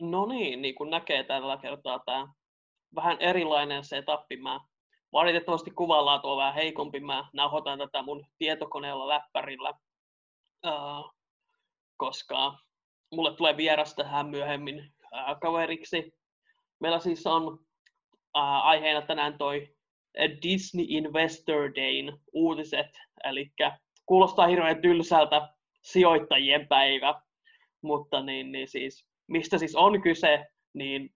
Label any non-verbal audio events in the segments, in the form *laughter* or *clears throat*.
No niin, niin kuin näkee tällä kertaa tämä vähän erilainen setappi. Mä valitettavasti kuvanlaatu on vähän heikompi. Mä nauhoitan tätä mun tietokoneella läppärillä, uh, koska mulle tulee vieras tähän myöhemmin uh, kaveriksi. Meillä siis on uh, aiheena tänään toi Disney Investor Dayn uutiset, eli kuulostaa hirveän tylsältä sijoittajien päivä, mutta niin, niin siis, mistä siis on kyse, niin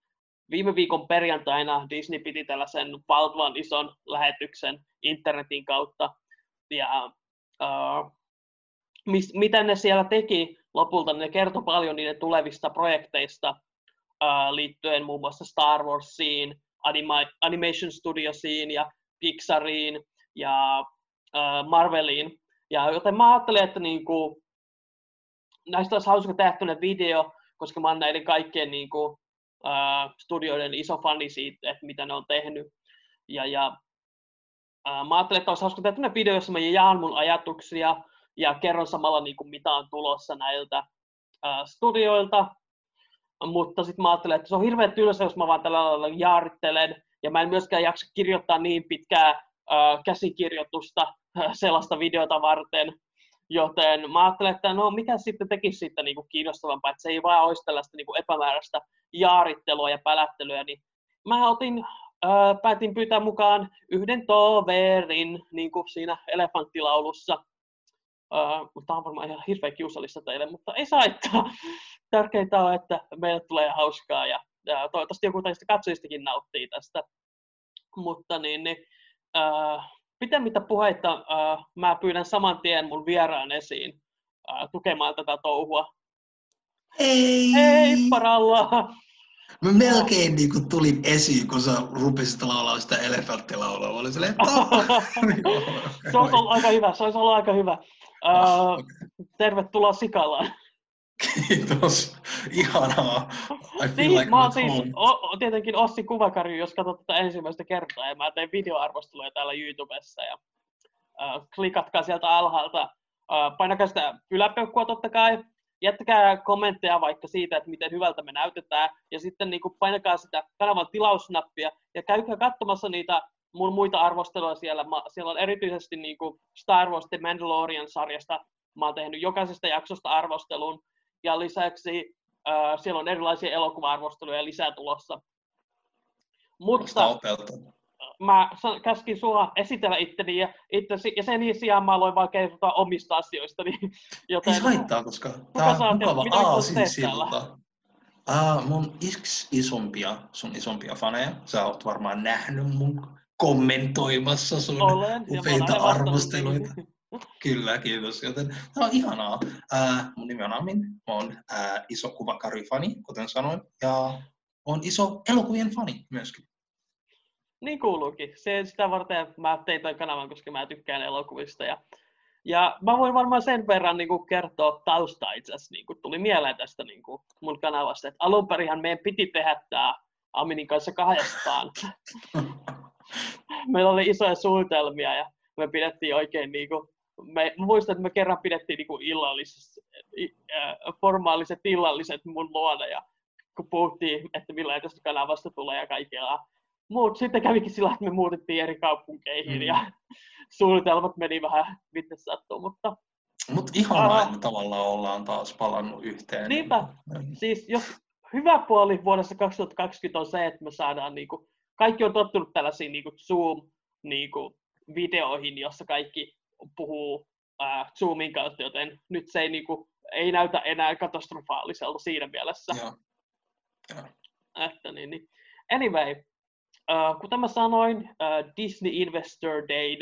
viime viikon perjantaina Disney piti tällaisen valtavan ison lähetyksen internetin kautta, ja uh, mis, mitä ne siellä teki lopulta, ne kertoi paljon niiden tulevista projekteista uh, liittyen muun muassa Star Warsiin, anima- Animation Studiosiin ja Pixariin ja uh, Marveliin. Ja joten mä ajattelin, että niinku, näistä olisi hauska tehdä video, koska mä oon näiden kaikkien niinku, uh, studioiden iso fani siitä, että mitä ne on tehnyt. Ja, ja uh, mä ajattelin, että olisi hauska tehdä video, jossa mä jaan mun ajatuksia ja kerron samalla, niinku, mitä on tulossa näiltä uh, studioilta. Mutta sitten mä ajattelin, että se on hirveän tylsä, jos mä vaan tällä lailla jaarittelen ja mä en myöskään jaksa kirjoittaa niin pitkää äh, käsikirjoitusta äh, sellaista videota varten, joten mä ajattelen, että no mikä sitten tekisi siitä niin kuin kiinnostavampaa, että se ei vaan olisi tällaista niin kuin epämääräistä jaarittelua ja pälättelyä, niin mä otin, äh, päätin pyytää mukaan yhden toverin niin kuin siinä elefanttilaulussa. Uh, tämä on varmaan ihan hirveän kiusallista teille, mutta ei saittaa. Tärkeintä on, että meille tulee hauskaa ja ja toivottavasti joku teistä katsojistakin nauttii tästä. Mutta niin, niin äh, pitemmittä puheita äh, mä pyydän saman tien mun vieraan esiin äh, tukemaan tätä touhua. Hei! Hei, paralla! Mä melkein niin kuin tulin esiin, kun sä rupesit laulaa sitä elefanttilaulua. Mä olin silleen, *laughs* se olisi ollut aika hyvä, se olisi ollut aika hyvä. Uh, tervetuloa Sikalaan. Kiitos. Ihanaa. I feel niin, like mä oon siis o, tietenkin Ossi Kuvakari, jos katsot tätä ensimmäistä kertaa, ja mä teen videoarvosteluja täällä YouTubessa, ja uh, klikatkaa sieltä alhaalta. Uh, painakaa sitä yläpeukkua totta kai, jättäkää kommentteja vaikka siitä, että miten hyvältä me näytetään, ja sitten niin painakaa sitä kanavan tilausnappia, ja käykää katsomassa niitä mun muita arvosteluja siellä. Mä, siellä on erityisesti niin kuin Star Wars The Mandalorian-sarjasta, mä oon tehnyt jokaisesta jaksosta arvostelun, ja lisäksi äh, siellä on erilaisia elokuva-arvosteluja lisää tulossa. Mutta mä käskin sua esitellä itteni ja, ittesi, ja sen sijaan mä aloin vaan kertoa omista asioista. Niin, *laughs* joten, Ei haittaa, koska tämä on mukava aasinsilta. Uh, mun yksi isompia, sun isompia faneja, sä oot varmaan nähnyt mun kommentoimassa sun Olen, upeita arvosteluita. *laughs* Kyllä, kiitos. Joten tämä on ihanaa. Ää, mun nimi on Amin. Mä oon ää, iso kuvakarifani, kuten sanoin. Ja on iso elokuvien fani myöskin. Niin kuuluukin. Se, sitä varten mä tein tämän kanavan, koska mä tykkään elokuvista. Ja, ja mä voin varmaan sen verran niin kuin kertoa tausta itse asiassa. Niin kuin tuli mieleen tästä niin kuin mun kanavasta. Että alun perinhan meidän piti tehdä tämä Aminin kanssa kahdestaan. *laughs* Meillä oli isoja suunnitelmia ja me pidettiin oikein niin kuin me, mä muistan, että me kerran pidettiin niinku illalliset, äh, formaaliset illalliset mun luona ja kun puhuttiin, että millä tästä kanavasta tulee ja kaikkea. Mutta sitten kävikin sillä, että me muutettiin eri kaupunkeihin mm. ja *laughs* suunnitelmat meni vähän miten sattuu, mutta... Mutta ihanaa, että tavallaan ollaan taas palannut yhteen. Niinpä. Mm. Siis jos hyvä puoli vuodessa 2020 on se, että me saadaan niinku, kaikki on tottunut tällaisiin niinku Zoom niinku, videoihin, jossa kaikki puhuu äh, Zoomin kautta, joten nyt se ei, niinku, ei näytä enää katastrofaaliselta siinä mielessä. Joo. Joo. Että, niin, niin. Anyway, äh, kuten mä sanoin, äh, Disney Investor Day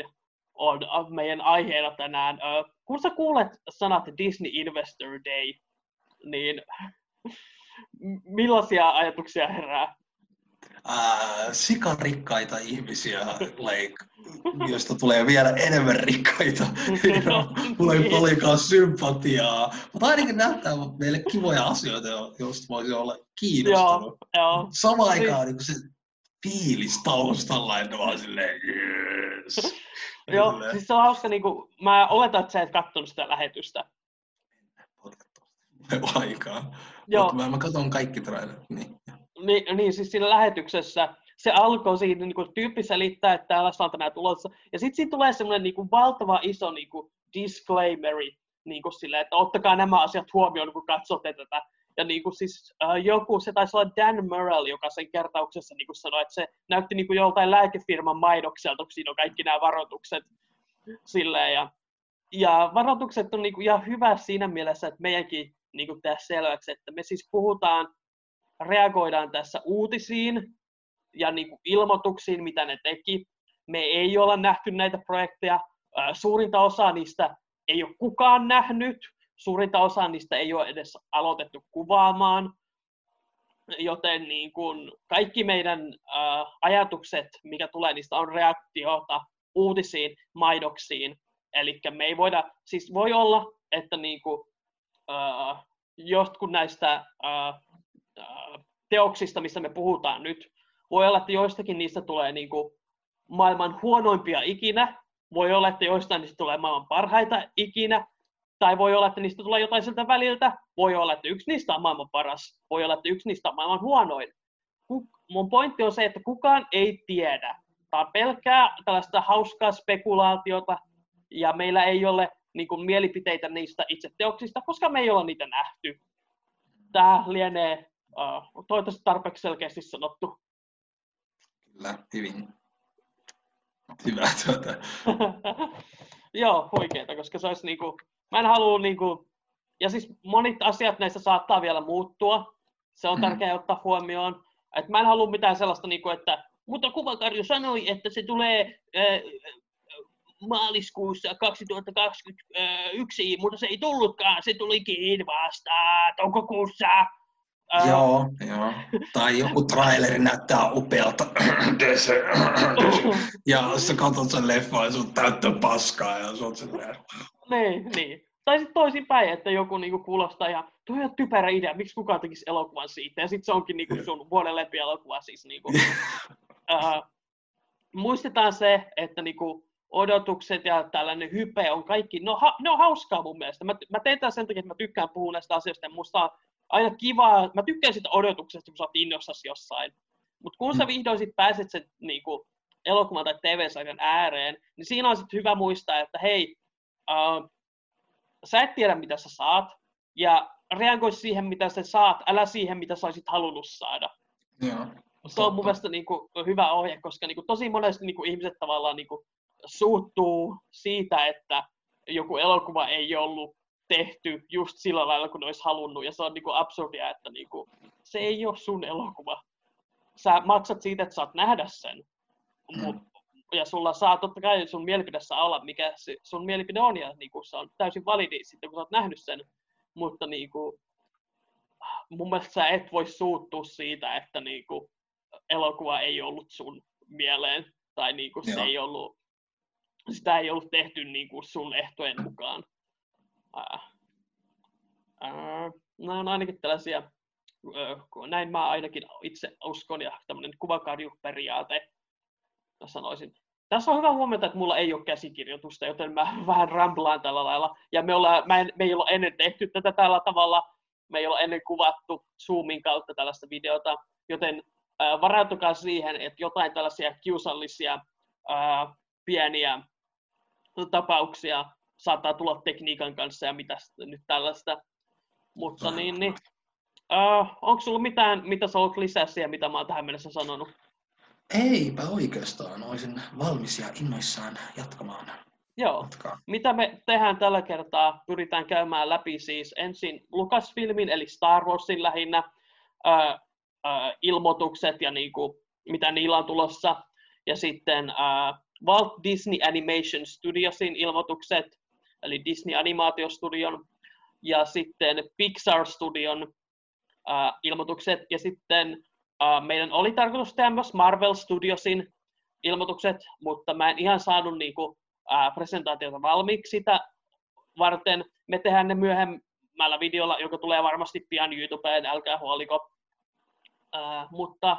on meidän aiheena tänään. Äh, kun sä kuulet sanat Disney Investor Day, niin *laughs* millaisia ajatuksia herää? Äh, sikarikkaita ihmisiä, like, joista tulee vielä enemmän rikkaita. *laughs* mulla ei paljonkaan sympatiaa. Mutta ainakin näyttää meille kivoja asioita, joista voisi olla kiinnostunut. Joo, Samaan aikaan niin se fiilis taustalla, että vaan silleen, yes. Joo, siis se on hauska, niin kuin, mä oletan, että sä et katsonut sitä lähetystä. aikaa. Joo. Mutta mä, mä katson kaikki trailerit. Niin. Niin, niin, siis siinä lähetyksessä se alkoi siinä, niin kuin tyyppi selittää, että täällä on tänään tulossa. Ja sitten siinä tulee semmoinen niin kuin valtava iso niin kuin disclaimeri, niin kuin sille, että ottakaa nämä asiat huomioon, kun katsotte tätä. Ja niin kuin siis äh, joku, se taisi olla Dan Murrell, joka sen kertauksessa niin kuin sanoi, että se näytti niin kuin joltain lääkefirman mainokselta, kun siinä on kaikki nämä varoitukset. Silleen, ja, ja varoitukset on niin kuin ihan hyvä siinä mielessä, että meidänkin niin kuin tehdä selväksi, että me siis puhutaan, reagoidaan tässä uutisiin ja niin kuin ilmoituksiin, mitä ne teki. Me ei olla nähty näitä projekteja. Suurinta osaa niistä ei ole kukaan nähnyt. Suurinta osaa niistä ei ole edes aloitettu kuvaamaan. Joten niin kuin kaikki meidän ajatukset, mikä tulee niistä, on reaktiota uutisiin, maidoksiin. Eli me ei voida, siis voi olla, että niin kuin, äh, jotkut näistä teoksista, mistä me puhutaan nyt, voi olla, että joistakin niistä tulee niin kuin maailman huonoimpia ikinä, voi olla, että joistain niistä tulee maailman parhaita ikinä, tai voi olla, että niistä tulee jotain siltä väliltä, voi olla, että yksi niistä on maailman paras, voi olla, että yksi niistä on maailman huonoin. Mun pointti on se, että kukaan ei tiedä. Tämä on pelkkää tällaista hauskaa spekulaatiota, ja meillä ei ole niin kuin, mielipiteitä niistä itse teoksista, koska me ei ole niitä nähty. Tämä lienee uh, toivottavasti tarpeeksi selkeästi sanottu. Kyllä, hyvin. Hyvä tuota. *laughs* Joo, huikeeta, koska se olisi niinku, mä en halua niinku, ja siis monet asiat näissä saattaa vielä muuttua, se on mm. tärkeää ottaa huomioon, että mä en halua mitään sellaista, niinku, että mutta Kuvakarju sanoi, että se tulee äh, maaliskuussa 2021, mutta se ei tullutkaan, se tulikin vasta toukokuussa. Joo, joo. Tai joku traileri näyttää upealta. *clears throat* *clears throat* ja sä katsot sen leffan ja sun täyttää paskaa ja sun silleen... Niin, niin. Tai sitten toisinpäin, että joku niinku kuulostaa ja tuo on typerä idea, miksi kukaan tekisi elokuvan siitä. Ja sitten se onkin niinku sun vuoden elokuva siis. Niinku. *laughs* uh, muistetaan se, että niinku, odotukset ja tällainen hype on kaikki, no, ha, ne on hauskaa mun mielestä. Mä, mä teen tämän sen takia, että mä tykkään puhua näistä asioista ja musta on aina kivaa, mä tykkään sitä odotuksesta, kun sä oot innossas jossain. Mutta kun sä mm. vihdoin sit pääset sen niin kuin, elokuvan tai TV-sarjan ääreen, niin siinä on sitten hyvä muistaa, että hei, uh, sä et tiedä mitä sä saat, ja reagoi siihen mitä sä saat, älä siihen mitä sä olisit halunnut saada. Ja, se on mun mielestä niin kuin, hyvä ohje, koska niin kuin, tosi monesti niin kuin, ihmiset tavallaan niin kuin, suuttuu siitä, että joku elokuva ei ollut tehty just sillä lailla, kun olisi halunnut, ja se on niinku absurdia, että niinku, se ei ole sun elokuva. Sä maksat siitä, että saat nähdä sen, mut, ja sulla saa totta kai sun mielipide saa olla, mikä se sun mielipide on, ja niinku, se on täysin validi sitten, kun sä oot nähnyt sen, mutta niinku, mun mielestä sä et voi suuttua siitä, että niinku, elokuva ei ollut sun mieleen, tai niinku, se ei ollut, sitä ei ollut tehty niinku, sun ehtojen mukaan ää, ää, nämä on ainakin tällaisia, ää, näin mä ainakin itse uskon, ja tämmöinen kuvakarjuperiaate, sanoisin. Tässä on hyvä huomata, että mulla ei ole käsikirjoitusta, joten mä vähän ramblaan tällä lailla. Ja me, ollaan, mä en, me ei ole ennen tehty tätä tällä tavalla, me ei ole ennen kuvattu Zoomin kautta tällaista videota, joten ää, varautukaa siihen, että jotain tällaisia kiusallisia ää, pieniä tapauksia saattaa tulla tekniikan kanssa ja mitä nyt tällaista. Mutta niin, niin uh, onko sulla mitään, mitä sä olet lisää siihen, mitä mä oon tähän mennessä sanonut? Eipä oikeastaan. Olisin valmis ja innoissaan jatkamaan. Joo. Jatkaa. Mitä me tehdään tällä kertaa? Pyritään käymään läpi siis ensin Lucasfilmin, eli Star Warsin lähinnä, uh, uh, ilmoitukset ja niinku, mitä niillä on tulossa. Ja sitten uh, Walt Disney Animation Studiosin ilmoitukset, eli Disney-animaatiostudion, ja sitten Pixar-studion äh, ilmoitukset, ja sitten äh, meidän oli tarkoitus tehdä myös Marvel Studiosin ilmoitukset, mutta mä en ihan saanut niinku, äh, presentaatiota valmiiksi sitä varten. Me tehdään ne myöhemmällä videolla, joka tulee varmasti pian YouTubeen, älkää huoliko. Äh, mutta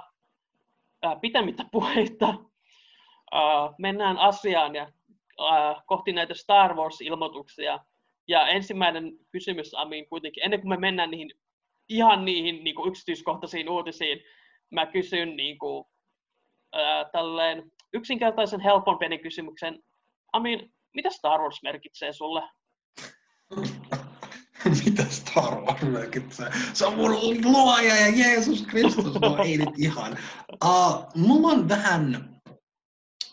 äh, pitämättä puheita, äh, mennään asiaan ja äh, kohti näitä Star Wars-ilmoituksia. Ja ensimmäinen kysymys, Amin, kuitenkin, ennen kuin me mennään niihin ihan niihin niin kuin yksityiskohtaisiin uutisiin, mä kysyn niin kuin, ää, tälleen yksinkertaisen helpon pienen kysymyksen. Amin, mitä Star Wars merkitsee sulle? *laughs* mitä Star Wars merkitsee? Se on mun luoja ja Jeesus Kristus, no ei nyt ihan. Uh, mulla on vähän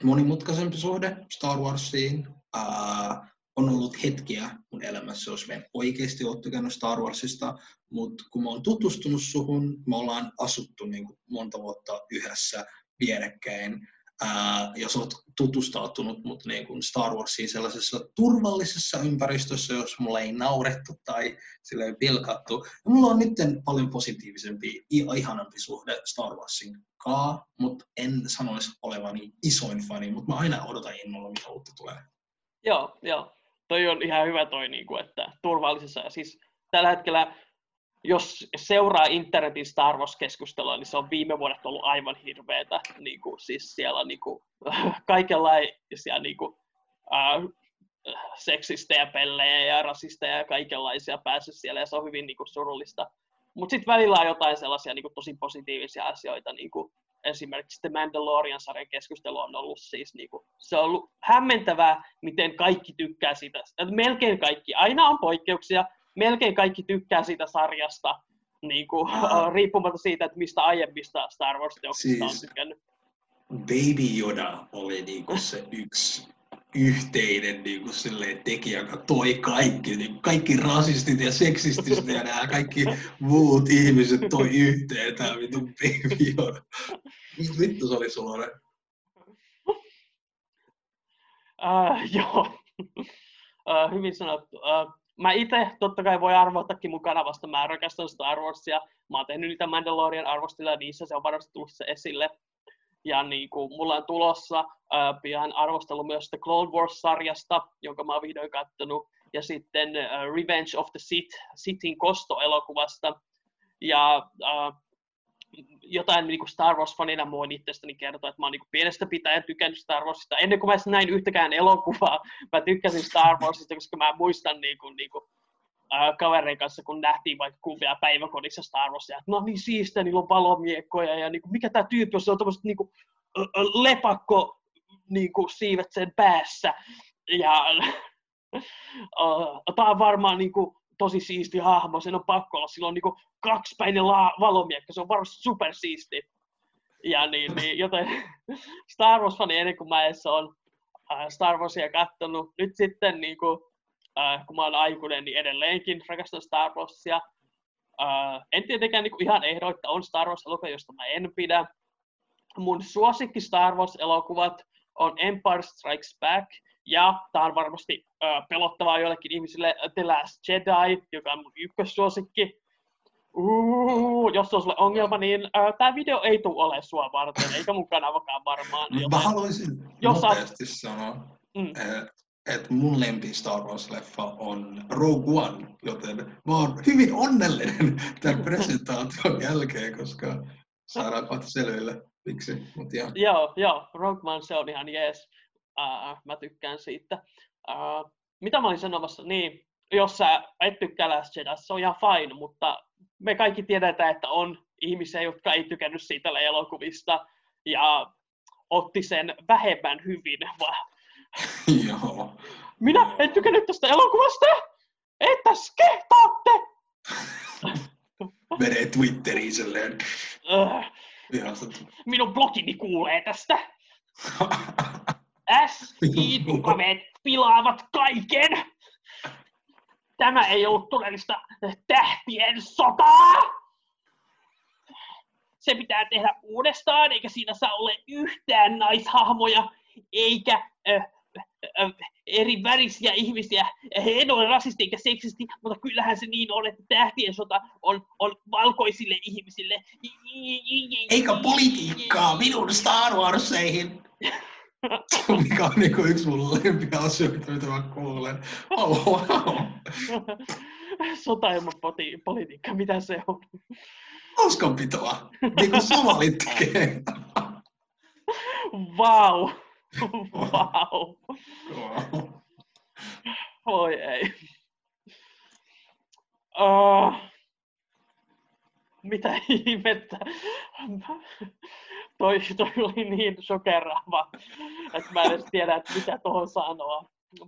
monimutkaisempi suhde Star Warsiin. Uh, on ollut hetkiä mun elämässä, jos mä en oikeasti ole tykännyt Star Warsista, mutta kun mä oon tutustunut suhun, me ollaan asuttu niin kuin monta vuotta yhdessä vierekkäin, sä oot tutustautunut mut niin kuin Star Warsiin sellaisessa turvallisessa ympäristössä, jos mulla ei naurettu tai sille ei pilkattu. Ja mulla on nyt paljon positiivisempi ja ihanampi suhde Star Warsin kaa, mutta en sanoisi olevani isoin fani, mutta mä aina odotan innolla, mitä uutta tulee. Joo, joo. Toi on ihan hyvä toi, niin kuin, että turvallisessa. Ja siis tällä hetkellä jos seuraa internetin Star Wars-keskustelua, niin se on viime vuodet ollut aivan hirveetä. Niin kuin, siis siellä on niin kuin, *laughs* kaikenlaisia niin kuin, äh, seksistejä, pellejä ja rasisteja ja kaikenlaisia päässyt siellä, ja se on hyvin niin kuin, surullista. Mutta sitten välillä on jotain sellaisia niin kuin, tosi positiivisia asioita, niin kuin esimerkiksi The Mandalorian-sarjan keskustelu on ollut siis, niin kuin, se on ollut hämmentävää, miten kaikki tykkää siitä. Melkein kaikki, aina on poikkeuksia, melkein kaikki tykkää siitä sarjasta, niin kuin, *laughs* riippumatta siitä, että mistä aiemmista Star Wars-teoksista siis, on tykännyt. Baby Yoda oli niin kuin se yksi yhteinen niin kuin silleen, tekijä, joka toi kaikki, niin kaikki rasistit ja seksistit ja nämä kaikki muut ihmiset toi yhteen tämä vittu Baby Yoda. Vittu se oli suora. Uh, *laughs* joo, uh, hyvin sanottu. Uh, mä itse totta kai voi arvotakin mun kanavasta, mä rakastan Star Warsia, mä oon tehnyt niitä Mandalorian arvosteluja niissä, se on varmasti tullut se esille. Ja niin kuin, mulla on tulossa äh, pian arvostelu myös The Clone Wars-sarjasta, jonka mä oon vihdoin katsonut, ja sitten äh, Revenge of the Sith, Sithin kosto-elokuvasta. Ja jotain niin kuin Star Wars-fanina voin itsestäni kertoa, että mä oon niin kuin pienestä pitäen tykännyt Star Warsista. Ennen kuin mä näin yhtäkään elokuvaa, mä tykkäsin Star Warsista, koska mä muistan niin kuin, niin kuin, äh, kavereiden kanssa, kun nähtiin vaikka kuvia päiväkodissa Star Warsia, että no niin siistiä, niillä on palomiekkoja ja niin kuin, mikä tämä tyyppi on, se on tämmöiset niin kuin, lepakko niin kuin, siivet sen päässä. Ja *laughs* tämä on varmaan niin kuin, tosi siisti hahmo, sen on pakko olla, sillä on niinku kaksipäinen la- valomiekka, se on varmasti supersiisti. Ja niin, niin joten *laughs* Star Wars-fani ennen kuin mä edes on äh, Star Warsia kattonut. Nyt sitten niin kuin, äh, kun mä oon aikuinen, niin edelleenkin rakastan Star Warsia. Äh, en tietenkään niin ihan ehdo, että on Star Wars-elokuva, josta mä en pidä. Mun suosikki Star Wars-elokuvat on Empire Strikes Back ja tämä on varmasti ö, pelottavaa joillekin ihmisille The Last Jedi, joka on mun ykkössuosikki. Uh, jos on sulle ongelma, niin tämä video ei tule ole sua varten, eikä mun kanavakaan varmaan. Joten, Mä haluaisin jos nopeasti saat... sanoa, mm. että mun lempi Star Wars-leffa on Rogue One, joten mä oon hyvin onnellinen tämän *laughs* presentaation jälkeen, koska saadaan kohta selville, miksi. Mut joo, joo, Rogue One se on ihan jees. Mä tykkään siitä. Uh, mitä mä olin sanomassa? Niin, jos sä et tykkää Last Jedi, se on ihan fine, mutta me kaikki tiedetään, että on ihmisiä, jotka ei tykännyt siitä elokuvista ja otti sen vähemmän hyvin. *laughs* Joo. Minä en tykännyt tästä elokuvasta! Ettäs kehtaatte! *laughs* Menee Twitteriin silleen. Uh, minun blogini kuulee tästä. *laughs* SI-tukaveet pilaavat kaiken! Tämä ei ollut todellista tähtien sotaa! Se pitää tehdä uudestaan, eikä siinä saa olla yhtään naishahmoja, eikä ö, eri värisiä ihmisiä. En ole rasisti eikä seksisti, mutta kyllähän se niin on, että tähtien sota on, on valkoisille ihmisille. Eikä politiikkaa minun Star Warseihin. Mikä on niinku yksi mun lempiasioita, mitä mä kuulen. Oh, wow. Sota ilman politiikka, mitä se on? Hauskanpitoa, niin kuin somalit tekee. Vau. Vau. Voi ei. Uh, mitä ihmettä? Toi, toi oli niin shokeraava, että mä en edes tiedä, että mitä tuohon sanoa.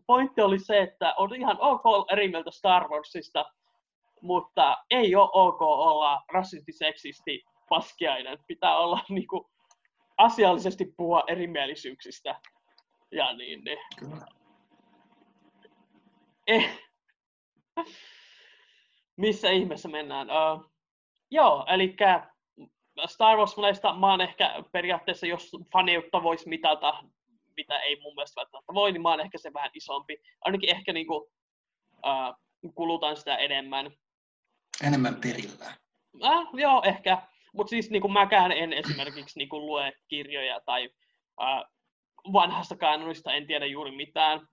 Pointti oli se, että on ihan ok eri mieltä Star Warsista, mutta ei ole ok olla rasistiseksisti paskiainen. Pitää olla niinku, asiallisesti puhua erimielisyyksistä. Ja niin, niin. Kyllä. Eh. Missä ihmeessä mennään? Uh, joo, eli Star Wars monesta mä oon ehkä periaatteessa, jos faniutta voisi mitata, mitä ei mun mielestä välttämättä voi, niin mä oon ehkä se vähän isompi. Ainakin ehkä niinku, uh, kulutan sitä enemmän. Enemmän perillä. Äh, joo, ehkä. Mutta siis niin kuin mäkään en esimerkiksi niin kuin lue kirjoja tai äh, vanhasta kanonista en tiedä juuri mitään.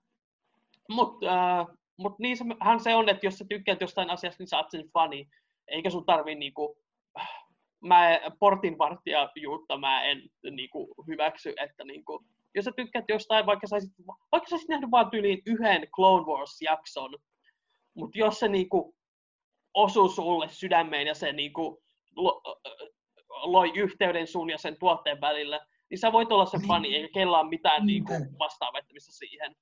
Mutta äh, mut niin hän se on, että jos sä tykkäät jostain asiasta, niin sä oot sen fani. Eikä sun tarvii niinku, mä portinvartijajuutta mä en niinku, hyväksy, että niinku, jos sä tykkäät jostain, vaikka sä vaikka sä nähnyt vaan tyyliin yhden Clone Wars-jakson, mutta jos se niinku, osuu sulle sydämeen ja se niinku, lo, loi yhteyden sun ja sen tuotteen välillä, niin sä voit olla se niin. fani, eikä kellään mitään niin kuin, vastaavettamista siihen.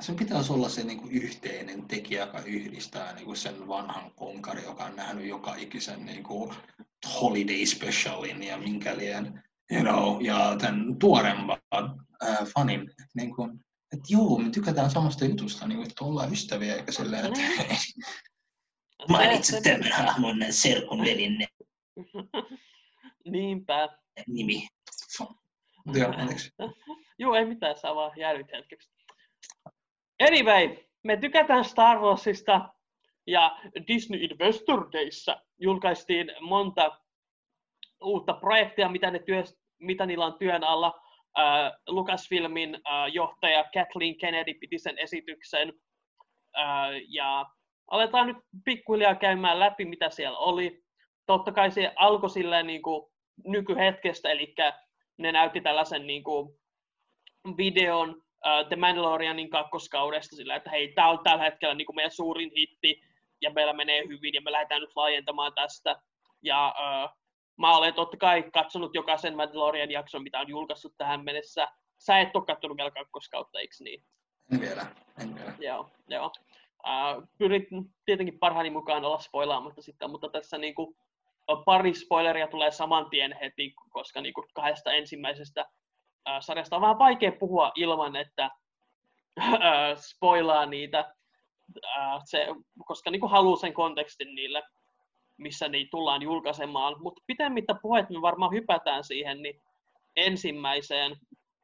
Sen pitäisi olla se niin kuin, yhteinen tekijä, joka yhdistää niin kuin sen vanhan konkari, joka on nähnyt joka ikisen niin kuin, holiday specialin ja minkälien, you know, ja tämän tuoremman äh, fanin. Niin kuin, että joo, me tykätään samasta jutusta, niin kuin, että ollaan ystäviä, eikä silleen, että niin. *laughs* mainitsit tämän hahmon serkun velinne. *laughs* Niinpä. Nimi. Joo, Joo, ei mitään, saa vaan jäädyt hetkeksi. Anyway, me tykätään Star Warsista ja Disney Investor Dayssä julkaistiin monta uutta projektia, mitä, ne työ, mitä niillä on työn alla. Uh, Lucasfilmin uh, johtaja Kathleen Kennedy piti sen esityksen. Uh, ja aletaan nyt pikkuhiljaa käymään läpi, mitä siellä oli. Totta kai se alkoi silleen niin kuin nykyhetkestä, eli ne näytti tällaisen niin kuin videon The Mandalorianin kakkoskaudesta sillä, että hei, tämä on tällä hetkellä niin kuin meidän suurin hitti, ja meillä menee hyvin, ja me lähdetään nyt laajentamaan tästä. Ja uh, mä olen totta kai katsonut jokaisen Mandalorian jakson, mitä on julkaissut tähän mennessä. Sä et ole katsonut vielä kakkoskautta, eikö niin? En vielä, en vielä. Joo, joo. Uh, pyrin tietenkin parhaani mukaan olla spoilaamatta sitten, mutta tässä niin kuin, pari spoileria tulee saman tien heti, koska niin kuin kahdesta ensimmäisestä sarjasta on vähän vaikea puhua ilman, että ää, spoilaa niitä, ää, se, koska niin haluaa sen kontekstin niille, missä niitä tullaan julkaisemaan. Mutta pitemmittä puheet me varmaan hypätään siihen niin ensimmäiseen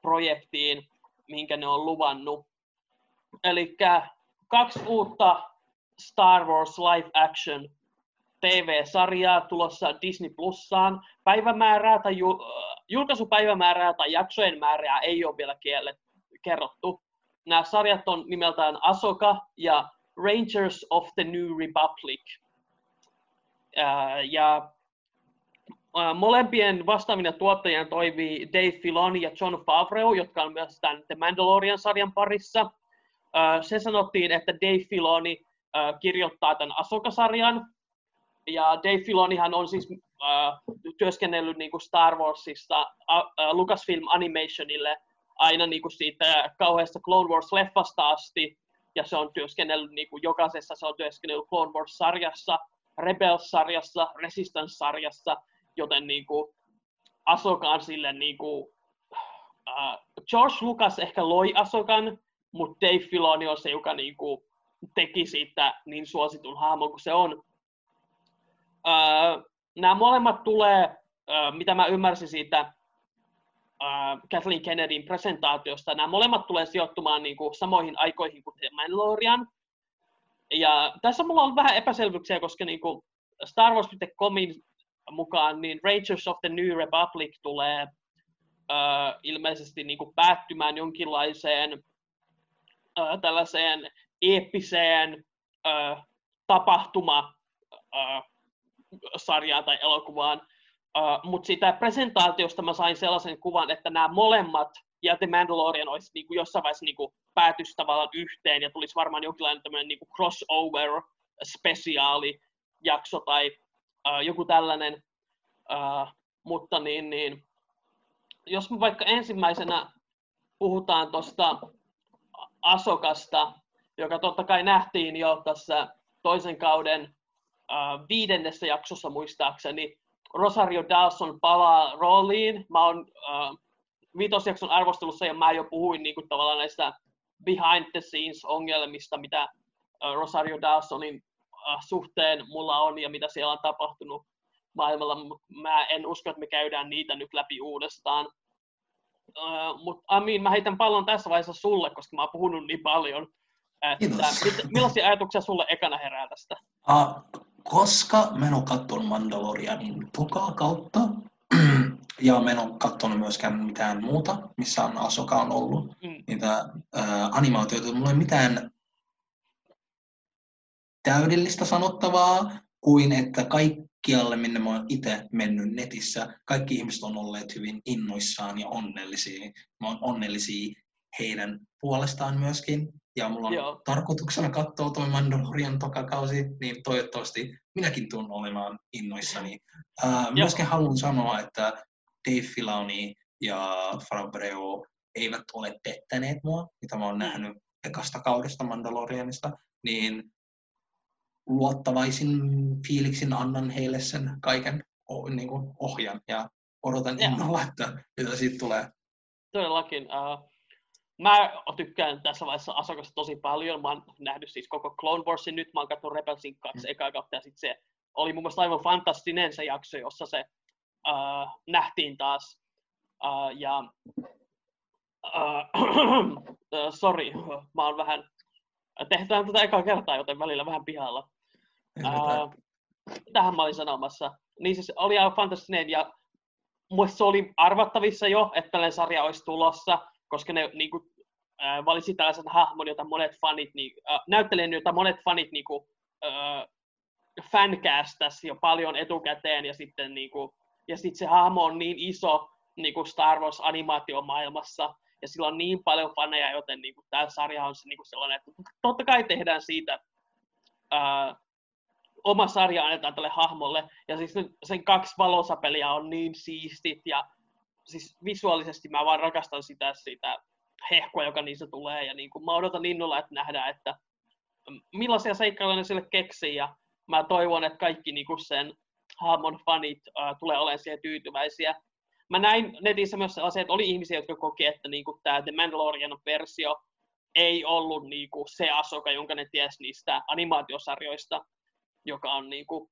projektiin, minkä ne on luvannut. Eli kaksi uutta Star Wars live action TV-sarjaa tulossa Disney Plussaan. Päivämäärää tai ju- julkaisupäivämäärää tai jaksojen määrää ei ole vielä kiellet, kerrottu. Nämä sarjat on nimeltään Asoka ja Rangers of the New Republic. ja molempien vastaavina tuottajien toivii Dave Filoni ja John Favreau, jotka on myös tämän The Mandalorian-sarjan parissa. se sanottiin, että Dave Filoni kirjoittaa tämän Asoka-sarjan, ja Dave Filonihan on siis äh, työskennellyt niin kuin Star Warsissa äh, äh, Lucasfilm Animationille aina niin kuin siitä kauheasta Clone Wars-leffasta asti, ja se on työskennellyt niin kuin jokaisessa, se on työskennellyt Clone Wars-sarjassa, Rebels-sarjassa, Resistance-sarjassa, joten niin kuin Asokaan sille niin kuin, äh, George Lucas ehkä loi Asokan, mutta Dave Filoni on se, joka niin kuin, teki siitä niin suositun hahmon kuin se on. Nämä molemmat tulee, mitä mä ymmärsin siitä Kathleen Kennedyn presentaatiosta, nämä molemmat tulee sijoittumaan niin kuin samoihin aikoihin kuin The Mandalorian. Ja tässä mulla on vähän epäselvyyksiä, koska niin kuin Star Wars.comin mukaan niin Rangers of the New Republic tulee öö, ilmeisesti niin kuin päättymään jonkinlaiseen öö, tällaiseen eeppiseen tapahtuma sarjaan tai elokuvaan. Uh, Mutta siitä presentaatiosta mä sain sellaisen kuvan, että nämä molemmat ja The Mandalorian olisi niin kuin jossain vaiheessa niin kuin päätyisi tavallaan yhteen ja tulisi varmaan jonkinlainen tämmöinen niin kuin crossover spesiaalijakso tai uh, joku tällainen. Uh, mutta niin, niin, jos me vaikka ensimmäisenä puhutaan tuosta Asokasta, joka totta kai nähtiin jo tässä toisen kauden viidennessä jaksossa muistaakseni, Rosario Dawson palaa rooliin. Mä oon uh, vitosjakson arvostelussa ja mä jo puhuin niin kuin, tavallaan näistä behind the scenes ongelmista, mitä uh, Rosario Dawsonin uh, suhteen mulla on ja mitä siellä on tapahtunut maailmalla. Mä en usko, että me käydään niitä nyt läpi uudestaan. Uh, Mutta Amin, mä heitän pallon tässä vaiheessa sulle, koska mä oon puhunut niin paljon. Että, millaisia ajatuksia sulle ekana herää tästä? Uh, koska mä en ole katsonut Mandalorianin tokaa kautta, ja mä en ole katsonut myöskään mitään muuta, missä on Asoka on ollut, mm. niitä ää, animaatioita. Mulla ei mitään täydellistä sanottavaa, kuin että kaikkialle, minne mä oon itse mennyt netissä, kaikki ihmiset on olleet hyvin innoissaan ja onnellisia. Mä oon onnellisia heidän puolestaan myöskin. Ja mulla on Joo. tarkoituksena katsoa tuo Mandalorian tokakausi, niin toivottavasti minäkin tuun olemaan innoissani. Ää, myöskin haluan sanoa, että Dave Filoni ja Fabreo eivät ole pettäneet mua, mitä mä oon nähnyt ekasta kaudesta Mandalorianista, niin luottavaisin fiiliksin annan heille sen kaiken niin kuin ohjan ja odotan innolla, että mitä siitä tulee. Todellakin. Uh, mä tykkään tässä vaiheessa Asokasta tosi paljon. Mä oon nähnyt siis koko Clone Warsin nyt. Mä oon katsonut Rebelsin kaksi mm. ekaa kautta ja sitten se oli mun mielestä aivan fantastinen se jakso, jossa se uh, nähtiin taas. Uh, ja uh, *clears throat* sorry, mä oon vähän, tehdään tätä ekaa kertaa, joten välillä vähän pihalla. Uh, tähän mä olin sanomassa. Niin siis oli aivan fantastinen ja muista se oli arvattavissa jo, että tällainen sarja olisi tulossa, koska ne niin kuin, äh, valitsi tällaisen hahmon, jota monet fanit, niin, äh, näyttelijän, jota monet fanit niin kuin, äh, fancastas jo paljon etukäteen ja sitten niin kuin, ja sitten se hahmo on niin iso niin kuin Star Wars animaatiomaailmassa, ja sillä on niin paljon faneja, joten niin kuin, tämä sarja on se, niin kuin sellainen, että totta kai tehdään siitä ää, oma sarja annetaan tälle hahmolle, ja siis sen kaksi valosapelia on niin siistit, ja siis visuaalisesti mä vaan rakastan sitä, sitä hehkua, joka niissä tulee, ja niin kuin, mä odotan innolla, että nähdään, että millaisia seikkailuja ne sille keksii, ja mä toivon, että kaikki niin kuin sen hahmon fanit uh, tulee olemaan siihen tyytyväisiä. Mä näin netissä myös sellaisia, että oli ihmisiä, jotka koki, että niin kuin tämä The Mandalorian-versio ei ollut niin kuin se Asoka, jonka ne ties niistä animaatiosarjoista, joka on niin kuin,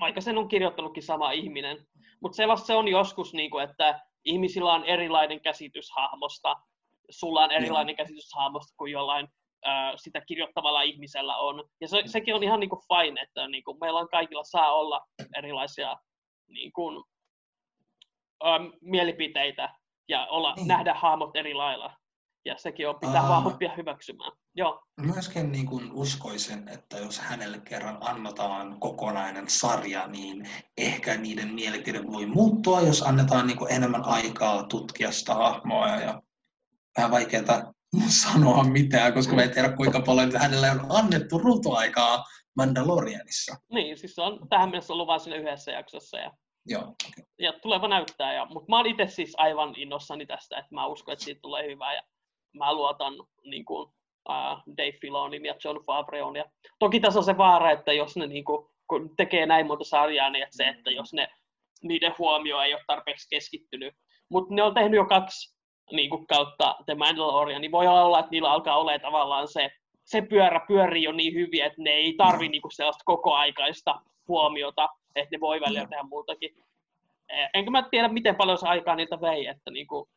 vaikka sen on kirjoittanutkin sama ihminen. Mutta sellaista se on joskus, niin kuin, että ihmisillä on erilainen käsitys hahmosta, sulla on erilainen käsitys hahmosta kuin jollain sitä kirjoittavalla ihmisellä on. Ja se, sekin on ihan niin kuin fine, että niin kuin meillä on kaikilla saa olla erilaisia niin kuin, ä, mielipiteitä ja olla, niin. nähdä hahmot eri lailla. Ja sekin on pitää uh, vaan oppia hyväksymään. Joo. Myöskin niin kuin uskoisin, että jos hänelle kerran annetaan kokonainen sarja, niin ehkä niiden mielipide voi muuttua, jos annetaan niin kuin enemmän aikaa tutkia sitä hahmoa. Ja vähän vaikeaa sanoa mitään, koska mä en tiedä kuinka paljon hänelle on annettu ruutuaikaa Mandalorianissa. Niin, siis se on tähän mennessä ollut vain siinä yhdessä jaksossa. Ja, Joo. Okay. ja tuleva näyttää. Ja, mutta mä oon itse siis aivan innossani tästä, että mä uskon, että siitä tulee hyvää. Ja mä luotan niin kuin, uh, Dave Filonin ja John Favreon. Ja toki tässä on se vaara, että jos ne niin kuin, kun tekee näin monta sarjaa, niin että se, että jos ne, niiden huomio ei ole tarpeeksi keskittynyt. Mutta ne on tehnyt jo kaksi niin kuin kautta The Mandalorian, niin voi olla, että niillä alkaa olla tavallaan se, se pyörä pyörii jo niin hyvin, että ne ei tarvi niin kuin sellaista kokoaikaista huomiota, että ne voi välillä tehdä muutakin. E, enkä mä tiedä, miten paljon se aikaa niiltä vei, että niin kuin...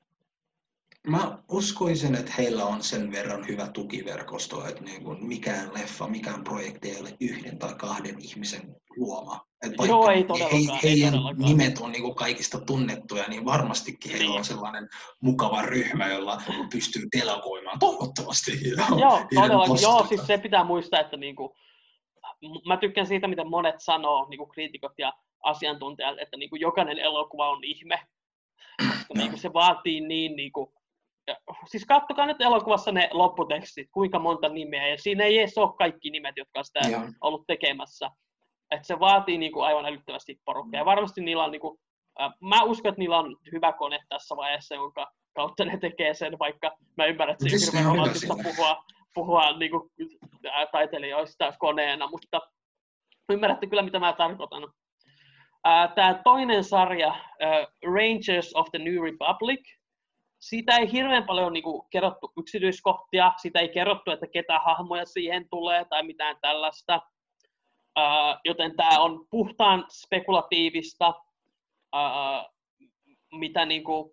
Mä uskoisin, että heillä on sen verran hyvä tukiverkosto, että niin kuin mikään leffa, mikään projekti ei ole yhden tai kahden ihmisen luoma. Et Joo, ei. He, heidän ei nimet on niin kaikista tunnettuja, niin varmastikin heillä on niin. sellainen mukava ryhmä, jolla pystyy delegoimaan toivottavasti. Joo, todellakin. Joo, siis se pitää muistaa, että niin kuin, mä tykkään siitä, mitä monet sanoo, niin kuin kriitikot ja asiantuntijat, että niin kuin jokainen elokuva on ihme. *clears throat* Niin kuin se vaatii niin, niin kuin, siis kattokaa nyt elokuvassa ne lopputekstit, kuinka monta nimeä, ja siinä ei edes ole kaikki nimet, jotka on sitä Joo. ollut tekemässä. Et se vaatii niinku aivan älyttömästi porukkaa, ja varmasti niillä on niinku, äh, mä uskon, että niillä on hyvä kone tässä vaiheessa, jonka kautta ne tekee sen, vaikka mä ymmärrän, että se on hirveän puhua, puhua niinku, äh, taiteilijoista koneena, mutta ymmärrätte kyllä, mitä mä tarkoitan. Äh, Tämä toinen sarja, äh, Rangers of the New Republic, siitä ei hirveän paljon niin kuin, kerrottu yksityiskohtia, siitä ei kerrottu, että ketä hahmoja siihen tulee tai mitään tällaista. Uh, joten tämä on puhtaan spekulatiivista, uh, mitä niin kuin,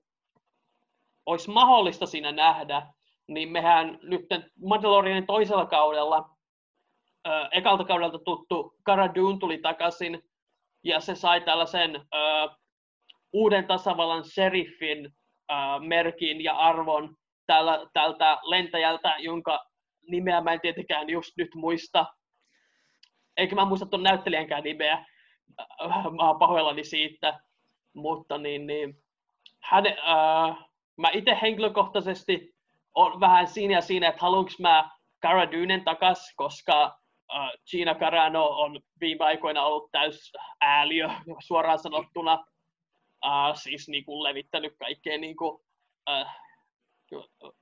olisi mahdollista siinä nähdä. Niin mehän nyt Mandalorianin toisella kaudella, uh, ekalta kaudelta tuttu Cara Dune tuli takaisin, ja se sai tällaisen uh, uuden tasavallan sheriffin merkin ja arvon tältä lentäjältä, jonka nimeä mä en tietenkään just nyt muista. Eikä mä muista tuon näyttelijänkään nimeä. Äh, mä oon pahoillani siitä. Mutta niin, niin hän, äh, mä itse henkilökohtaisesti on vähän siinä ja siinä, että haluanko mä Cara Dynen takas, koska äh, Gina Carano on viime aikoina ollut täys ääliö *laughs* suoraan sanottuna uh, siis niin kuin levittänyt kaikkea niin kuin,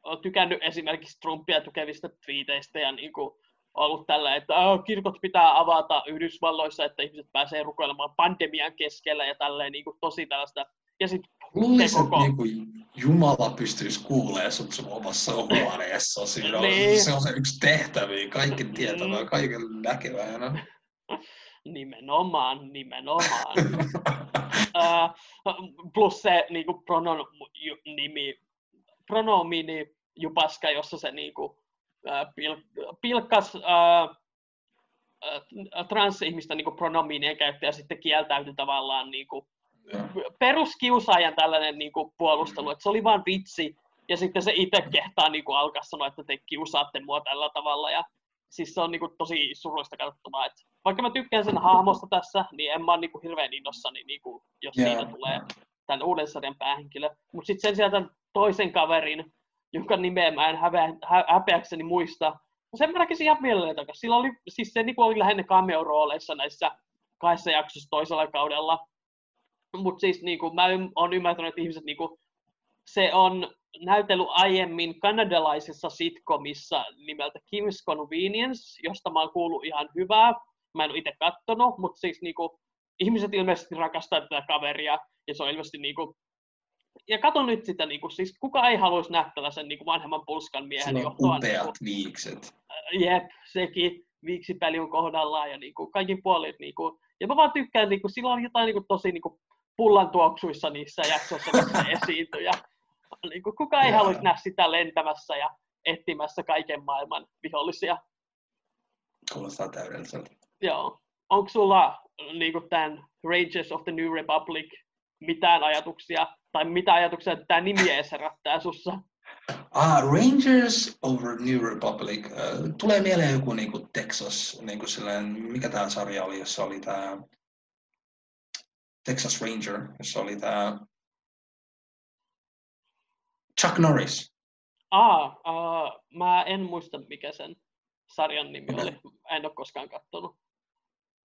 on tykännyt esimerkiksi Trumpia tukevista twiiteistä ja niin kuin, ollut tällä, että oh, kirkot pitää avata Yhdysvalloissa, että ihmiset pääsee rukoilemaan pandemian keskellä ja tälleen niin kuin, tosi tällaista. Ja sit Luulisin, koko... että niin kuin Jumala pystyisi kuulemaan sut sun omassa huoneessa. Siinä on, niin. Se on se yksi tehtäviä, kaiken tietävää, mm. kaiken näkevää. *laughs* Nimenomaan, nimenomaan. *laughs* uh, plus se niin kuin pronon, nimi, pronomini jupaska, jossa se niin kuin, uh, pil, pilkkas uh, transihmistä niin pronominien käyttö ja sitten kieltäytyi tavallaan niin kuin, peruskiusaajan tällainen niin kuin, puolustelu, että se oli vain vitsi, ja sitten se itse kehtaa niin kuin, alkaa sanoa, että te kiusaatte mua tällä tavalla, ja siis se on niin kuin, tosi surullista katsottavaa, että vaikka mä tykkään sen hahmosta tässä, niin en mä ole niin kuin hirveän innossani, niin kuin, jos yeah. siitä tulee tämän uuden sarjan päähenkilö. Mutta sitten sen sijaan toisen kaverin, jonka nimeä mä en häpeä, hä, häpeäkseni muista, no sen mä näkisin ihan mielelläni takaisin. Sillä oli, siis se niin kuin oli lähinnä cameo-rooleissa näissä kahdessa jaksossa toisella kaudella. Mutta siis niin kuin, mä oon ymmärtänyt, että ihmiset niin kuin, se on näytellyt aiemmin kanadalaisessa sitcomissa nimeltä Kim's Convenience, josta mä oon kuullut ihan hyvää. Mä en ole itse kattonut, mutta siis niinku, ihmiset ilmeisesti rakastaa tätä kaveria, ja se on ilmeisesti niinku, ja kato nyt sitä, niinku, siis kuka ei haluaisi nähdä tällaisen niinku vanhemman pulskan miehen johtoa. upeat niinku, viikset. Jep, sekin viiksipeli on kohdallaan ja niinku, kaikin puolin. Niinku, ja mä vaan tykkään, niinku, sillä on jotain niinku, tosi niinku, pullan tuoksuissa niissä jaksoissa, missä esiintyy. Ja, *laughs* niinku, kuka ei yeah. haluaisi nähdä sitä lentämässä ja etsimässä kaiken maailman vihollisia. Kuulostaa täydelliseltä. Joo. Onko sulla niin tämän Rangers of the New Republic mitään ajatuksia, tai mitä ajatuksia tämä nimi edes herättää sussa? Ah, Rangers over New Republic. Uh, tulee mieleen joku niinku Texas, niinku sellainen, mikä tämä sarja oli, jossa oli tämä Texas Ranger, jossa oli tämä Chuck Norris. Ah, uh, mä en muista mikä sen sarjan nimi oli. En ole koskaan katsonut.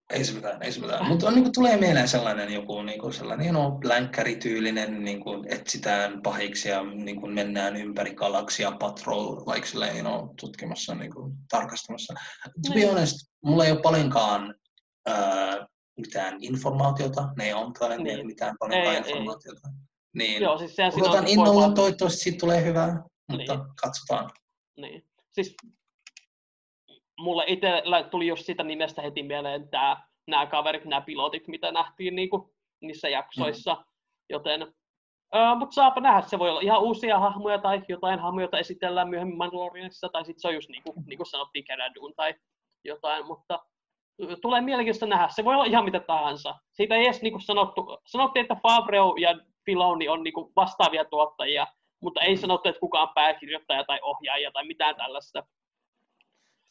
Ei se mitään, ei se mitään. Mutta niin tulee mieleen sellainen joku niin kuin sellainen know, länkkärityylinen, niin kuin etsitään pahiksi ja niin kuin mennään ympäri galaksia patrol, like silleen, you know, tutkimassa, niin kuin, tarkastamassa. To be niin. honest, mulla ei ole paljonkaan äh, mitään informaatiota, ne ei antaa niin. mitään paljonkaan ei, informaatiota. Ei. Niin, Joo, siis odotan innolla, toivottavasti siitä tulee hyvää, mutta niin. katsotaan. Niin. Siis mulle itsellä tuli just sitä nimestä heti mieleen tää, nämä kaverit, nämä pilotit, mitä nähtiin niinku, niissä jaksoissa. Mm. Joten, uh, mutta saapa nähdä, se voi olla ihan uusia hahmoja tai jotain hahmoja, joita esitellään myöhemmin Mandalorianissa, tai sitten se on just niin kuin, niin kuin sanottiin Keradun tai jotain, mutta tulee mielenkiintoista nähdä. Se voi olla ihan mitä tahansa. Siitä ei edes niin kuin sanottu, sanottiin, että Favreo ja Filoni on niin kuin vastaavia tuottajia, mutta ei sanottu, että kukaan pääkirjoittaja tai ohjaaja tai mitään tällaista.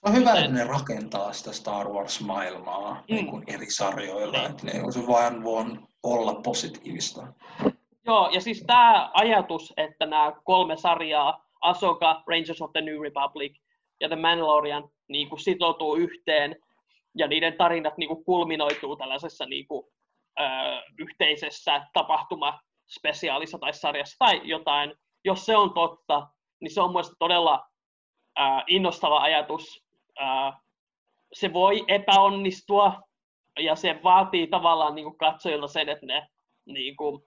On hyvä, että ne rakentaa sitä Star Wars-maailmaa mm. niin kuin eri sarjoilla, niin. että ne se vain voi olla positiivista. Joo, ja siis tämä ajatus, että nämä kolme sarjaa Ahsoka, Rangers of the New Republic ja The Mandalorian niin kuin sitoutuu yhteen ja niiden tarinat niin kuin kulminoituu tällaisessa niin kuin, ö, yhteisessä tapahtumaspesiaalissa tai sarjassa tai jotain. Jos se on totta, niin se on mielestäni todella ö, innostava ajatus. Ö, se voi epäonnistua ja se vaatii tavallaan niin kuin katsojilta sen, että ne, niin kuin,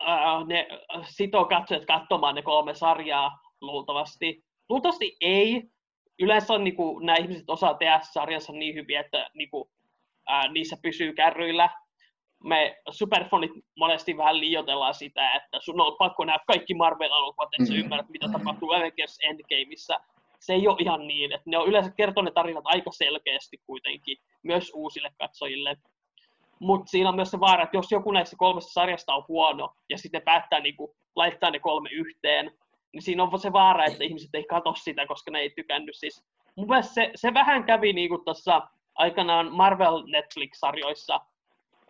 ää, ne sitoo katsojat katsomaan ne kolme sarjaa luultavasti. Luultavasti ei. Yleensä on, niin kuin, nämä ihmiset osaa tehdä sarjansa niin hyvin, että niin kuin, ää, niissä pysyy kärryillä. Me superfonit monesti vähän liioitellaan sitä, että sun on pakko nähdä kaikki Marvel-elokuvat, että sä ymmärrät, mitä tapahtuu Avengers Endgameissa se ei ole ihan niin, että ne on yleensä kertoneet tarinat aika selkeästi kuitenkin, myös uusille katsojille. Mutta siinä on myös se vaara, että jos joku näistä kolmesta sarjasta on huono, ja sitten päättää niinku, laittaa ne kolme yhteen, niin siinä on se vaara, että ihmiset ei katso sitä, koska ne ei tykännyt. Siis, mun mielestä se, se vähän kävi niinku tuossa aikanaan Marvel Netflix-sarjoissa,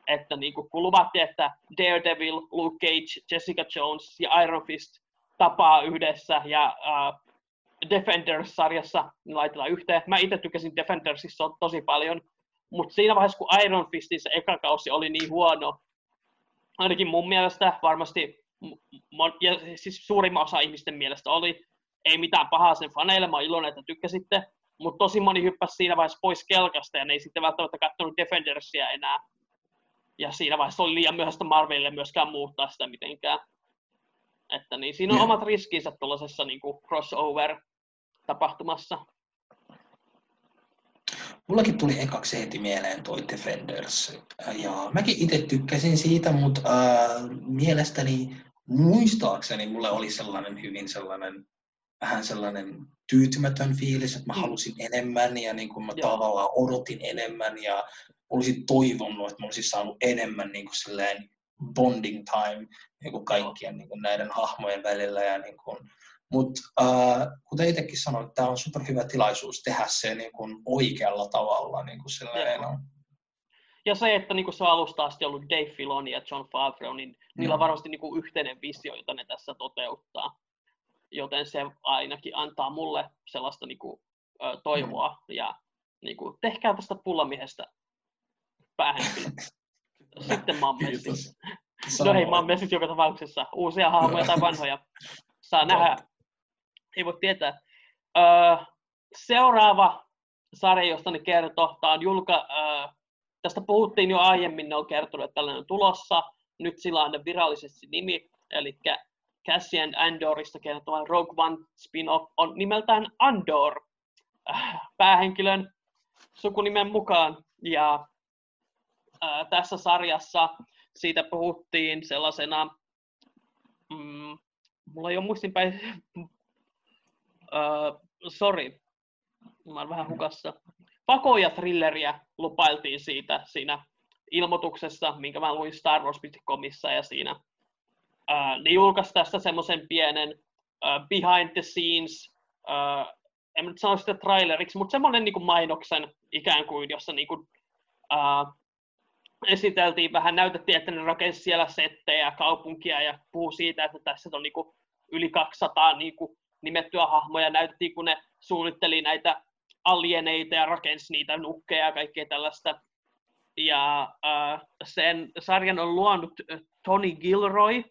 että niinku, kun luvattiin, että Daredevil, Luke Cage, Jessica Jones ja Iron Fist tapaa yhdessä ja uh, Defenders-sarjassa niin laitetaan yhteen. Mä itse tykkäsin Defendersissa tosi paljon, mutta siinä vaiheessa, kun Iron Fistissä eka kausi oli niin huono, ainakin mun mielestä varmasti, ja siis suurimman osa ihmisten mielestä oli, ei mitään pahaa sen faneille, mä iloinen, että tykkäsitte, mutta tosi moni hyppäsi siinä vaiheessa pois kelkasta ja ne ei sitten välttämättä katsonut Defendersia enää. Ja siinä vaiheessa oli liian myöhäistä Marvelille myöskään muuttaa sitä mitenkään. Että niin, siinä on yeah. omat riskinsä tuollaisessa niin crossover tapahtumassa. Mullakin tuli ekaksi heti mieleen toi Defenders. Ja mäkin itse tykkäsin siitä, mutta äh, mielestäni, muistaakseni, mulle oli sellainen hyvin sellainen, vähän sellainen tyytymätön fiilis, että mä mm. halusin enemmän ja niin kuin mä Joo. tavallaan odotin enemmän ja olisin toivonut, että mä olisin saanut enemmän niin kuin sellainen bonding time niin kuin kaikkien niin kuin näiden hahmojen välillä ja niin kuin, mutta äh, kuten itsekin sanoin, tämä on superhyvä tilaisuus tehdä se niin kuin oikealla tavalla. Niin kuin silleen, on. Ja se, että niin kuin se on alusta asti ollut Dave Filoni ja John Favreau, niin mm. niillä on varmasti niin kuin yhteinen visio, jota ne tässä toteuttaa. Joten se ainakin antaa mulle sellaista niin kuin, ö, toivoa. Mm. Ja niin kuin, tehkää tästä pullamiehestä päähenkilö. *laughs* Sitten mä oon *laughs* No hei, mä oon joka tapauksessa. Uusia hahmoja tai vanhoja. Saa nähdä ei voi tietää. Öö, seuraava sarja, josta ne kertoo, tämä on julka, öö, tästä puhuttiin jo aiemmin, ne on kertonut, että tällainen on tulossa. Nyt sillä on virallisesti nimi, eli Cassian Andorista kertova Rogue One spin-off on nimeltään Andor äh, päähenkilön sukunimen mukaan. Ja äh, tässä sarjassa siitä puhuttiin sellaisena, mm, mulla ei ole muistinpäin uh, *laughs* sorry, mä olen vähän hukassa. Pakoja thrilleriä lupailtiin siitä siinä ilmoituksessa, minkä mä luin Star Wars.comissa ja siinä uh, ne julkaisi tästä semmoisen pienen uh, behind the scenes, uh, en nyt sano sitä traileriksi, mutta semmoinen niin kuin mainoksen ikään kuin, jossa niin kuin, uh, esiteltiin vähän, näytettiin, että ne rakensi siellä settejä, kaupunkia ja puhuu siitä, että tässä on niin kuin yli 200 niin kuin nimettyä hahmoja näytettiin, kun ne suunnitteli näitä alieneita ja rakensi niitä nukkeja ja kaikkea tällaista. Ja äh, sen sarjan on luonut Tony Gilroy,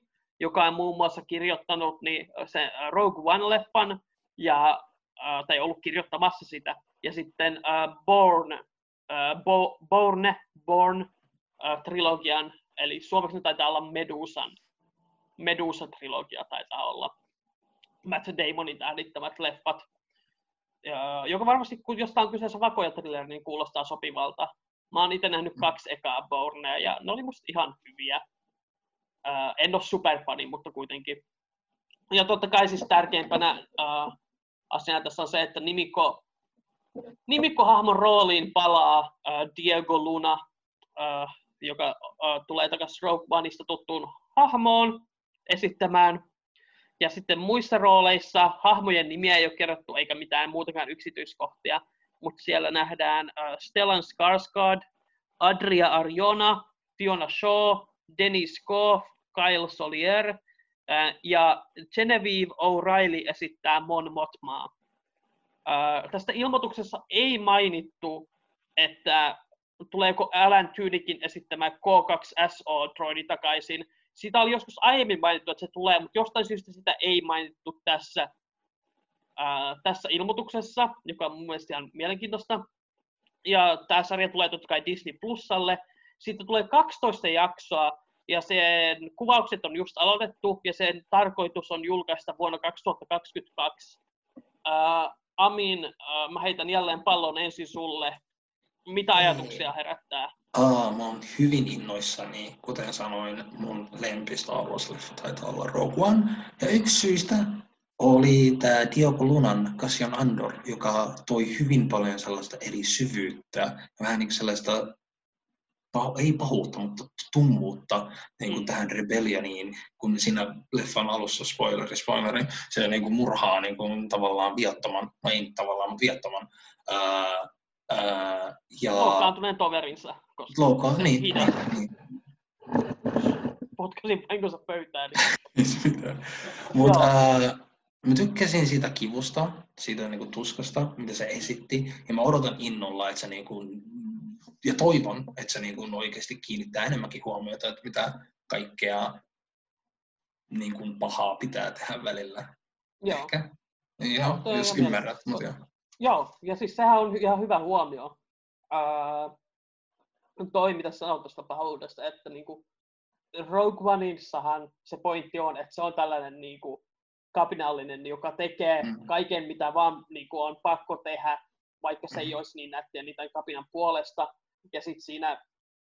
joka on muun muassa kirjoittanut niin, sen Rogue One-leffan, ja, äh, tai ollut kirjoittamassa sitä. Ja sitten äh, Born, äh, Bo, Born, Born äh, trilogian, eli suomeksi taitaa olla Medusan, Medusa-trilogia taitaa olla. Matt Damonin tähdittämät leffat, joka varmasti, kun jostain on kyseessä vakoja thriller, niin kuulostaa sopivalta. Mä oon itse nähnyt mm. kaksi ekaa Bournea, ja ne oli musta ihan hyviä. En ole superfani, mutta kuitenkin. Ja totta kai siis tärkeimpänä uh, asiana tässä on se, että nimikko, nimikkohahmon rooliin palaa uh, Diego Luna, uh, joka uh, tulee takaisin Rogue Oneista tuttuun hahmoon esittämään ja sitten muissa rooleissa hahmojen nimiä ei ole kerrottu eikä mitään muutakaan yksityiskohtia, mutta siellä nähdään uh, Stellan Skarsgård, Adria Arjona, Fiona Shaw, Dennis Koff, Kyle Solier ja Genevieve O'Reilly esittää Mon Mothmaa. Tästä ilmoituksessa ei mainittu, että tuleeko Alan Tudykin esittämään K2SO-droidi takaisin. Siitä oli joskus aiemmin mainittu, että se tulee, mutta jostain syystä sitä ei mainittu tässä, ää, tässä ilmoituksessa, joka on mun mielestä ihan mielenkiintoista. Ja tämä sarja tulee totta kai Disney Plusalle. Siitä tulee 12 jaksoa, ja sen kuvaukset on just aloitettu, ja sen tarkoitus on julkaista vuonna 2022. Ää, Amin, ää, mä heitän jälleen pallon ensin sulle. Mitä ajatuksia herättää? Aa, mä oon hyvin innoissani, kuten sanoin, mun lempi Star Wars-leffa taitaa olla Rogue One. Ja yksi syistä oli tämä Diogo Lunan Cassian Andor, joka toi hyvin paljon sellaista eri syvyyttä, vähän niin sellaista ei pahuutta, mutta tummuutta niin kuin mm. tähän rebellioniin, kun siinä leffan alussa, spoileri, spoileri, se niin kuin murhaa niin kuin tavallaan viattoman, no ei tavallaan, mutta viattoman ää, ää, ja... Loukkaantuneen toverinsa. Loukkaan, niin, niin, niin. Potkasin vahingossa pöytään. Niin. Mutta mä tykkäsin siitä kivusta, siitä niin kuin tuskasta, mitä se esitti, ja mä odotan innolla, että se niin kuin ja toivon, että se niin kuin oikeasti kiinnittää enemmänkin huomiota, että mitä kaikkea niin kuin pahaa pitää tehdä välillä. Joo. Ehkä. Joo, no, jos ymmärrät. Mutta joo. joo, ja siis sehän on ihan hyvä huomio. Ää, toi, mitä sanoit tuosta pahuudesta, että niin kuin Rogue Oneissahan se pointti on, että se on tällainen niin kuin kapinallinen, joka tekee mm. kaiken, mitä vaan niin kuin on pakko tehdä, vaikka se ei olisi niin nättiä niitä kapinan puolesta ja sitten siinä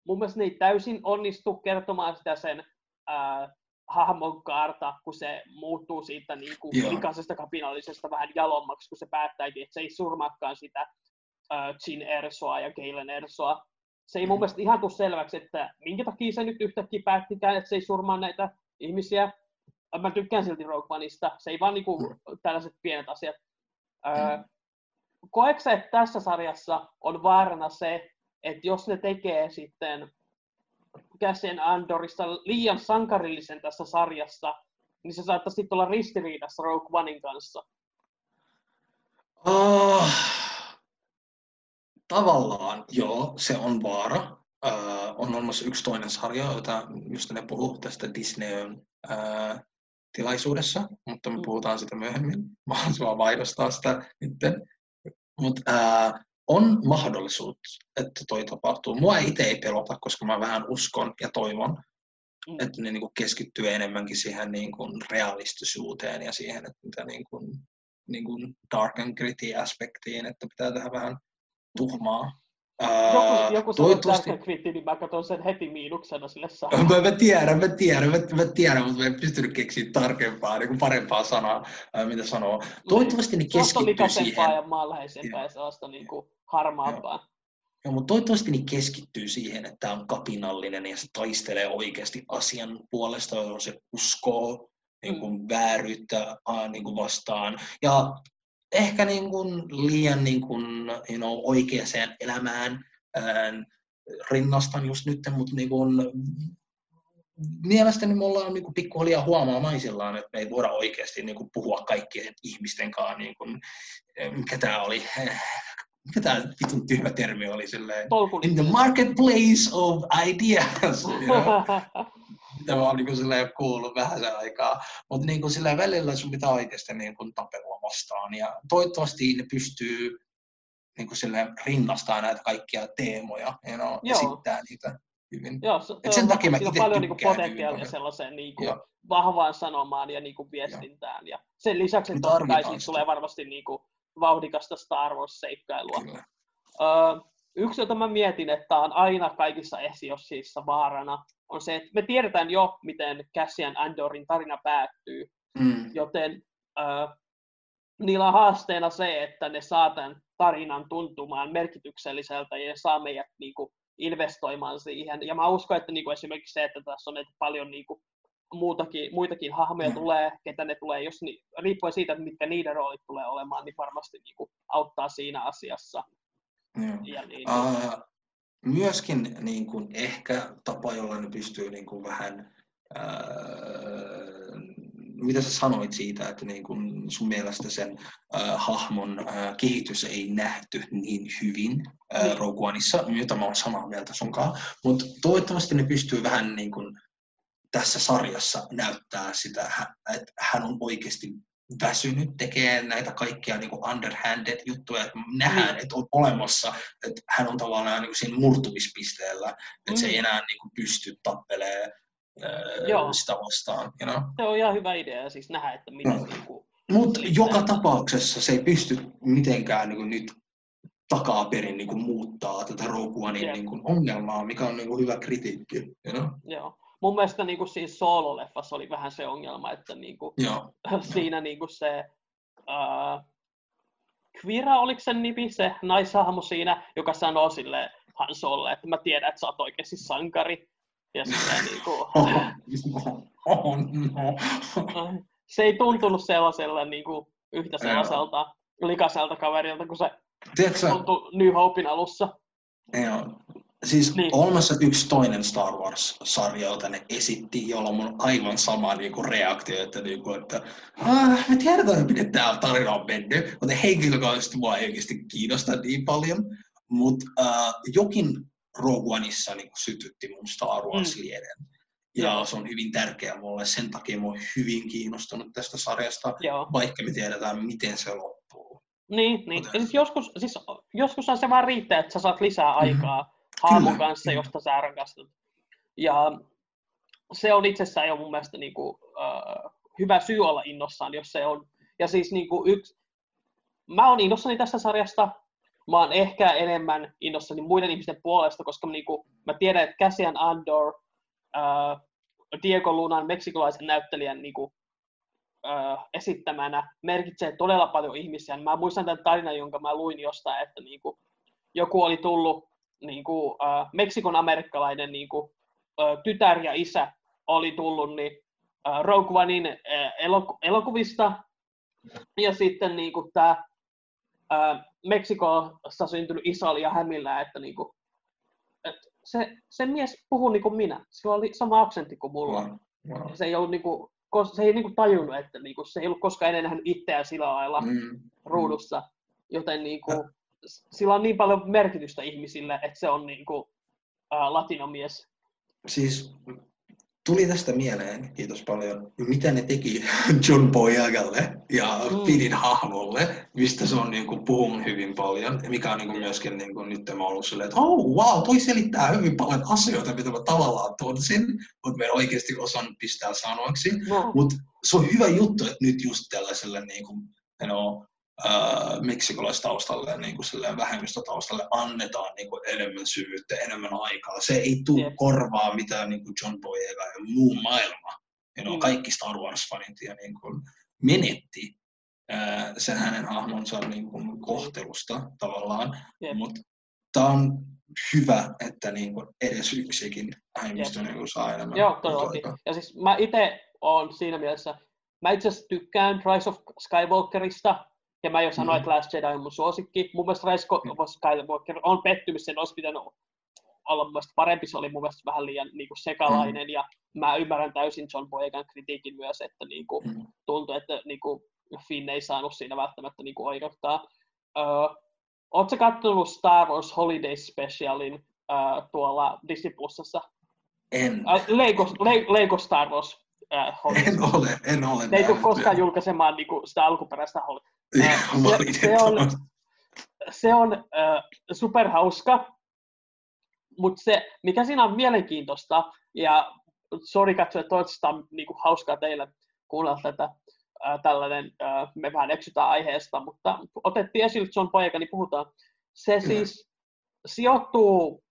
mun mielestä ne ei täysin onnistu kertomaan sitä sen ää, hahmon kaarta, kun se muuttuu siitä niin kuin likaisesta kapinallisesta vähän jalommaksi, kun se päättääkin, että se ei surmaakaan sitä ää, Jin Ersoa ja Galen Ersoa. Se ei mun mm. mielestä ihan tule selväksi, että minkä takia se nyt yhtäkkiä päättikään, että se ei surmaa näitä ihmisiä. Mä tykkään silti Rogue Oneista. Se ei vaan niinku tällaiset pienet asiat. Mm. Koetko että tässä sarjassa on vaarana se, että jos ne tekee sitten Cassian Andorista liian sankarillisen tässä sarjassa, niin se saattaisi sitten olla ristiriidassa Rogue Onein kanssa. Uh, tavallaan joo, se on vaara. Uh, on olemassa yksi toinen sarja, jota just ne puhuu tästä Disneyn uh, tilaisuudessa, mutta me mm. puhutaan sitä myöhemmin. *laughs* Mä haluan vaihdosta sitä nyt. Mutta on mahdollisuus, että toi tapahtuu. Mua itse ei pelota, koska mä vähän uskon ja toivon, mm. että ne niin kuin keskittyy enemmänkin siihen niin kuin realistisuuteen ja siihen, että mitä niin kuin, niin kuin dark and gritty aspektiin, että pitää tehdä vähän tuhmaa. Joku, joku toivottavasti... Niin mä katson sen heti miinuksena sille samaan. *laughs* Mä, mä, tiedän, mä tiedän, mä, mä tiedän, mutta mä en pystynyt keksiä tarkempaa, niin kuin parempaa sanaa, ää, mitä sanoo. Toivottavasti ne keskittyy siihen. ja maanläheisempää ja sellaista niin kuin harmaampaa. Joo, mutta toivottavasti ne keskittyy siihen, että tämä on kapinallinen ja se taistelee oikeasti asian puolesta, jolloin se uskoo niin kuin mm. vääryyttä niin kuin vastaan. Ja ehkä niin kuin liian niin kuin, you know, oikeaan elämään ää, rinnastan just nyt, mutta niin kuin, mielestäni me ollaan niin pikkuhiljaa huomaamaisillaan, että me ei voida oikeasti niin kuin puhua kaikkien ihmisten kanssa, niin kuin, mikä tämä oli, mikä tämä vitun tyhmä termi oli silleen, in the marketplace of ideas. *laughs* You know? mitä mä oon niin kuin, kuullut vähän sen aikaa. Mutta niin kuin, välillä sun pitää oikeasti niin kuin, tapella vastaan. Ja toivottavasti ne pystyy niin kuin, silleen, rinnastaa näitä kaikkia teemoja you know, ja esittää niitä hyvin. Joo, se, Et sen takia mä on paljon niin kuin, potentiaalia sellaiseen niin kuin, vahvaan sanomaan ja niin kuin, viestintään. Ja sen lisäksi, että tulee varmasti niin kuin, vauhdikasta Star Wars-seikkailua. Kyllä. Uh, yksi, jota mä mietin, että on aina kaikissa esiossissa vaarana, on se, että me tiedetään jo, miten Cassian Andorin tarina päättyy, mm. joten äh, niillä on haasteena se, että ne saa tämän tarinan tuntumaan merkitykselliseltä ja ne saa meidät niin kuin, investoimaan siihen. Ja mä uskon, että niin kuin esimerkiksi se, että tässä on että paljon niin kuin, muutakin, muitakin hahmoja mm. tulee, ketä ne tulee, jos ni, riippuen siitä, että mitkä niiden roolit tulee olemaan, niin varmasti niin kuin, auttaa siinä asiassa. Mm. Ja niin, uh, myöskin niin kuin ehkä tapa, jolla ne pystyy niin kuin vähän ää, mitä sä sanoit siitä, että niin kun sun mielestä sen äh, hahmon äh, kehitys ei nähty niin hyvin äh. Rogue Oneissa, jota mä oon samaa mieltä sunkaan, mutta toivottavasti ne pystyy vähän niin kun, tässä sarjassa näyttää sitä, että hän on oikeasti väsynyt tekemään näitä kaikkia niin underhanded juttuja, että nähdään, mm. että on olemassa, että hän on tavallaan niin kuin siinä murtumispisteellä, että mm. se ei mm. enää niin kuin pysty tappelemaan Joo. sitä vastaan. You know? Se on ihan hyvä idea siis nähdä, että miten... No. Niin kuin, Mutta joka tapauksessa se ei pysty mitenkään niin kuin nyt takaperin niin kuin muuttaa tätä Rogue Onein niin kuin ongelmaa, mikä on niin kuin hyvä kritiikki. You know? Joo. Mun mielestä niin kuin siinä Solo-leffassa oli vähän se ongelma, että niin kuin, Joo. *laughs* siinä niin kuin se... Uh, Kvira, oliko sen nimi, se naishahmo siinä, joka sanoo sille Han Sololle, että mä tiedän, että sä oot oikeasti sankari. Ja sitten niin kuin, *laughs* oh, no. *laughs* se ei tuntunut sellaisella niin kuin, yhtä sellaiselta likaiselta kaverilta, kun se Tiedätkö, tuntui New Hopein alussa. Joo. Siis niin. olemassa yksi toinen Star Wars-sarja, jota ne esitti, jolla on aivan sama niin kuin, reaktio, että, niin kuin, että ah, me tiedetään, miten tämä tarina on mennyt, mutta henkilökohtaisesti mua ei oikeasti kiinnosta niin paljon. Mutta uh, jokin Rogue Oneissa niin sytytti mun Star Wars-lieden. Mm. Ja se on hyvin tärkeä mulle, sen takia mä oon hyvin kiinnostunut tästä sarjasta, Joo. vaikka me tiedetään, miten se loppuu. Niin, niin. Ja siis joskus, siis joskushan se vaan riittää, että sä saat lisää mhm. aikaa mm-hmm. Kanssa, kyllä. josta sä rakastut. Ja se on itsessään jo mun mielestä niin kuin, uh, hyvä syy olla innossaan, jos se on. Ja siis niin kuin yksi, mä oon innossani tästä sarjasta, mä oon ehkä enemmän innossani muiden ihmisten puolesta, koska mä, niin kuin, mä tiedän, että Cassian Andor, äh, Diego Lunan meksikolaisen näyttelijän niin kuin, äh, esittämänä merkitsee todella paljon ihmisiä. Mä muistan tämän tarinan, jonka mä luin jostain, että niin kuin, joku oli tullut, niin kuin, äh, Meksikon amerikkalainen niin kuin, äh, tytär ja isä oli tullut niin, äh, Rogue Onein äh, elok- elokuvista, ja sitten niin kuin, tämä Meksikossa syntynyt iso oli ja hämillä, että niinku, et se, se mies puhui niin kuin minä. Sillä oli sama aksentti kuin mulla. Wow. Wow. Se ei ollut niinku, se ei niinku tajunnut, että niinku, se ei ollut koskaan ennen nähnyt itseään sillä lailla mm. ruudussa. Joten niinku, ja. Sillä on niin paljon merkitystä ihmisille, että se on niinku, ää, latinomies. Siis tuli tästä mieleen, kiitos paljon, mitä ne teki *laughs* John Boyagalle ja mm. Fidin hahmolle, mistä se on niin kuin, puhunut hyvin paljon, mikä on niin kuin, myöskin niin kuin, nyt mä ollut silleen, että oh wow, toi selittää hyvin paljon asioita, mitä mä tavallaan tunsin, mutta mä en oikeasti osannut pistää sanoiksi. No. Mutta se on hyvä juttu, että nyt just tällaiselle niin kuin, you know, äh, meksikolaistaustalle niin kuin vähemmistötaustalle annetaan niin kuin enemmän syvyyttä, enemmän aikaa. Se ei tule yes. korvaa mitään niin kuin John Boyega ja muu maailma. You know, mm. Kaikki Star Wars-fanit ja niin kuin menetti äh, sen hänen hahmonsa niin kuin kohtelusta tavallaan. Yep. Mutta tämä on hyvä, että niin kuin edes yksikin vähemmistö yep. niin saa enemmän. Joo, todellakin. Ja siis mä itse olen siinä mielessä, mä itse asiassa tykkään Rise of Skywalkerista, ja mä jo sanoin, mm. että Last Jedi on mun suosikki. Mun mielestä Rise of Skywalker on pettymys, sen olisi pitänyt olla mun mielestä parempi. Se oli mun mielestä vähän liian niin kuin sekalainen. Mm. Ja mä ymmärrän täysin John Boyegan kritiikin myös, että niin kuin, mm. tuntui, että niin kuin, Finn ei saanut siinä välttämättä niin kuin, oikeuttaa. Uh, Oletko katsonut Star Wars Holiday Specialin uh, tuolla Disney Plusassa? En. Uh, Lego, Le- Lego Star Wars äh, En ole, en ole. Ne ei tule koskaan julkaisemaan niin kuin, sitä alkuperäistä Holiday se, se on, se on äh, superhauska, mutta se, mikä siinä on mielenkiintoista, ja sori katsoa, että toivottavasti on niin kuin, hauskaa teille kuunnella tätä, äh, tällainen, äh, me vähän eksytään aiheesta, mutta otettiin esille John Boyega, niin puhutaan. Se siis sijoittuu,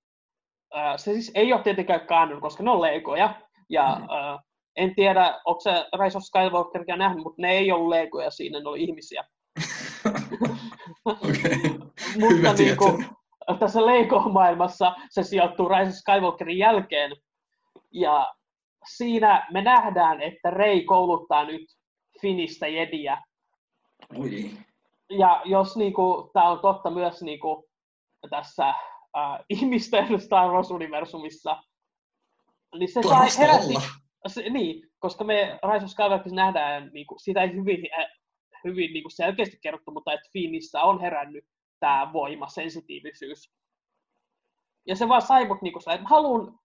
äh, se siis ei ole tietenkään kaanun, koska ne on leikoja, ja mm. äh, en tiedä, onko se Rise of Skywalkeria nähnyt, mutta ne ei ollut leikoja siinä, ne oli ihmisiä. *laughs* okay. *laughs* Mutta niin kuin, tässä Lego-maailmassa se sijoittuu Rise Skywalkerin jälkeen. Ja siinä me nähdään, että Rey kouluttaa nyt Finistä jediä. Ui. Ja jos niin kuin, tämä on totta myös niin kuin, tässä äh, *laughs* ihmisten Star Wars-universumissa, niin se sai, herätti, Se, niin, koska me Rise of nähdään, niin kuin, sitä ei hyvin, hyvin niin kuin selkeästi kerrottu, mutta että Finnissä on herännyt tämä voima, sensitiivisyys. Ja se vaan sai mut niin kuin, että haluan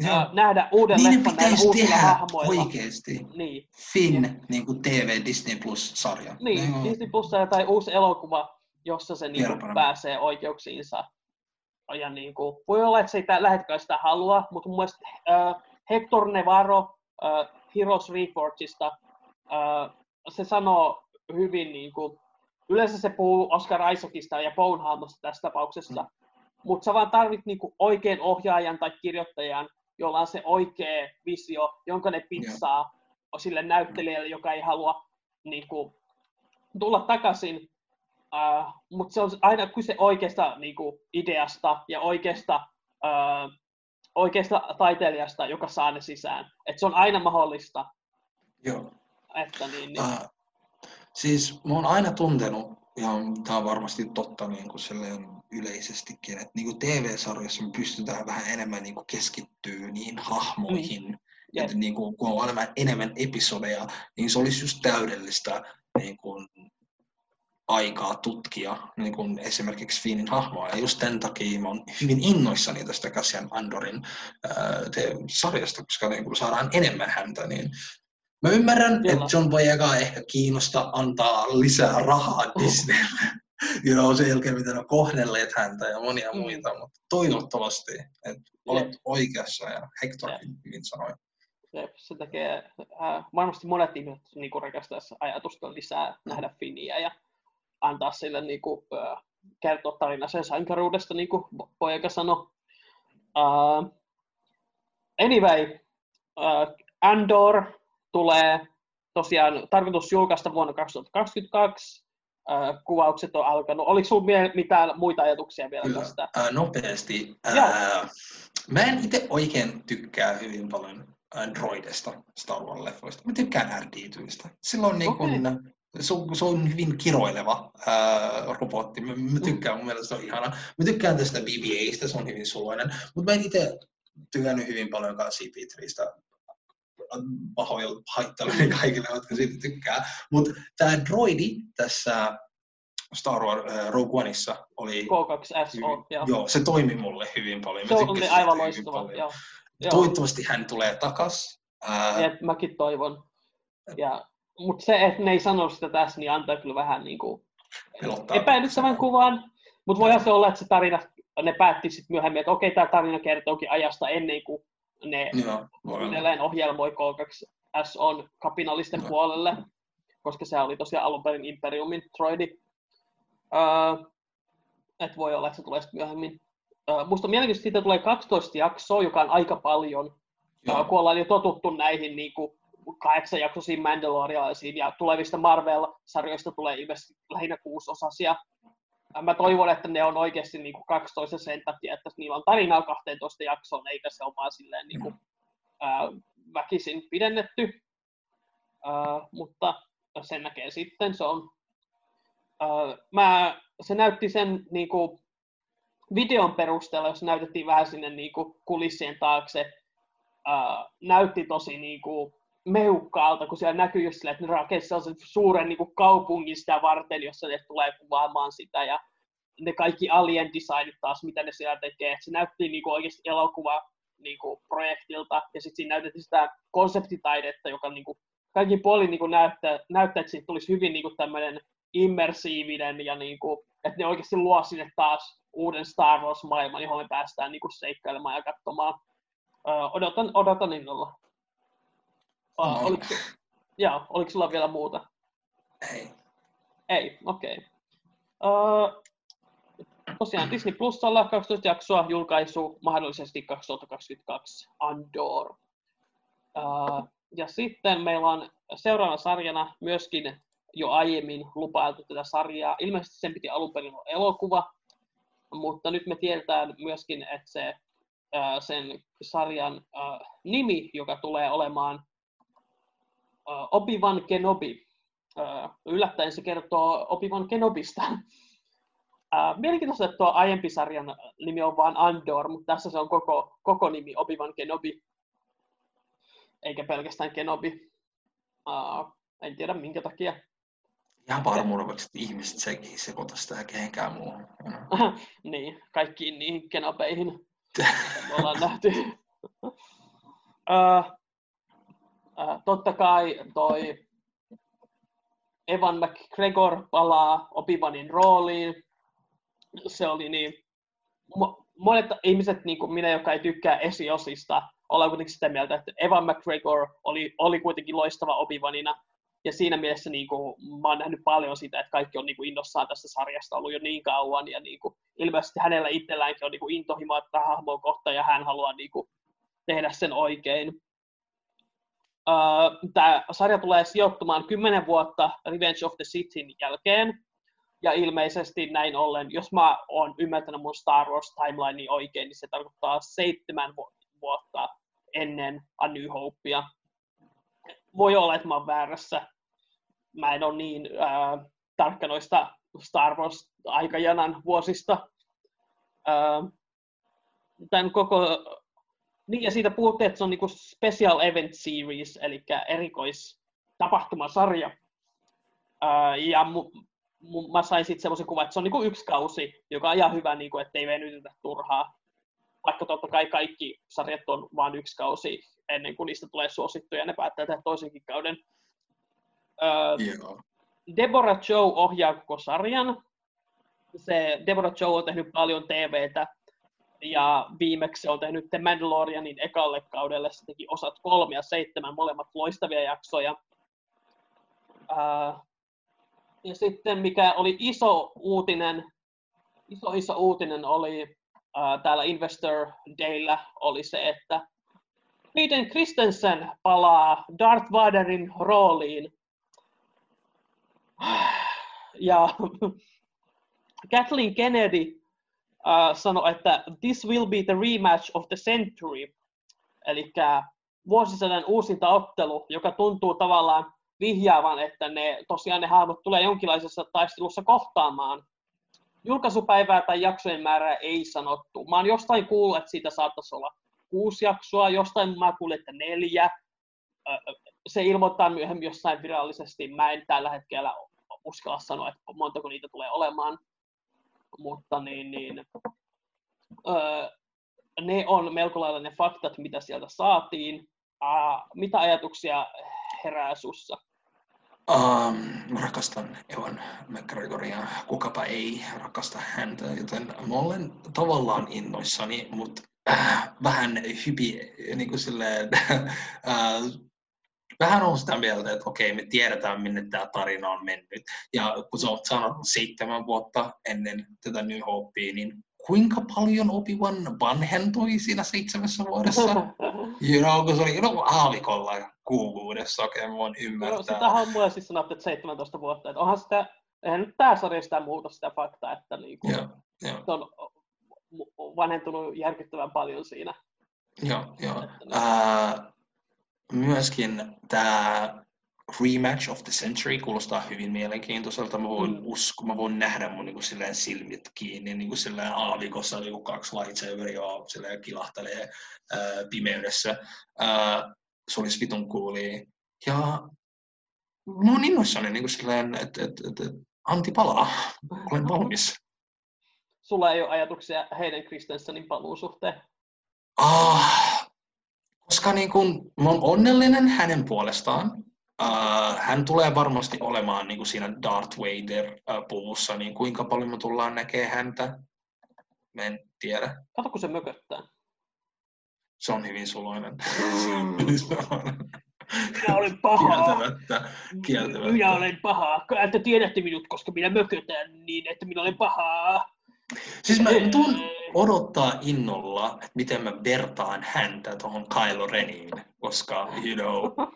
ja. nähdä uuden niin leffan näillä uusilla hahmoilla. oikeesti. Niin. Finn, ja. niin kuin TV Disney Plus-sarja. Niin, niin Disney Plus tai uusi elokuva, jossa se niin kuin, pääsee oikeuksiinsa. Ja niin kuin, voi olla, että se ei lähetkään sitä halua, mutta mun mielestä äh, Hector Nevarro äh, Heroes Reforgesta, äh, se sanoo hyvin, niin kuin, yleensä se puhuu Oscar Isaacista ja Bonehammosta tässä tapauksessa, mm. mutta sä vaan tarvit niin kuin, oikean ohjaajan tai kirjoittajan, jolla on se oikea visio, jonka ne pitsaa yeah. sille näyttelijälle, joka ei halua niin kuin, tulla takaisin. Uh, mutta se on aina kyse oikeasta niin kuin, ideasta ja oikeasta, uh, oikeasta taiteilijasta, joka saa ne sisään. Et se on aina mahdollista. Joo. Että niin, niin. Uh, siis mä oon aina tuntenut, ja tämä on varmasti totta niin kuin yleisestikin, että niin kuin TV-sarjassa me pystytään vähän enemmän niin kuin keskittyä niihin hahmoihin, mm. että niin kuin, kun on enemmän, enemmän episodeja, niin se olisi just täydellistä niin kuin, aikaa tutkia niin kuin esimerkiksi Finnin hahmoa. Ja just tämän takia mä oon hyvin innoissani tästä Cassian Andorin ää, sarjasta, koska niin kuin saadaan enemmän häntä. Niin Mä ymmärrän, Kyllä. että John Boyega ehkä kiinnosta antaa lisää rahaa Disneylle *laughs* you know, sen jälkeen, mitä ne on kohdelleet häntä ja monia mm. muita, mutta toivottavasti, että olet Jep. oikeassa ja Hector hyvin sanoi. Jep, se tekee, äh, varmasti monet ihmiset niin rakastaisi ajatusta lisää nähdä Finiä ja antaa sille niin kuin, äh, kertoa tarina sen sankaruudesta, niin kuin poika sanoi. Uh, anyway, uh, Andor tulee tosiaan tarkoitus julkaista vuonna 2022 kuvaukset on alkanut. Oliko sinulla mitään muita ajatuksia vielä Kyllä. tästä? Äh, nopeasti. Äh, mä en itse oikein tykkää hyvin paljon Androidista Star Wars-leffoista. Mä tykkään r 2 Silloin niin kun, okay. se, on, se on hyvin kiroileva ää, robotti. Mä, mä tykkään, mun mielestä se on ihana. Mä tykkään tästä BB-8, se on hyvin suloinen. Mutta mä en itse tykännyt hyvin paljon CP3stä pahoja haittelen kaikille, jotka siitä tykkää. Mutta tämä droidi tässä Star Wars uh, Rogue Oneissa oli... K2SO, joo. joo. se toimi mulle hyvin paljon. Se oli aivan loistava, joo. Toivottavasti hän tulee takas. Uh, ja mäkin toivon. Ja, mutta se, että ne ei sano sitä tässä, niin antaa kyllä vähän niin kuin epäilyttävän kuvan. Mutta voihan se olla, että se tarina, ne päätti sitten myöhemmin, että okei, tämä tarina kertookin ajasta ennen kuin ne uudelleen ohjelmoi K2S on kapinallisten no. puolelle, koska se oli tosiaan alun perin Imperiumin droidi. Uh, et voi olla, että se tulee sitten myöhemmin. Uh, musta mielenkiintoista siitä tulee 12 jaksoa, joka on aika paljon. Uh, kun ollaan jo totuttu näihin niin kuin kahdeksan jaksoisiin Mandalorialaisiin ja tulevista Marvel-sarjoista tulee ilmeisesti lähinnä kuusosasia mä toivon, että ne on oikeasti niin kuin 12 sen takia, että niillä on tarinaa 12 jaksoon, eikä se ole vaan silleen niin kuin, ää, väkisin pidennetty. Ää, mutta sen näkee sitten, se on... Ää, mä, se näytti sen niin kuin, videon perusteella, jos näytettiin vähän sinne niin kuin, kulissien taakse, ää, näytti tosi niin kuin, meukkaalta, kun siellä näkyy just sille, että ne rakensi sellaisen suuren niin kuin kaupungin sitä varten, jossa ne tulee kuvaamaan sitä, ja ne kaikki alien designit taas, mitä ne siellä tekee. Se näytti niin kuin oikeasti elokuva niin kuin projektilta, ja sitten siinä näytettiin sitä konseptitaidetta, joka niin kuin, kaikki puolin niin kuin näyttää, näyttää, että siitä tulisi hyvin niin kuin tämmöinen immersiivinen, ja niin kuin, että ne oikeasti luo sinne taas uuden Star Wars-maailman, johon me päästään niin kuin seikkailemaan ja katsomaan. Odotan, odotan innolla. Uh, oliko, joo, oliko sulla vielä muuta? Ei. Ei, okei. Okay. Uh, tosiaan Disney Plusalla 12 jaksoa julkaisu mahdollisesti 2022 Andor. Uh, ja sitten meillä on seuraavana sarjana myöskin jo aiemmin lupailtu tätä sarjaa. Ilmeisesti sen piti alun perin olla elokuva, mutta nyt me tiedetään myöskin, että se, uh, sen sarjan nimi, joka tulee olemaan Obi-Wan Kenobi. Yllättäen se kertoo Obi-Wan Kenobista. Mielenkiintoista, että tuo aiempi sarjan nimi on vain Andor, mutta tässä se on koko, koko nimi Obi-Wan Kenobi. eikä pelkästään Kenobi. Uh, en tiedä minkä takia. Ihan varmuudeksi, että ihmiset sekin sekoita sitä kehenkään muuhun. *laughs* niin, kaikkiin niihin kenopeihin me ollaan nähty. uh, uh, totta kai toi Evan McGregor palaa Obivanin rooliin. Se oli niin... Monet ihmiset, niin kuin minä, joka ei tykkää esiosista, ollaan kuitenkin sitä mieltä, että Evan McGregor oli, oli kuitenkin loistava Obivanina. Ja siinä mielessä niin kuin, mä oon nähnyt paljon sitä, että kaikki on niin kuin, innossaan tästä sarjasta ollut jo niin kauan. Ja niin kuin, ilmeisesti hänellä itselläänkin on niin intohimoa tähän hahmoon kohtaan ja hän haluaa niin kuin, tehdä sen oikein. Uh, Tämä sarja tulee sijoittumaan 10 vuotta Revenge of the Sithin jälkeen. Ja ilmeisesti näin ollen, jos mä oon ymmärtänyt mun Star Wars timeline oikein, niin se tarkoittaa seitsemän vuotta ennen A New Hopea. Voi olla, että mä oon väärässä. Mä en ole niin äh, tarkka noista Star Wars-aikajanan vuosista. Äh, tämän koko... Niin, ja siitä puhuttiin, että se on niinku special event series, eli erikoistapahtumasarja. Äh, ja mu, mu, mä sain sitten semmoisen kuvan, että se on niinku yksi kausi, joka on ihan hyvä, niinku, ettei venytetä turhaa vaikka totta kai kaikki sarjat on vain yksi kausi ennen kuin niistä tulee suosittuja, ja ne päättää tehdä toisenkin kauden. Öö, Deborah Joe ohjaa koko sarjan. Se Deborah Joe on tehnyt paljon TVtä, ja viimeksi on tehnyt The Mandalorianin ekalle kaudelle. Se teki osat kolme ja seitsemän, molemmat loistavia jaksoja. Öö, ja sitten mikä oli iso uutinen, iso iso uutinen oli täällä Investor Dayllä oli se, että Hayden Christensen palaa Darth Vaderin rooliin. Ja *laughs* Kathleen Kennedy uh, sanoi, että this will be the rematch of the century. Eli vuosisadan uusinta ottelu, joka tuntuu tavallaan vihjaavan, että ne, tosiaan ne hahmot tulee jonkinlaisessa taistelussa kohtaamaan julkaisupäivää tai jaksojen määrää ei sanottu. Mä oon jostain kuullut, että siitä saattaisi olla kuusi jaksoa, jostain mä kuulin, että neljä. Se ilmoittaa myöhemmin jossain virallisesti. Mä en tällä hetkellä uskalla sanoa, että montako niitä tulee olemaan. Mutta niin, niin, ne on melko lailla ne faktat, mitä sieltä saatiin. mitä ajatuksia herää sussa? Um, mä rakastan Evan McGregoria, kukapa ei rakasta häntä, joten mä olen tavallaan innoissani, mutta äh, vähän hypi, niin kuin silleen, *laughs* äh, vähän on sitä mieltä, että okei, me tiedetään, minne tämä tarina on mennyt. Ja kun sä oot sanonut seitsemän vuotta ennen tätä New Hopea, niin kuinka paljon Obi-Wan vanhentui siinä seitsemässä vuodessa? *laughs* you know, kun se oli no, aavikolla kuuvuudessa, okei, okay, voin ymmärtää. No, sitähän on mulle siis sanottu, että 17 vuotta, että onhan sitä, eihän nyt tämä sarja sitä muuta sitä faktaa, että niinku, yeah, yeah. se on vanhentunut järkyttävän paljon siinä. Joo, joo. Äh, myöskin tämä rematch of the century kuulostaa hyvin mielenkiintoiselta. Mä voin, mm. usko, mä voin nähdä mun niin silleen silmit kiinni niin kuin silleen aavikossa niin kuin kaksi lightsaberia silleen kilahtelee ää, pimeydessä. Ää, se olisi vitun kuuli. Ja mä oon innoissani niin kuin silleen, että et, et, et, Antti palaa. Olen valmis. Sulla ei ole ajatuksia heidän Kristensenin paluun suhteen? Ah, koska niin kun, mä oon onnellinen hänen puolestaan, Uh, hän tulee varmasti olemaan niin kuin siinä Darth Vader-puvussa, niin kuinka paljon me tullaan näkemään häntä, mä en tiedä. Kato, kun se mököttää. Se on hyvin suloinen. Mm. *laughs* minä olen paha. Kieltämättä. Kieltämättä. Minä olen paha. Että tiedätte minut, koska minä mökötän niin, että minä olen paha. Siis mä tuun odottaa innolla, että miten mä vertaan häntä tuohon Kylo Reniin, koska, you know,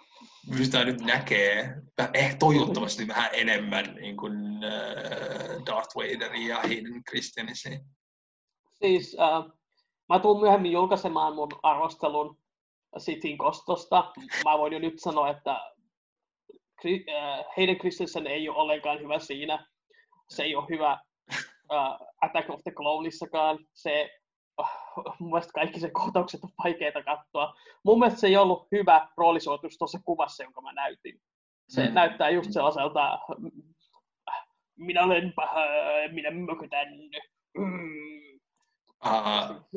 pystytään nyt näkee eh, toivottavasti vähän enemmän niin kuin, äh, Darth Vaderin ja Hayden Christensen. Siis äh, mä tuun myöhemmin julkaisemaan mun arvostelun Cityn kostosta. Mä voin jo nyt sanoa, että äh, Hayden Christensen ei ole ollenkaan hyvä siinä. Se ei ole hyvä äh, Attack of the Clonesissakaan. Se, äh, mun mielestä kaikki se kohtaukset on vaikeita katsoa. Mun mielestä se ei ollut hyvä roolisuotus tuossa kuvassa, jonka mä näytin. Se mm. näyttää just sellaiselta, minä olen paha, minä mökytän. Mm. Uh,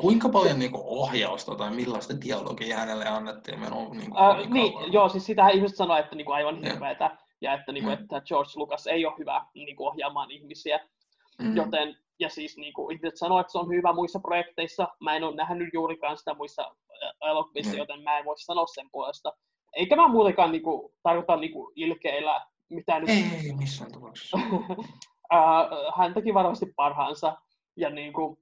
kuinka paljon niinku ohjausta tai millaista dialogia hänelle annettiin? Menu, niinku, uh, niin, joo, siis sitähän ihmiset sanoo, että niinku aivan hirveätä ja että, niinku, mm. että George Lucas ei ole hyvä niinku, ohjaamaan ihmisiä. Mm. Joten, ja siis niinku, ihmiset sanoo, että se on hyvä muissa projekteissa. Mä en ole nähnyt juurikaan sitä muissa elokuvissa, mm. joten mä en voi sanoa sen puolesta. Eikä mä muutenkaan niinku, tarkoita niinku, ilkeillä mitään. Ei, ei missään tapauksessa. *laughs* hän teki varmasti parhaansa. Ja niinku,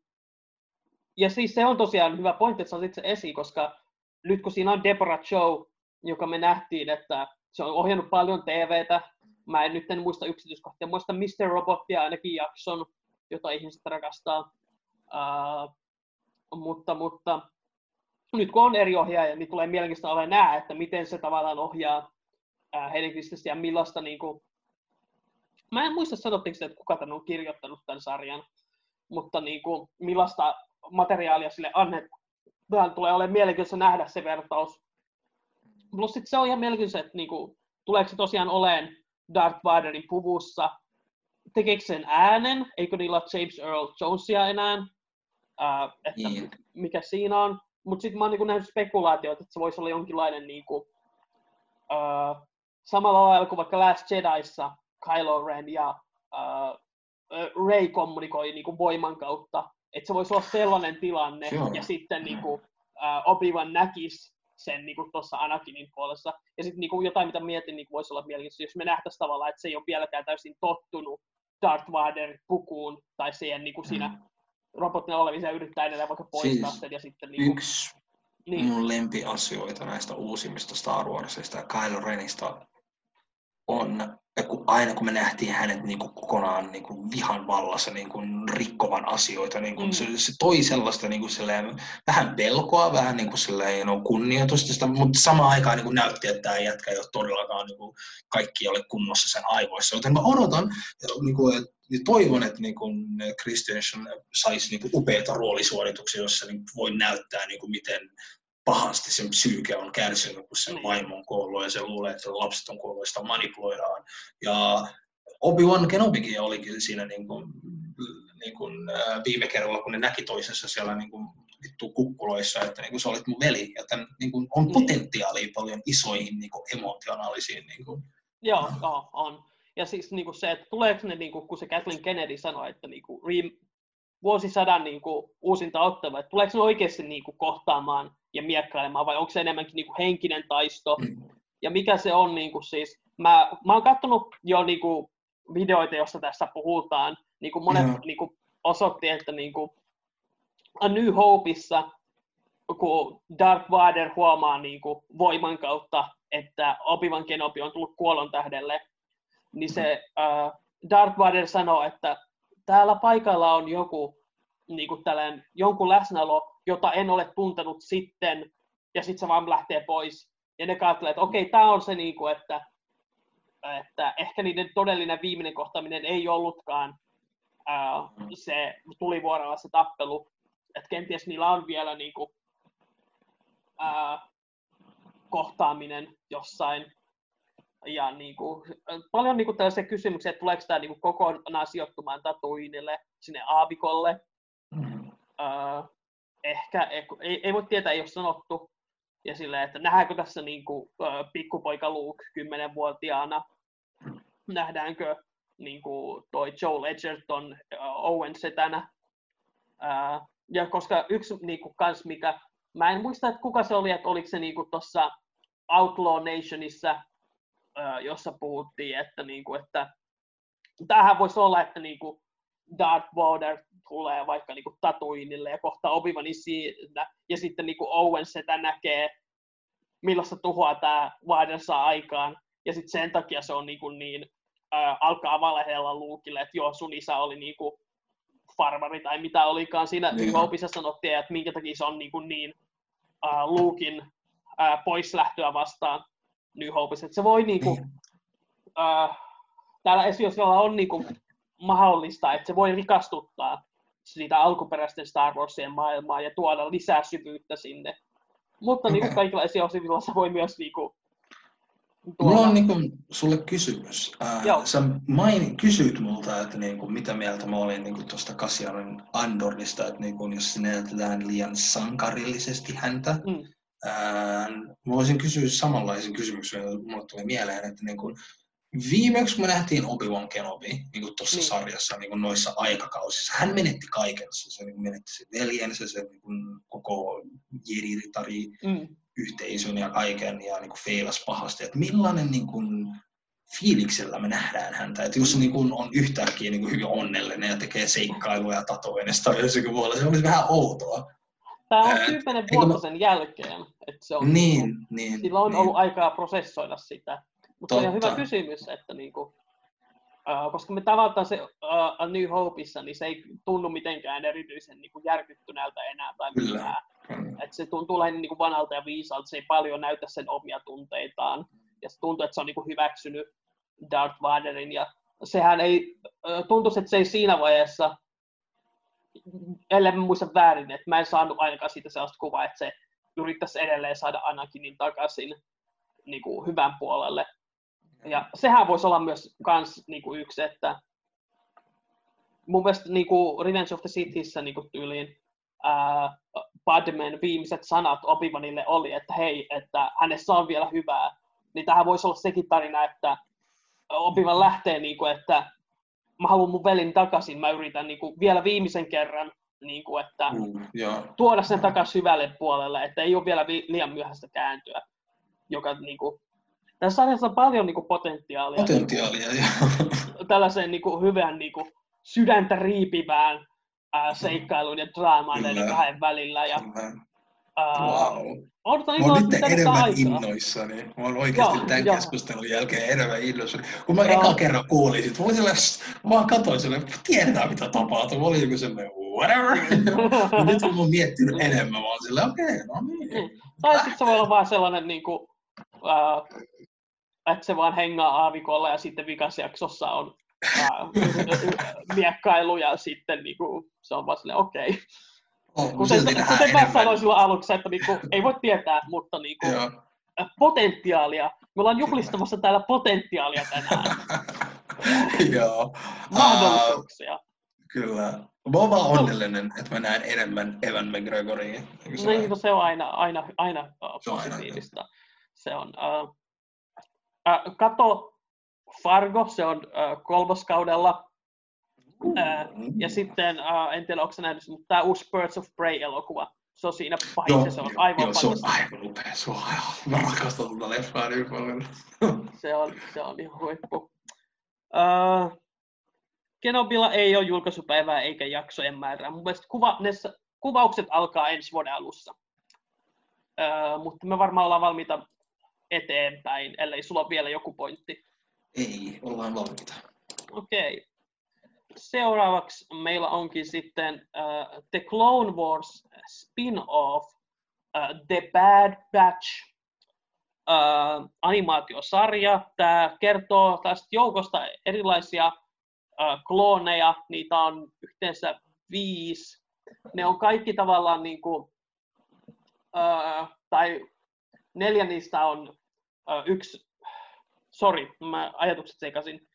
ja siis se on tosiaan hyvä pointti, että sä se esiin, koska nyt kun siinä on Deborah Joe, joka me nähtiin, että se on ohjannut paljon TVtä, mä en nyt en muista yksityiskohtia, muista Mr. Robotia ainakin jakson, jota ihmiset rakastaa. Uh, mutta, mutta nyt kun on eri ohjaaja, niin tulee mielenkiintoista olla nähdä, että miten se tavallaan ohjaa uh, Heidi ja millaista niin kuin... Mä en muista sanottiinko että kuka tämän on kirjoittanut tämän sarjan, mutta niin kuin, millaista materiaalia sille annetaan. Tulee olemaan mielenkiintoista nähdä se vertaus. Plus sit se on ihan mielenkiintoista, että niinku, tuleeko se tosiaan oleen Darth Vaderin puvussa, tekeekö sen äänen, eikö niillä ole James Earl Jonesia enää, uh, että niin. mikä siinä on. Mutta sitten mä oon niinku nähnyt spekulaatioita, että se voisi olla jonkinlainen niinku, uh, samalla lailla kuin vaikka Last Jediissa Kylo Ren ja uh, Ray kommunikoi niinku voiman kautta että se voisi olla sellainen tilanne, Joo. ja sitten niin kuin, uh, Obi-Wan näkisi sen niin tuossa Anakinin puolessa. Ja sitten niin jotain, mitä mietin, niin voisi olla mielenkiintoista, jos me nähtäisiin tavallaan, että se ei ole vieläkään täysin tottunut Darth Vader pukuun, tai siihen niin kuin siinä mm. robottina olevissa yrittää edelleen vaikka poistaa siis sen, ja sitten niin kuin, yksi niin. mun lempiasioita näistä uusimmista Star Warsista ja Kylo Renista on kun aina kun me nähtiin hänet niin kuin kokonaan niin kuin vihan vallassa niin kuin rikkovan asioita, niin kuin mm. se, se, toi sellaista niin kuin vähän pelkoa, vähän niin kuin silleen, no, kunnioitusta, mutta samaan aikaan niin kuin näytti, että tämä jätkä ei ole todellakaan niin kuin, kaikki ole kunnossa sen aivoissa. Joten mä odotan niin kuin, että ja toivon, että niin kun Christian saisi niin upeita roolisuorituksia, jossa niin voi näyttää, niin kuin miten pahasti sen psyyke on kärsinyt, kun sen niin. vaimo on kuollut ja se luulee, että lapset on kuollut ja sitä manipuloidaan. Ja Obi-Wan Kenobikin olikin siinä niin kuin, niin kuin, äh, viime kerralla, kun ne näki toisessa siellä niin kuin, vittu kukkuloissa, että niin kuin, sä olit mun veli, joten niin kuin, on niin. potentiaalia paljon isoihin niin kuin, emotionaalisiin. Niin kuin, Joo, on. Ja siis niin kuin se, että tuleeko ne, niin kuin, kun se Kathleen Kennedy sanoi, että niin kuin, vuosisadan niin kuin, uusinta ottava, että tuleeko ne oikeasti niin kuin, kohtaamaan ja miekkailemaan, vai onko se enemmänkin niin kuin, henkinen taisto, mm. ja mikä se on niin kuin, siis, mä, mä oon katsonut jo niin kuin, videoita, joissa tässä puhutaan, niin kuin monet mm. niin kuin, osoitti, että niin kuin, A New Hopeissa, kun Darth Vader huomaa niin kuin, voiman kautta, että Obi-Wan Kenobi on tullut kuolon tähdelle, niin se uh, Darth Vader sanoo, että täällä paikalla on joku niin kuin tällainen, jonkun läsnäolo, jota en ole tuntenut sitten, ja sitten se vaan lähtee pois. Ja ne katselee, että okei, tämä on se, niin kuin, että, että ehkä niiden todellinen viimeinen kohtaaminen ei ollutkaan ää, se tulivuorolla se tappelu. Että kenties niillä on vielä niin kuin, ää, kohtaaminen jossain ja niin kuin, paljon niin kuin tällaisia kysymyksiä, että tuleeko tämä niin kuin kokonaan sijoittumaan Tatuinille, sinne Aavikolle. Mm. Uh, ehkä, ei, ei voi tietää, ei ole sanottu. Ja silleen, että nähdäänkö tässä niin kuin, uh, pikkupoika Luke 10-vuotiaana, nähdäänkö niin kuin toi Joe Edgerton uh, Owen setänä. Uh, ja koska yksi niin kuin, kans, mikä, mä en muista, että kuka se oli, että oliko se niin tuossa Outlaw Nationissa jossa puhuttiin, että, niin kuin, että tämähän voisi olla, että niin kuin Darth Vader tulee vaikka niin kuin Tatooinille ja kohta obi siinä, ja sitten niin kuin Owen sitä näkee, millaista tuhoa tämä Vader saa aikaan, ja sitten sen takia se on niin, kuin niin äh, alkaa valehella Luukille, että joo, sun isä oli niin kuin farmari tai mitä olikaan siinä niin. Hopeissa sanottiin, että minkä takia se on niin, kuin niin äh, Luukin äh, poislähtöä vastaan. New Hopeissa. Että se voi niinku, niin. äh, täällä esiosilla on niinku mahdollista, että se voi rikastuttaa siitä alkuperäisten Star Warsien maailmaa ja tuoda lisää syvyyttä sinne. Mutta okay. niin kaikilla esiosivilla se voi myös niin kuin, tuoda... Mulla on niin kuin, sulle kysymys. Äh, sä main, kysyit multa, että niin kuin, mitä mieltä mä olin niin tuosta Kasiarin Andorista, että niin kuin, jos näytetään liian sankarillisesti häntä. Mm. Mä voisin kysyä samanlaisen kysymyksen, joka mulle tuli mieleen, että niin kuin, viimeksi kun me nähtiin Obi-Wan Kenobi niin tuossa niin. sarjassa niin kuin noissa aikakausissa, hän menetti kaiken. Se niin menetti sen veljensä, se niin kuin koko jedi mm. yhteisön ja kaiken ja niin feilas pahasti. Että millainen niin kuin, fiiliksellä me nähdään häntä. Että jos niin kuin on yhtäkkiä niin kuin hyvin onnellinen ja tekee seikkailuja tatoinnista jossakin muualla, se olisi vähän outoa. Tämä on kymmenen vuotta sen jälkeen. Että se on, niin, niin, niin, sillä on niin. ollut aikaa prosessoida sitä. Mutta on hyvä kysymys, että niinku, uh, koska me tavataan se uh, A New Hopeissa, niin se ei tunnu mitenkään erityisen niinku järkyttyneeltä enää tai mitään. että se tuntuu lähinnä niinku vanhalta ja viisaalta, se ei paljon näytä sen omia tunteitaan. Ja se tuntuu, että se on niinku hyväksynyt Darth Vaderin. Ja sehän ei, tuntuu, että se ei siinä vaiheessa, ellei mä muista väärin, että mä en saanut ainakaan siitä sellaista kuvaa, että se yrittäisi edelleen saada Anakinin takaisin niin kuin hyvän puolelle. Ja sehän voisi olla myös kans niin kuin yksi, että mun mielestä niin kuin Revenge of the Sithissä niin kuin tyyliin Padmen viimeiset sanat Obi-Wanille oli, että hei, että hänessä on vielä hyvää. Niin tähän voisi olla sekin tarina, että Obi-Wan lähtee, niin kuin, että mä haluan mun velin takaisin, mä yritän niin kuin, vielä viimeisen kerran, niin kuin, että mm, tuoda sen takaisin hyvälle puolelle, että ei ole vielä vi- liian myöhäistä kääntyä. Joka, niin kuin, tässä sarjassa on paljon niin kuin, potentiaalia. Potentiaalia, joo. *laughs* Tällaiseen niin kuin, hyvän niin kuin, sydäntä riipivään ää, seikkailuun ja draamaan näiden kahden välillä. Ja, ää, wow. Mä oon nyt enemmän aikaa. innoissani. Mä oon oikeasti joo, tämän joo. keskustelun jälkeen enemmän innoissani. Kun mä joo. eka kerran kuulin sit, mä, sille, mä vaan katsoin sille, tiedetään mitä tapahtuu. Mä olin joku sellainen, whatever. *laughs* nyt kun mä oon miettinyt enemmän, mä oon silleen, okei, okay, no niin. Mm. Tai sitten se voi olla vaan sellainen niin kuin, äh, että se vaan hengaa aavikolla ja sitten vikasjaksossa on ää, *laughs* miekkailu ja sitten niinku, se on vaan silleen okei. Okay. Kuten kuten mä sanoin silloin aluksi, että niinku, ei voi tietää, mutta niinku, potentiaalia. Me ollaan juhlistamassa täällä potentiaalia tänään. *laughs* Joo. Mahdollisuuksia. Uh, kyllä. Mä oon vaan onnellinen, että mä näen enemmän Evan McGregoria. Niin, se on aina, aina, aina uh, positiivista. Se on, uh, Äh, kato Fargo, se on äh, kolmoskaudella. Ja sitten, äh, en tiedä, onko nähnyt, mutta tämä uusi Birds of Prey-elokuva, se on siinä pahis, se on aivan joo, se on aivan upea, se on aivan, mä rakastan tuota leffaa niin paljon. *laughs* se on, se on ihan huippu. Uh, Kenobilla ei ole julkaisupäivää eikä jaksojen määrää. Mun mielestä kuva, ne, kuvaukset alkaa ensi vuoden alussa. Uh, mutta me varmaan ollaan valmiita eteenpäin, ellei sulla ole vielä joku pointti. Ei, ollaan valmiita. Okei. Okay. Seuraavaksi meillä onkin sitten uh, The Clone Wars spin-off uh, The Bad Batch uh, animaatiosarja. Tämä kertoo tästä joukosta erilaisia uh, klooneja. Niitä on yhteensä viisi. Ne on kaikki tavallaan niin kuin, uh, tai neljä niistä on uh, yksi, sorry, mä ajatukset sekasin.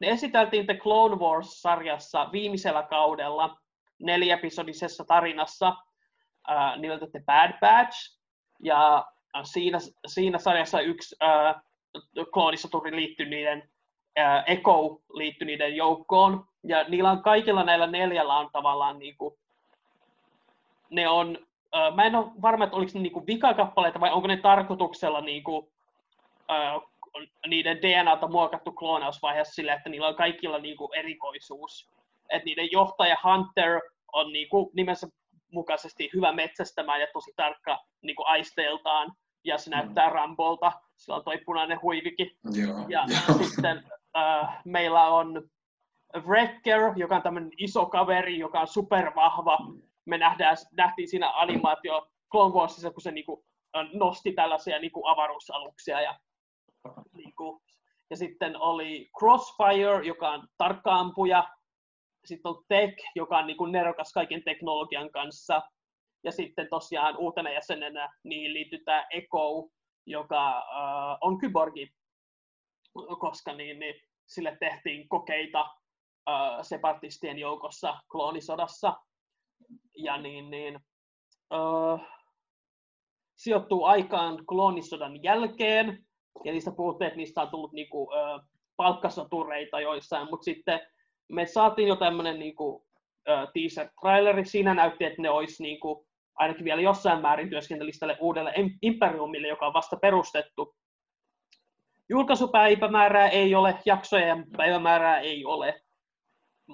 Ne esiteltiin The Clone Wars-sarjassa viimeisellä kaudella neljäepisodisessa tarinassa uh, nimeltä The Bad Batch. Ja siinä, siinä sarjassa yksi uh, kloonisoturi liittyi niiden, uh, Echo liittyi niiden joukkoon. Ja niillä on kaikilla näillä neljällä on tavallaan niinku, ne on mä en ole varma, että oliko ne niinku vikakappaleita vai onko ne tarkoituksella niinku, uh, niiden DNAta muokattu kloonausvaiheessa sillä, että niillä on kaikilla niinku erikoisuus. Et niiden johtaja Hunter on niinku nimensä mukaisesti hyvä metsästämään ja tosi tarkka niinku aisteeltaan, ja se näyttää mm. Rambolta, sillä on toi punainen huivikin. Joo, ja joo. sitten uh, meillä on Wrecker, joka on tämmöinen iso kaveri, joka on supervahva, me nähdään, nähtiin siinä animaatio Clone Warsissa, kun se niinku, nosti tällaisia niinku avaruusaluksia ja, niinku, ja sitten oli Crossfire, joka on tarkkaampuja. sitten on Tech, joka on niin kuin nerokas kaiken teknologian kanssa. Ja sitten tosiaan uutena jäsenenä niin liittyy tämä Echo, joka uh, on kyborgi, koska niin, niin, sille tehtiin kokeita uh, separatistien joukossa kloonisodassa. Ja niin, niin, uh, sijoittuu aikaan kloonisodan jälkeen, ja niistä puhuttiin, että niistä on tullut niinku, uh, palkkasotureita joissain, mutta sitten me saatiin jo tämmöinen niinku, teaser-traileri, siinä näytti, että ne olisi niinku, ainakin vielä jossain määrin työskentelisi tälle uudelle Imperiumille, joka on vasta perustettu. Julkaisupäivämäärää ei ole, jaksojen päivämäärää ei ole.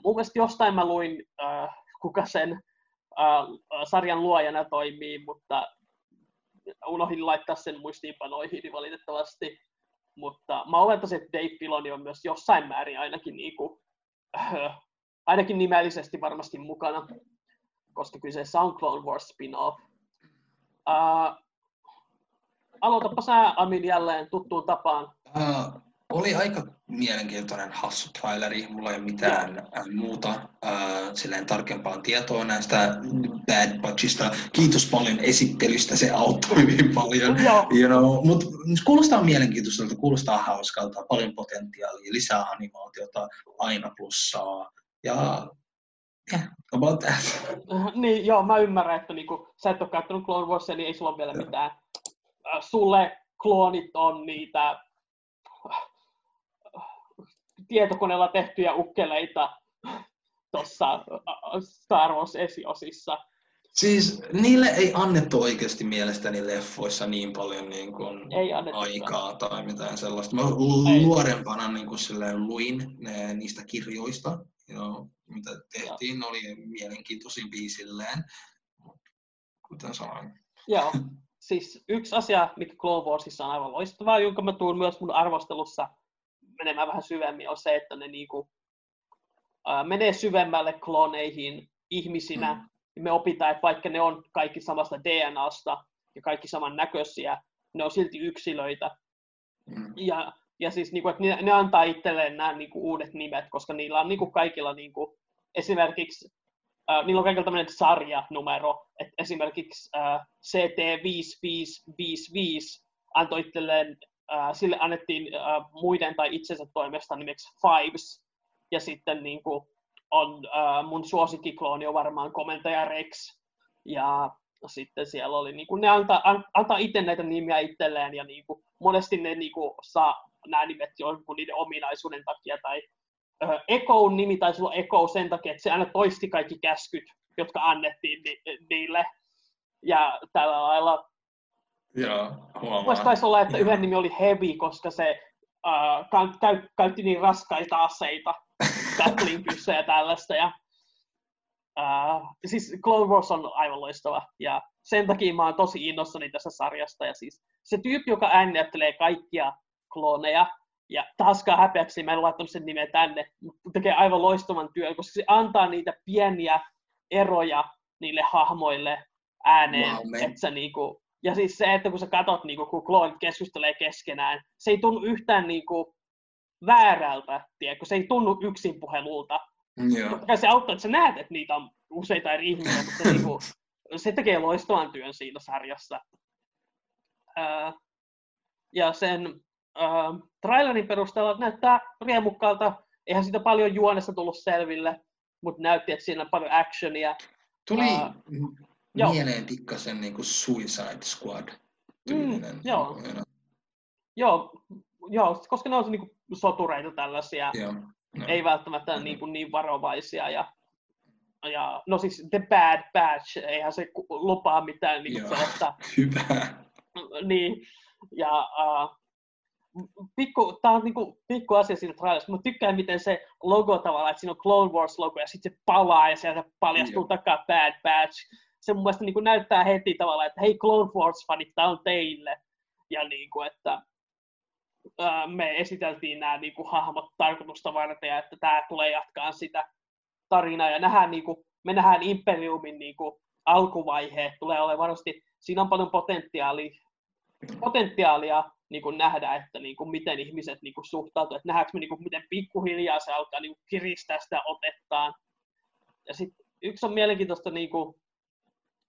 Mun mielestä jostain mä luin, äh, kuka sen äh, sarjan luojana toimii, mutta unohdin laittaa sen muistiinpanoihin valitettavasti. Mutta mä olettaisin, että Dave Filoni on myös jossain määrin ainakin, niinku, äh, ainakin nimellisesti varmasti mukana, koska kyseessä on Clone Wars spin-off. Äh, aloitapa sä, Amin, jälleen tuttuun tapaan. Uh, oli aika mielenkiintoinen hassu traileri. Mulla ei ole mitään äh, muuta äh, silleen tarkempaa tietoa näistä Bad Batchista. Kiitos paljon esittelystä, se auttoi hyvin paljon. you know. Mut kuulostaa mielenkiintoiselta, kuulostaa hauskalta, paljon potentiaalia, lisää animaatiota, aina plussaa. Ja yeah, about that. *laughs* niin, joo, mä ymmärrän, että niinku, sä et ole käyttänyt Clone Warsia, niin ei sulla ole vielä mitään. Äh, sulle kloonit on niitä tietokoneella tehtyjä ukkeleita tuossa Star Wars esiosissa. Siis niille ei annettu oikeasti mielestäni leffoissa niin paljon niin kuin ei aikaa tai mitään sellaista. Mä luorempana niin kuin luin ne, niistä kirjoista, know, mitä tehtiin, ne oli mielenkiintoisimpia silleen, kuten sanoin. Joo, *laughs* siis yksi asia, mikä Clone Warsissa on aivan loistavaa, jonka mä tuun myös mun arvostelussa menemään vähän syvemmin, on se, että ne niinku, ää, menee syvemmälle kloneihin ihmisinä. Mm. Ja me opitaan, että vaikka ne on kaikki samasta DNAsta ja kaikki saman näköisiä, ne on silti yksilöitä. Mm. Ja, ja siis niinku, että ne, ne antaa itselleen nämä niinku, uudet nimet, koska niillä on niinku, kaikilla niinku, esimerkiksi Uh, niillä on kaikilla tämmöinen sarjanumero, että esimerkiksi uh, CT5555 antoi itselleen äh, sille annettiin äh, muiden tai itsensä toimesta nimeksi Fives. Ja sitten niin kuin, on äh, mun suosikkiklooni on varmaan komentaja Rex. Ja sitten siellä oli, niin kuin, ne antaa, an, antaa itse näitä nimiä itselleen ja niin kuin, monesti ne niin kuin, saa nämä nimet jonkun niiden ominaisuuden takia. Tai äh, Echoun nimi taisi olla Echo sen takia, että se aina toisti kaikki käskyt, jotka annettiin ni, niille. Ja tällä lailla Joo, huomaan. taisi olla, että yhden nimi oli Heavy, koska se uh, käy, käytti niin raskaita aseita, *laughs* Gatling-pyssejä ja tällaista. Ja, uh, siis Clone Wars on aivan loistava, ja sen takia mä oon tosi innossani tässä sarjasta. Ja siis se tyyppi, joka äänettelee kaikkia klooneja, ja taaskaan häpeäksi mä en laittanut sen nimen tänne, mutta tekee aivan loistavan työn, koska se antaa niitä pieniä eroja niille hahmoille ääneen, wow, että sä niinku, ja siis se, että kun sä katot, niin kun kloonit keskustelee keskenään, se ei tunnu yhtään niin kuin, väärältä, tiedätkö? se ei tunnu yksin puhelulta. Totta se auttaa, että sä näet, että niitä on useita eri ihmisiä, mutta se, niin kuin, se tekee loistavan työn siinä sarjassa. Ää, ja sen ää, trailerin perusteella näyttää riemukkaalta. Eihän siitä paljon juonessa tullut selville, mutta näytti, että siinä on paljon actionia. Tuli, ää, Joo. mieleen pikkasen niin kuin Suicide Squad tyylinen. Mm, joo. Niin joo, joo, koska ne on niin kuin sotureita tällaisia, joo, no. ei välttämättä no. niin, kuin niin varovaisia. Ja, ja, no siis The Bad Batch, eihän se lupaa mitään niin kuin sellaista. *laughs* Hyvä. Niin, ja uh, pikku, tää on niinku pikku asia siinä trailerissa, mutta tykkään miten se logo tavallaan, että siinä on Clone Wars logo ja sitten se palaa ja sieltä paljastuu takaa Bad Batch se mun mielestä niin kuin näyttää heti tavallaan, että hei Clone Wars-fanit, tämä on teille. Ja niin kuin, että ää, me esiteltiin nämä niin kuin, hahmot tarkoitusta varten ja että tämä tulee jatkaa sitä tarinaa. Ja nähdään, niin kuin, me nähdään Imperiumin niin kuin, alkuvaihe, tulee olemaan varmasti, siinä on paljon potentiaalia, potentiaalia niin kuin nähdä, että niin kuin, miten ihmiset niin kuin, suhtautuvat, että nähdäänkö me niin kuin, miten pikkuhiljaa se alkaa niin kuin, kiristää sitä otettaan Ja sitten yksi on mielenkiintoista, niin kuin,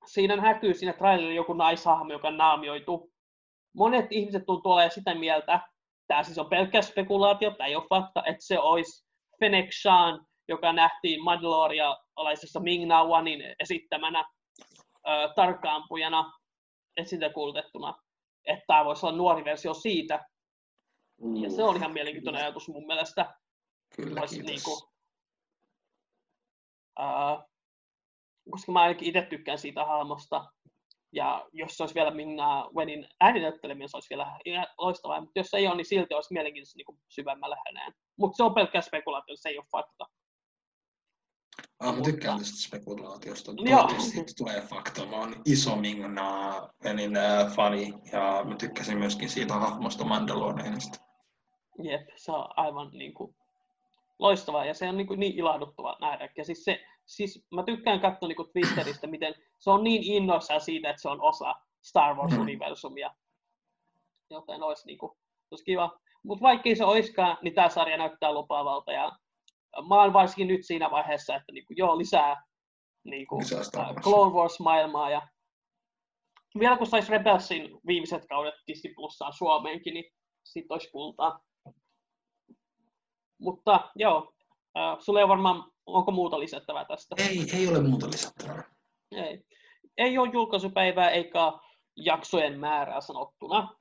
siinä näkyy siinä trailerilla joku naishahmo, joka on naamioitu. Monet ihmiset tuntuu olemaan sitä mieltä, tämä siis on pelkkä spekulaatio, tämä ei ole fakta, että se olisi Fennec Shan, joka nähtiin Mandaloria-alaisessa Ming Wanin esittämänä ö, tarkkaampujana esitekultettuna. Että tämä voisi olla nuori versio siitä. Ja se on ihan mielenkiintoinen ajatus mun mielestä. Kyllä, Vois, niin kuin, uh, koska mä ainakin itse tykkään siitä hahmosta. Ja jos se olisi vielä Minna Wenin ääninäytteleminen, se olisi vielä loistavaa. Mutta jos se ei ole, niin silti olisi mielenkiintoista niin syvemmällä häneen. Mutta se on pelkkä spekulaatio, se ei ole fakta. Ah, mä tykkään tästä spekulaatiosta. *laughs* Toivottavasti tulee fakta. Mä oon iso Mingna Wenin äh, fani ja mä tykkäsin myöskin siitä hahmosta Mandalorianista. Jep, se on aivan niin kuin, loistavaa ja se on niin, kuin, niin ilahduttava nähdä. Ja siis, se, siis mä tykkään katsoa niin kuin Twitteristä, miten se on niin innoissaan siitä, että se on osa Star Wars-universumia. Joten olisi, niin kuin, olisi kiva. Mutta vaikkei se oiskaan, niin tämä sarja näyttää lupaavalta. Ja mä oon varsinkin nyt siinä vaiheessa, että niin kuin, joo, lisää, niin kuin, lisää Clone Wars-maailmaa. Ja vielä kun saisi Rebelsin viimeiset kaudet Disney Plussaan Suomeenkin, niin sit olisi kultaa. Mutta joo, äh, sulla ei varmaan, onko muuta lisättävää tästä? Ei, ei ole muuta lisättävää. Ei. Ei ole julkaisupäivää eikä jaksojen määrää sanottuna.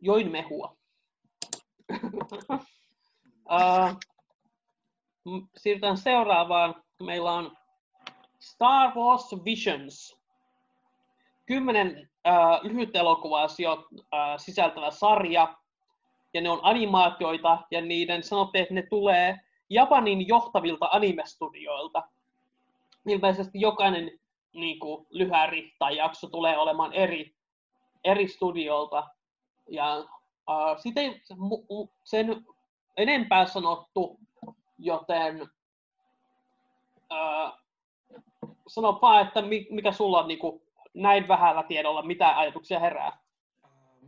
Join mehua. *laughs* uh, siirrytään seuraavaan. Meillä on Star Wars Visions. Kymmenen uh, lyhyt elokuvaa uh, sisältävä sarja, ja ne on animaatioita, ja niiden sanotte, että ne tulee Japanin johtavilta animestudioilta. Ilmeisesti jokainen niin kuin, lyhäri tai jakso tulee olemaan eri, eri studiolta. Ja sitä ei sen enempää sanottu, joten uh, sano vaan, että mikä sulla on niin kuin, näin vähällä tiedolla, mitä ajatuksia herää.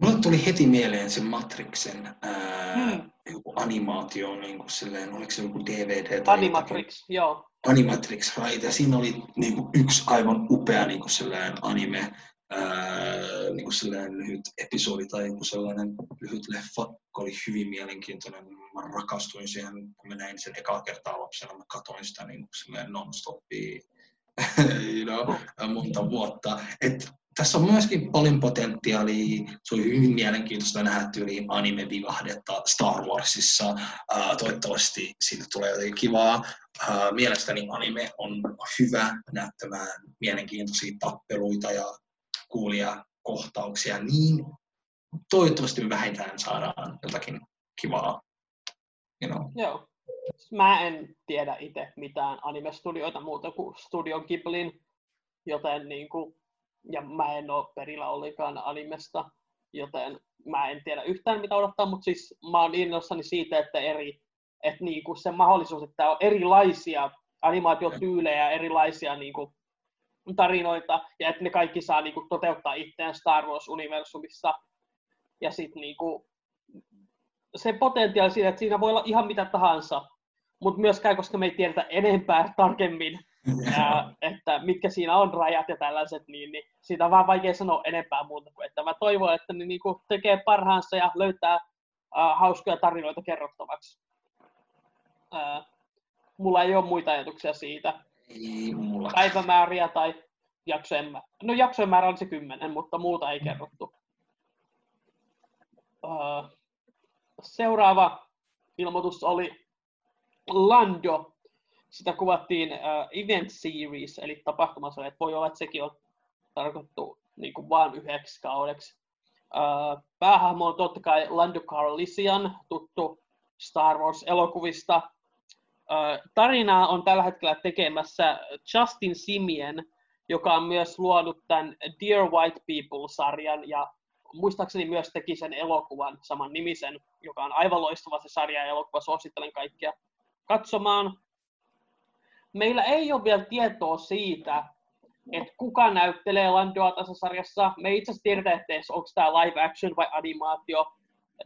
Mulle tuli heti mieleen se Matrixen ää, hmm. joku animaatio, niin kuin silleen, oliko se joku DVD tai Animatrix, jotakin. joo. Animatrix, right? Ja siinä oli niin kuin, yksi aivan upea niin kuin sellainen anime, ää, niin kuin sellainen lyhyt episodi tai joku sellainen lyhyt leffa, joka oli hyvin mielenkiintoinen. Mä rakastuin siihen, kun mä näin sen ekaa kertaa lapsena, mä katsoin sitä niin kuin non-stopia *laughs* you know, monta vuotta. Et tässä on myöskin paljon potentiaalia. Se oli hyvin mielenkiintoista nähdä tyyliin anime-vivahdetta Star Warsissa. Uh, toivottavasti siitä tulee jotenkin kivaa. Uh, mielestäni anime on hyvä näyttämään mielenkiintoisia tappeluita ja kuulia kohtauksia, niin toivottavasti me vähintään saadaan jotakin kivaa. You know. Joo. Mä en tiedä itse mitään anime-studioita muuta kuin Studio Ghiblin, joten niin kuin ja mä en ole perillä ollenkaan animesta, joten mä en tiedä yhtään mitä odottaa, mutta siis mä oon innoissani siitä, että eri, että niinku se mahdollisuus, että on erilaisia animaatiotyylejä, erilaisia niinku tarinoita, ja että ne kaikki saa niinku toteuttaa itseään Star Wars-universumissa. Ja sitten niinku, se potentiaali siinä, että siinä voi olla ihan mitä tahansa, mutta myöskään, koska me ei tiedetä enempää tarkemmin ja, että mitkä siinä on rajat ja tällaiset, niin, niin siitä on vaan vaikea sanoa enempää muuta kuin, että mä toivon, että ne niin kuin tekee parhaansa ja löytää uh, hauskoja tarinoita kerrottavaksi. Uh, mulla ei ole muita ajatuksia siitä. Ei mulla. Päivämääriä tai jaksojen määrä. No jaksojen määrä on se kymmenen, mutta muuta ei kerrottu. Uh, seuraava ilmoitus oli Lando sitä kuvattiin uh, event series, eli tapahtumassa, että voi olla, että sekin on tarkoittu niin kuin vain yhdeksi kaudeksi. Uh, päähahmo on totta kai Lando Carlisian, tuttu Star Wars-elokuvista. Uh, tarinaa on tällä hetkellä tekemässä Justin Simien, joka on myös luonut tämän Dear White People-sarjan ja muistaakseni myös teki sen elokuvan saman nimisen, joka on aivan loistava se sarja ja elokuva. Suosittelen kaikkia katsomaan meillä ei ole vielä tietoa siitä, että kuka näyttelee Landoa tässä sarjassa. Me ei itse asiassa tiedetä, että onko tämä live action vai animaatio.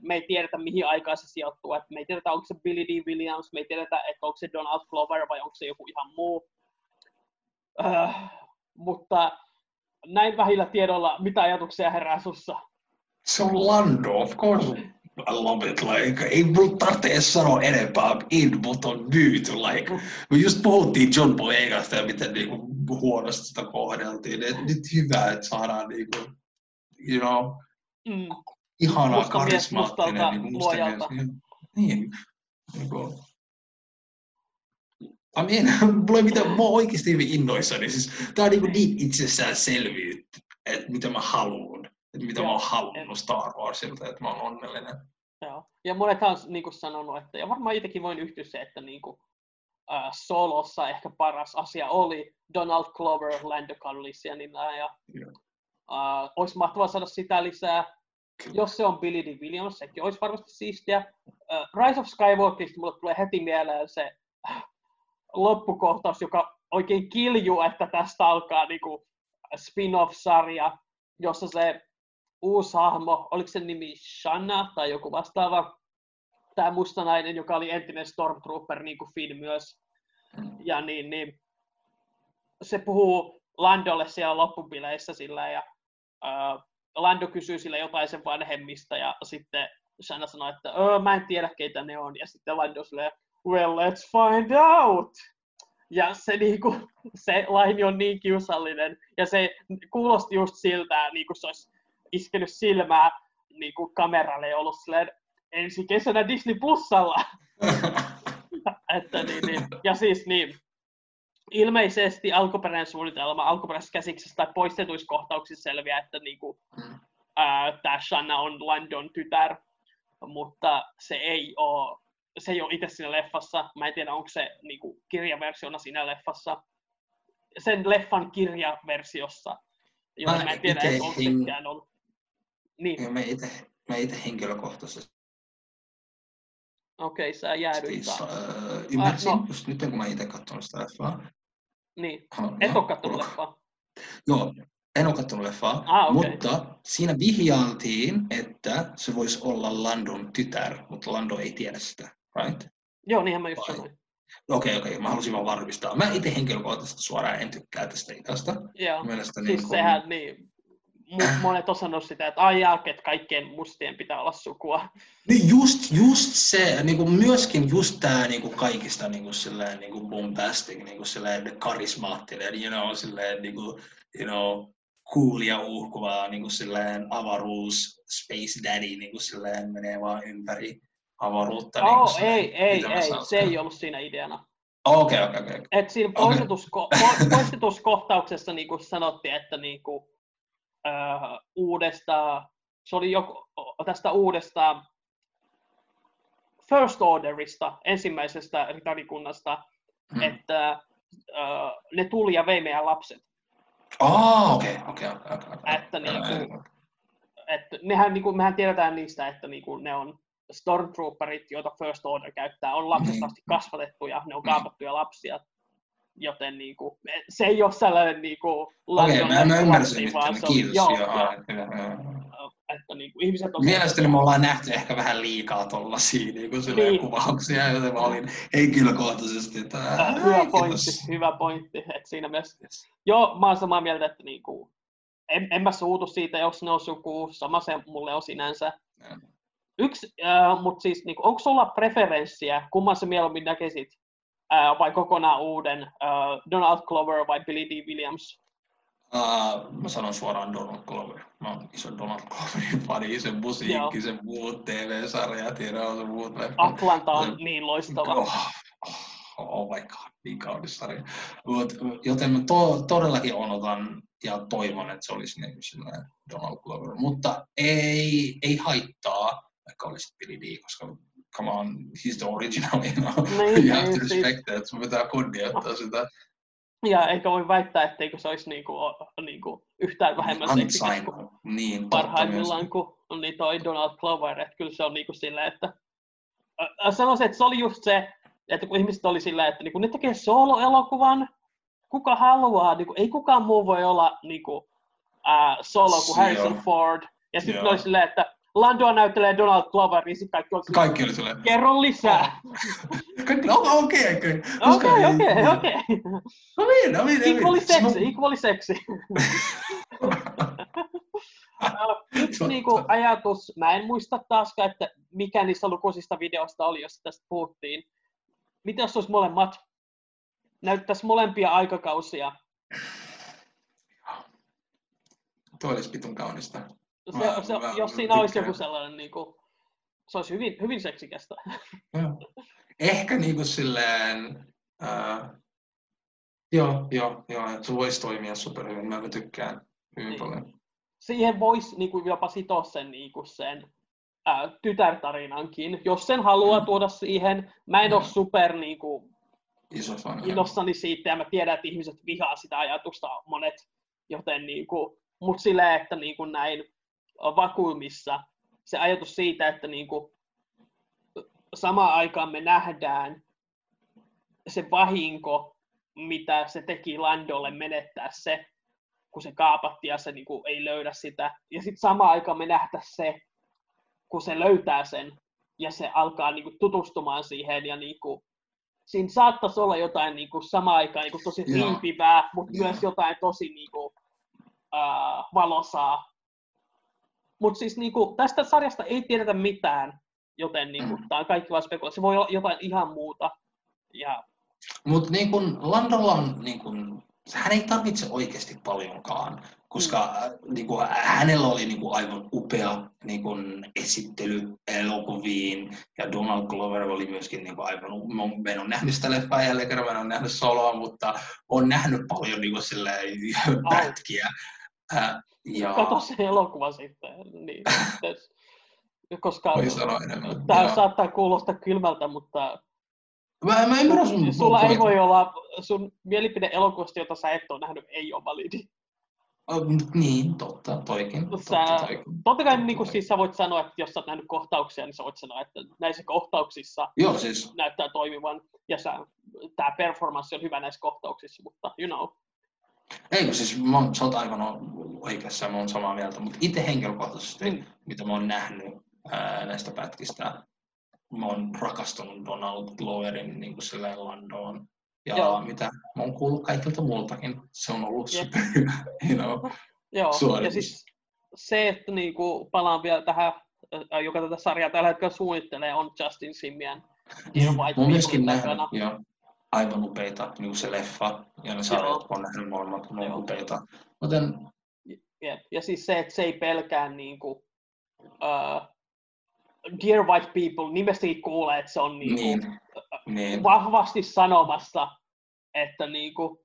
me ei tiedetä mihin aikaan se sijoittuu, me ei tiedetä onko se Billy D. Williams, me ei tiedetä, että onko se Donald Glover vai onko se joku ihan muu. Uh, mutta näin vähillä tiedolla, mitä ajatuksia herää sussa? Se on Lando, of course. I love it, like, ei mulla tarvitse edes sanoa enempää, in, mutta on myyty, like, me just puhuttiin John Boyegasta ja miten niinku, huonosti sitä kohdeltiin, et nyt hyvä, että saadaan niinku, you know, mm. ihanaa, karismaattinen, niinku, musta mies, niin, niinku, I mean, *laughs* mulla ei mitään, mä oon oikeasti hyvin innoissani, siis tää on niinku niin itsestäänselvyyttä, että mitä mä haluan että mitä Joo. mä oon halunnut Star Warsilta, että mä oon onnellinen. Joo. Ja monet on niin kuin sanonut, että, ja varmaan itsekin voin yhtyä se, että niin kuin, äh, Solossa ehkä paras asia oli Donald Glover, Lando Calrissianina, ja äh, olisi mahtavaa saada sitä lisää. Kyllä. Jos se on Billy D. Williams, sekin olisi varmasti siistiä. Äh, Rise of Skywalkerista mulle tulee heti mieleen se äh, loppukohtaus, joka oikein kiljuu, että tästä alkaa niin kuin, spin-off-sarja, jossa se uusi hahmo, oliko se nimi Shanna tai joku vastaava, tämä mustanainen, joka oli entinen Stormtrooper, niin kuin Finn myös. Mm. Ja niin, niin, se puhuu Landolle siellä loppupileissä sillä ja uh, Lando kysyy sille jotain sen vanhemmista ja sitten Shanna sanoo, että mä en tiedä keitä ne on. Ja sitten Lando sille, well let's find out. Ja se, niinku, se laini on niin kiusallinen ja se kuulosti just siltä, niin kuin se olisi iskenyt silmää niin kuin kameralle ja ollut silleen ensi kesänä Disney Plusalla. *laughs* että, niin, niin. Ja siis niin, ilmeisesti alkuperäinen suunnitelma alkuperäisessä käsiksessä tai poistetuissa kohtauksissa selviää, että niin kuin, tämä Shanna on Landon tytär, mutta se ei ole se ei ole itse siinä leffassa. Mä en tiedä, onko se niin kuin, kirjaversiona siinä leffassa. Sen leffan kirjaversiossa, jota mä, en tiedä, että onko sekään ollut. Niin. Ja mä itse, mä itse henkilökohtaisesti Okei, okay, sä jäädyit siis, äh, ymmärsin, ah, no. just nyt kun mä itse katsonut sitä leffaa. Niin, et ole katsonut leffaa. Joo, en ole katsonut leffaa, ah, okay. mutta siinä vihjailtiin, että se voisi olla Landon tytär, mutta Lando ei tiedä sitä, right? Joo, niinhän mä just Vai? sanoin. Okei, okay, okei, okay. mä halusin vaan varmistaa. Mä itse henkilökohtaisesti suoraan en tykkää tästä ikästä. Joo, Mielestäni siis niin kun... sehän niin, monet on sanonut sitä, että ajaa, että kaikkien mustien pitää olla sukua. Niin just, just se, niin kuin myöskin just tämä niin kuin kaikista niin kuin silleen, niin kuin bombastic, niin kuin silleen karismaattinen, you know, silleen, niin kuin, you know, cool ja uhkuvaa, niin kuin silleen avaruus, space daddy, niin kuin silleen menee vaan ympäri avaruutta. Niin oh, niin ei, ei, ei, se ei ollut siinä ideana. Okei, okei, okei. Et siinä okay. poistetuskohtauksessa niin kuin sanottiin, että niin kuin, äh, uudesta, se oli joku, tästä uudesta First Orderista, ensimmäisestä ritarikunnasta, hmm. että äh, ne tuli ja vei meidän lapset. Ah, okei, okei, okei. Että niinku, että nehän, niinku, mehän tiedetään niistä, että niinku, ne on Stormtrooperit, joita First Order käyttää, on lapsesta asti mm-hmm. kasvatettuja, ne on kaapattuja lapsia joten niin kuin, se ei ole sellainen niin kuin Okei, okay, mä, ymmärsin nyt, se on, kiitos. Joo, joo, joo. Että niin kuin, ihmiset on Mielestäni me ollaan nähty ehkä vähän liikaa tuollaisia niin kuin niin. kuvauksia, joten mä olin henkilökohtaisesti, että äh, Hyvä pointti, hyvä pointti. Että siinä mielessä, yes. joo, mä oon samaa mieltä, että niin kuin, en, en mä suutu siitä, jos ne on suku, sama se mulle on sinänsä. Yksi, äh, mutta siis niin kuin, onko sulla preferenssiä, kumman sä mieluummin näkisit? Uh, vai kokonaan uuden uh, Donald Glover vai Billy D. Williams? Uh, mä sanon suoraan Donald Glover. Mä oon iso Donald Gloverin fani, se musiikki, se muut TV-sarjat ja se muut leffat. Atlanta on se, niin loistava. Oh, oh, oh my god, niin kaunis sarja. Mut, joten mä to, todellakin odotan ja toivon, että se olisi niin Donald Glover. Mutta ei, ei haittaa, vaikka olisi Billy D, koska come on, he's the original, you know. *laughs* Niin, you have to respect siis... that, sun pitää kunnioittaa sitä. Ja eikä voi väittää, etteikö se olisi niinku, niinku yhtään vähemmän seksikäs kuin niin, parhaimmillaan kuin niin toi Donald Glover, että kyllä se on niinku silleen, että sanoisin, että se oli just se, että kun ihmiset oli silleen, että niinku, ne tekee solo-elokuvan, kuka haluaa, niinku, ei kukaan muu voi olla niinku, äh, solo kuin Harrison Ford, ja sitten oli silleen, että Landoa näyttelee Donald Glover, niin sitten kaikki oli Kaikki oli silleen. Kerro lisää. Kaikki, okei, okei. Okei, okei, okei. No niin, no niin. Equally seksi, equally seksi. Yksi niinku ajatus, mä en muista taaskaan, että mikä niissä lukuisista videoista oli, jos tästä puhuttiin. Mitä jos olisi molemmat? Näyttäisi molempia aikakausia. Tuo olisi pitun kaunista. Se, mä, se, mä, jos mä siinä olisi joku sellainen, niin kuin, se olisi hyvin, hyvin seksikästä. Ehkä niin kuin silleen, uh, joo, joo, joo, että se voisi toimia superhyvin. Mä tykkään hyvin niin. paljon. Siihen voisi niin kuin, jopa sitoa sen, niin kuin sen ää, tytärtarinankin, jos sen haluaa mm. tuoda siihen. Mä en mm. ole super niin kuin, Iso fan, innossani siitä ja mä tiedän, että ihmiset vihaa sitä ajatusta monet, joten niin kuin, mut silleen, että niin kuin näin vakuumissa se ajatus siitä, että niin kuin, samaan aikaan me nähdään se vahinko, mitä se teki Landolle menettää se, kun se kaapatti ja se niin kuin, ei löydä sitä. Ja sitten samaan aikaan me nähdä se, kun se löytää sen ja se alkaa niin kuin, tutustumaan siihen ja niin kuin, siinä saattaisi olla jotain niin kuin, samaan aikaan niin kuin, tosi riipivää, mutta myös jotain tosi niin kuin, uh, valosaa. Mutta siis niin kuin, tästä sarjasta ei tiedetä mitään, joten niin kuin, mm. tämä on kaikki vain spekulaatio. Se voi olla jotain ihan muuta. Ja... Mutta niin Landolla on, niin kun, hän ei tarvitse oikeasti paljonkaan, koska mm. niin kuin, hänellä oli niin kuin, aivan upea niin kuin, esittely elokuviin, ja Donald Glover oli myöskin niin kuin, aivan, mä en ole nähnyt sitä leffaa jälleen kerran, mä en ole nähnyt soloa, mutta on nähnyt paljon niin kuin, silleen, pätkiä. Äh. Kato se elokuva sitten. Niin, koska tämä joo. saattaa kuulostaa kylmältä, mutta Mä, mä ymmärrän sun Sulla ei voi olla, sun mielipide elokuvasta, jota sä et ole nähnyt, ei ole validi. Oh, niin, totta, toikin. Sä, totta, toikin. totta kai niin kuin, siis sä voit sanoa, että jos sä oot nähnyt kohtauksia, niin sä voit sanoa, että näissä kohtauksissa Joo, siis. näyttää toimivan, ja tämä performanssi on hyvä näissä kohtauksissa, mutta you know. Ei, siis mä oon, sä oot aivan oikeassa mä oon samaa mieltä, mutta itse henkilökohtaisesti, mm. mitä mä oon nähnyt ää, näistä pätkistä, mä oon rakastunut Donald Gloverin niin kuin silleen Landoon. Ja Joo. mitä mä oon kuullut kaikilta muultakin, se on ollut yep. super you know, Joo, suoritus. ja siis se, että niin kuin, palaan vielä tähän, joka tätä sarjaa tällä hetkellä suunnittelee, on Justin Simian. Joo, mä oon myöskin nähnyt, joo aivan upeita, niin se leffa ja ne sarjat, on nähnyt molemmat, ne on upeita. Joten... Ja, ja siis se, että se ei pelkää niin kuin, uh, Dear White People, nimestä kuulee, että se on niin kuin, niin. Niin. vahvasti sanomassa, että niin kuin,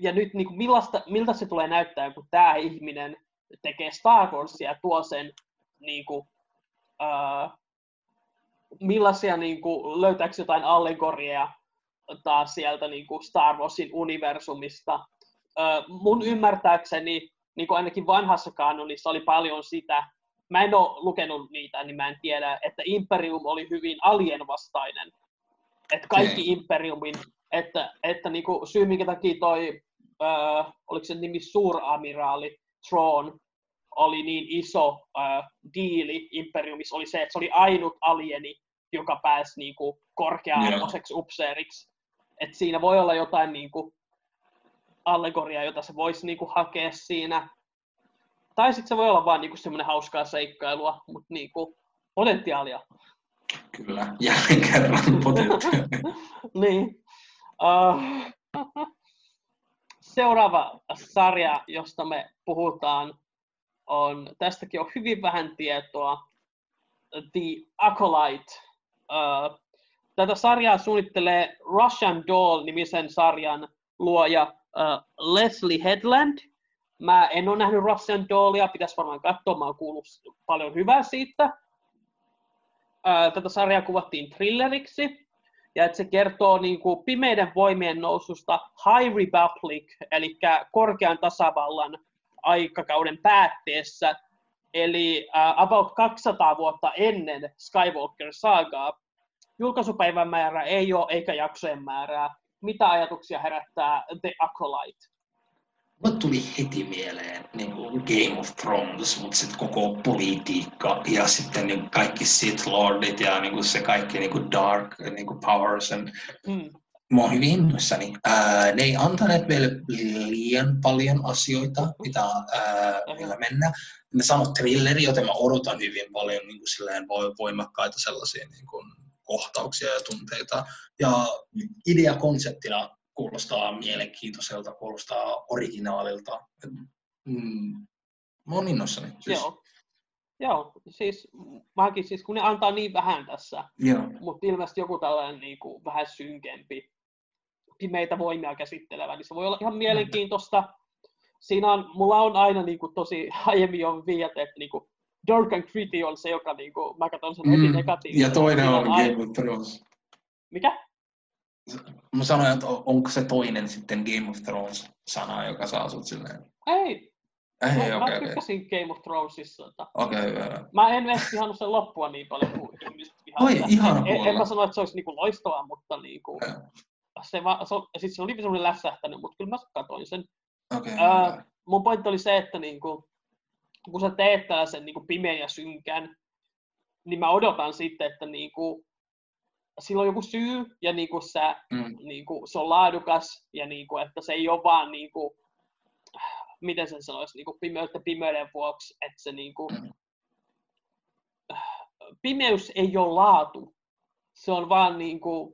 ja nyt niin kuin, millaista, miltä se tulee näyttää, kun tämä ihminen tekee Star Warsia ja tuo sen niin kuin, uh, millaisia niin kuin, löytääkö jotain allegoria taas sieltä niin kuin Star Warsin universumista. mun ymmärtääkseni, niin kuin ainakin vanhassa kanonissa oli paljon sitä, mä en ole lukenut niitä, niin mä en tiedä, että Imperium oli hyvin alienvastainen. Että kaikki. Imperiumin, että, että niin kuin syy minkä takia toi, äh, oliko se nimi suuramiraali Tron, oli niin iso äh, diili Imperiumissa, oli se, että se oli ainut alieni, joka pääsi niin kuin korkea-arvoiseksi upseeriksi että siinä voi olla jotain niin kuin, allegoriaa, jota se voisi niin kuin, hakea siinä. Tai sitten se voi olla vain niin semmoinen hauskaa seikkailua, mutta niin kuin, potentiaalia. Kyllä, *laughs* jälleen kerran potentiaalia. *laughs* niin. Uh, *laughs* seuraava sarja, josta me puhutaan, on, tästäkin on hyvin vähän tietoa, The Acolyte. Uh, Tätä sarjaa suunnittelee Russian Doll-nimisen sarjan luoja uh, Leslie Headland. Mä en ole nähnyt Russian Dollia, pitäisi varmaan katsoa, mä oon kuullut paljon hyvää siitä. Uh, tätä sarjaa kuvattiin thrilleriksi, ja että se kertoo niin kuin pimeiden voimien noususta High Republic, eli korkean tasavallan aikakauden päätteessä, eli uh, about 200 vuotta ennen Skywalker-saagaa. Julkaisupäivän määrä ei ole, eikä jaksojen määrää. Mitä ajatuksia herättää The Acolyte? Mulle tuli heti mieleen niin kuin Game of Thrones, mutta sitten koko politiikka ja sitten niin kaikki Sith Lordit ja niin kuin se kaikki niin kuin dark niin kuin powers. And, mm. Mä oon hyvin innoissani. Ää, ne ei antaneet meille liian paljon asioita, mitä ää, vielä mennä. Ne sanoo thrilleri, joten mä odotan hyvin paljon niin kuin voimakkaita sellaisia niin kuin, kohtauksia ja tunteita. Ja idea konseptina kuulostaa mielenkiintoiselta, kuulostaa originaalilta. Mm, mä oon innoissani. Siis. Joo. Joo, siis mäkin siis kun ne antaa niin vähän tässä, Joo. mutta ilmeisesti joku tällainen niin kuin, vähän synkempi, pimeitä voimia käsittelevä, niin se voi olla ihan mielenkiintoista. Siinä on, mulla on aina niin kuin, tosi *laughs* aiemmin jo viiat, että niin kuin, Dark and Gritty on se, joka niin kuin, mä katson sen heti mm. negatiivisesti. Ja toinen on, Game of Thrones. Mikä? Mä sanoin, että onko se toinen sitten Game of Thrones-sana, joka saa sut silleen... Ei. Ei, mä, okay, mä tykkäsin okay. Game of Thronesissa. Okei, okay, hyvä. Mä en edes ihannut sen loppua niin paljon kuin ihmiset Oi, ihana en, en, mä sano, että se olisi niinku loistavaa, mutta niinku, se, va, se, siis se oli semmoinen lässähtänyt, mutta kyllä mä katsoin sen. Okay, uh, mun pointti oli se, että niinku, kun sä teet tällaisen niinku pimeän ja synkän, niin mä odotan sitten, että niinku, sillä on joku syy ja niin kuin sä, mm. niin kuin, se on laadukas ja niin kuin, että se ei ole vaan niin kuin, miten sen sanoisi, niin kuin pimeyttä pimeyden vuoksi, että se niin kuin, mm. pimeys ei ole laatu, se on vaan niin kuin,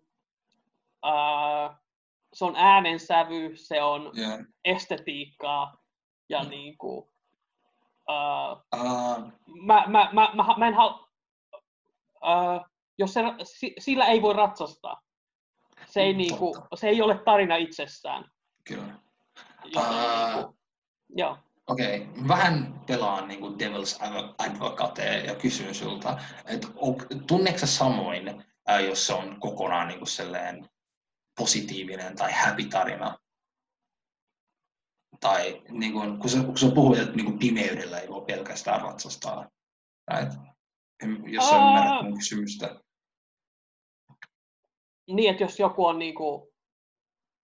uh, se on äänensävy, se on yeah. estetiikkaa ja mm. niin kuin, uh, uh. Mä, mä, mä, mä, mä en hal, uh, jos se, sillä ei voi ratsastaa. Se ei, mm, niinku, se ei ole tarina itsessään. Kyllä. uh, niinku, joo. Okei, okay. vähän pelaan niin kuin Devil's Advocate ja kysyn sulta, että tunneeko samoin, jos se on kokonaan niin kuin positiivinen tai happy tarina? Tai niin kuin, kun, sä, kun sä puhuit, että niin kuin pimeydellä ei voi pelkästään ratsastaa, right? jos sä ymmärrät mun kysymystä niin, että jos joku on niinku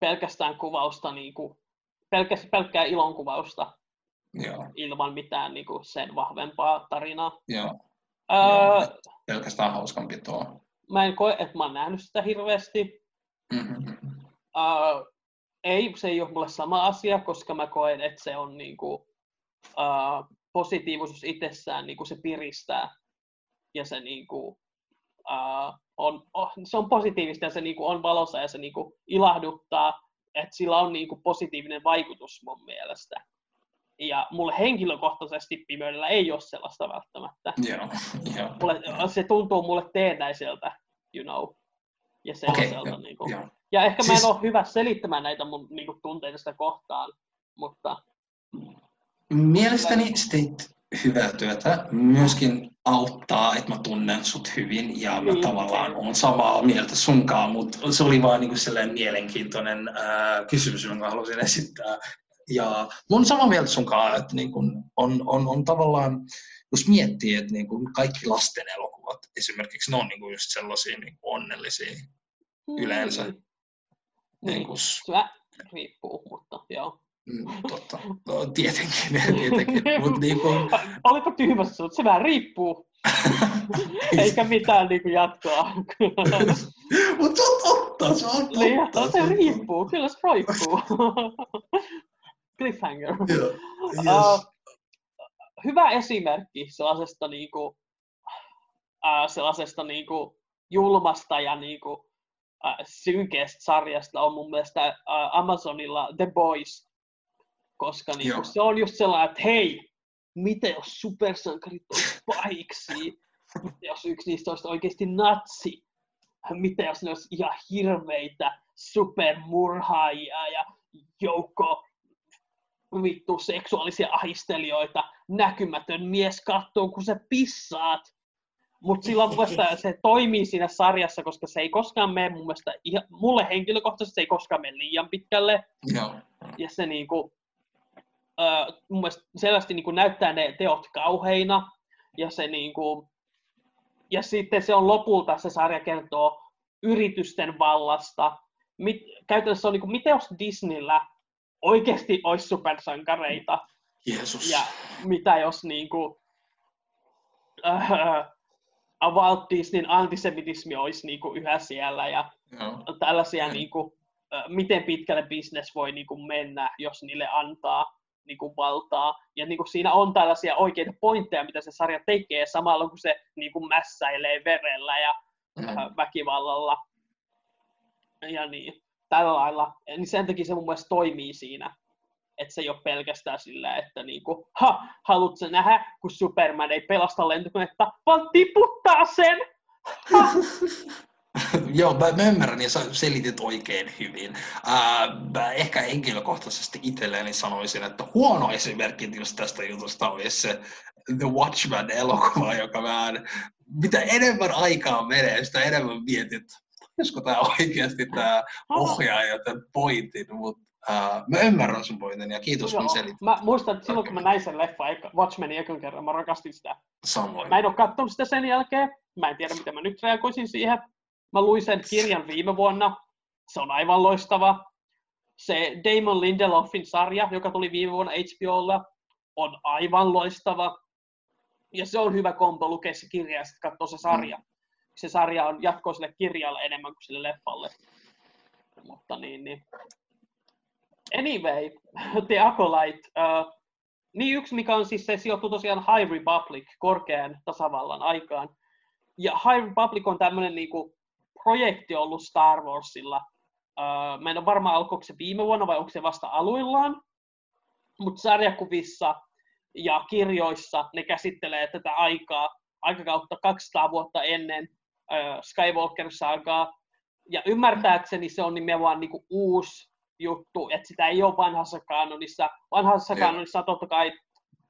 pelkästään kuvausta, niinku, pelkästään pelkkää ilonkuvausta Joo. ilman mitään niinku sen vahvempaa tarinaa. Joo. Öö, Joo. Pelkästään hauskanpitoa. Mä en koe, että mä oon nähnyt sitä hirveästi. Mm-hmm. Öö, ei, se ei ole mulle sama asia, koska mä koen, että se on niinku, öö, positiivisuus itsessään, niinku se piristää ja se niinku, uh, on, oh, se on positiivista ja se niinku on valossa ja se niinku ilahduttaa, että sillä on niinku positiivinen vaikutus mun mielestä. Ja mulle henkilökohtaisesti pimeydellä ei ole sellaista välttämättä. Joo, joo. Mulle, se tuntuu mulle teennäiseltä, you know. Ja sellaiselta. Okay, niinku. Joo. Ja ehkä siis... mä en ole hyvä selittämään näitä mun niinku, tunteita sitä kohtaan, mutta... Mielestäni State hyvää työtä. Myöskin auttaa, että mä tunnen sut hyvin ja mä mm. tavallaan on samaa mieltä sunkaan, mutta se oli vaan niinku sellainen mielenkiintoinen ää, kysymys, jonka halusin esittää. Ja mun samaa mieltä sunkaan, että niin kun on, on, on tavallaan, jos miettii, että niin kun kaikki lasten elokuvat esimerkiksi, ne on niin just sellaisia niin onnellisia mm. yleensä. Mm. Niin, kun... riippuu, mutta joo. Mm, totta. *laughs* No, tietenkin, *laughs* tietenkin. Mut niinku... *laughs* Oliko tyhmässä sinut? Se vähän riippuu. Eikä mitään niinku jatkoa. Mutta se on totta, se on niin, totta. Niin, se, se riippuu, kyllä se roikkuu. Cliffhanger. Yeah. Yes. Uh, hyvä esimerkki sellaisesta, niinku, uh, sellaisesta niinku, julmasta ja niinku, synkeästä sarjasta on mun mielestä Amazonilla The Boys koska niin se on just sellainen, että hei, mitä jos supersankarit olisi *laughs* pahiksi? Mitä jos yksi niistä olisi oikeasti natsi? Mitä jos ne olisi ihan hirveitä supermurhaajia ja joukko vittu seksuaalisia ahistelijoita, näkymätön mies katsoo, kun sä pissaat. Mutta silloin mun mielestä se toimii siinä sarjassa, koska se ei koskaan mene mun mielestä, mulle henkilökohtaisesti se ei koskaan mene liian pitkälle. Joo. Ja se niinku, äh, mun mielestä selvästi niin kuin näyttää ne teot kauheina, ja, se, niin kuin, ja sitten se on lopulta, se sarja kertoo yritysten vallasta. Mit, käytännössä on niin kuin, mitä jos Disneyllä oikeasti olisi supersankareita. Jeesus. Ja mitä jos niin kuin, äh, Walt Disneyn antisemitismi olisi niin kuin yhä siellä ja Joo. tällaisia, niin kuin, miten pitkälle business voi niin kuin mennä, jos niille antaa niin kuin valtaa. Ja niin kuin siinä on tällaisia oikeita pointteja, mitä se sarja tekee, samalla kun se niin kuin mässäilee verellä ja mm. väkivallalla. Ja niin, tällä lailla. Niin sen takia se mun mielestä toimii siinä. Että se ei ole pelkästään sillä, että niinku, ha, haluatko nähdä, kun Superman ei pelasta lentokonetta, vaan tiputtaa sen! *laughs* Joo, mä, mä ymmärrän ja sä selitit oikein hyvin. Ää, mä ehkä henkilökohtaisesti itselleni sanoisin, että huono esimerkki tästä jutusta olisi se The Watchmen-elokuva, joka vähän, mitä enemmän aikaa menee, sitä enemmän mietit, olisiko tämä oikeasti tämä ohjaaja tämän pointin, mutta uh, mä ymmärrän sun pointin ja kiitos Joo, kun selitit. Mä muistan, että silloin kun mä näin sen leffa, Watchmenin ekan kerran, mä rakastin sitä. Samoin. Mä en ole katsonut sitä sen jälkeen, mä en tiedä miten mä nyt reagoisin siihen. Mä luin sen kirjan viime vuonna, se on aivan loistava. Se Damon Lindelofin sarja, joka tuli viime vuonna HBOlla, on aivan loistava. Ja se on hyvä kompo lukea se kirja ja sitten katsoa se sarja. Mm. Se sarja on jatkoa sille kirjalle enemmän kuin sille leffalle. Mutta niin, niin. Anyway, *laughs* The Acolyte. Uh, niin yksi, mikä on siis se sijoittuu tosiaan High Republic, korkean tasavallan aikaan. Ja High Republic on tämmöinen niinku projekti ollut Star Warsilla. Uh, mä en ole varma, alkoiko se viime vuonna vai onko se vasta aluillaan. Mutta sarjakuvissa ja kirjoissa ne käsittelee tätä aikaa, aikakautta 200 vuotta ennen uh, Skywalker-saagaa. Ja ymmärtääkseni se on nimenomaan niinku uusi juttu, että sitä ei ole vanhassa kanonissa. Vanhassa yeah. kanonissa on totta kai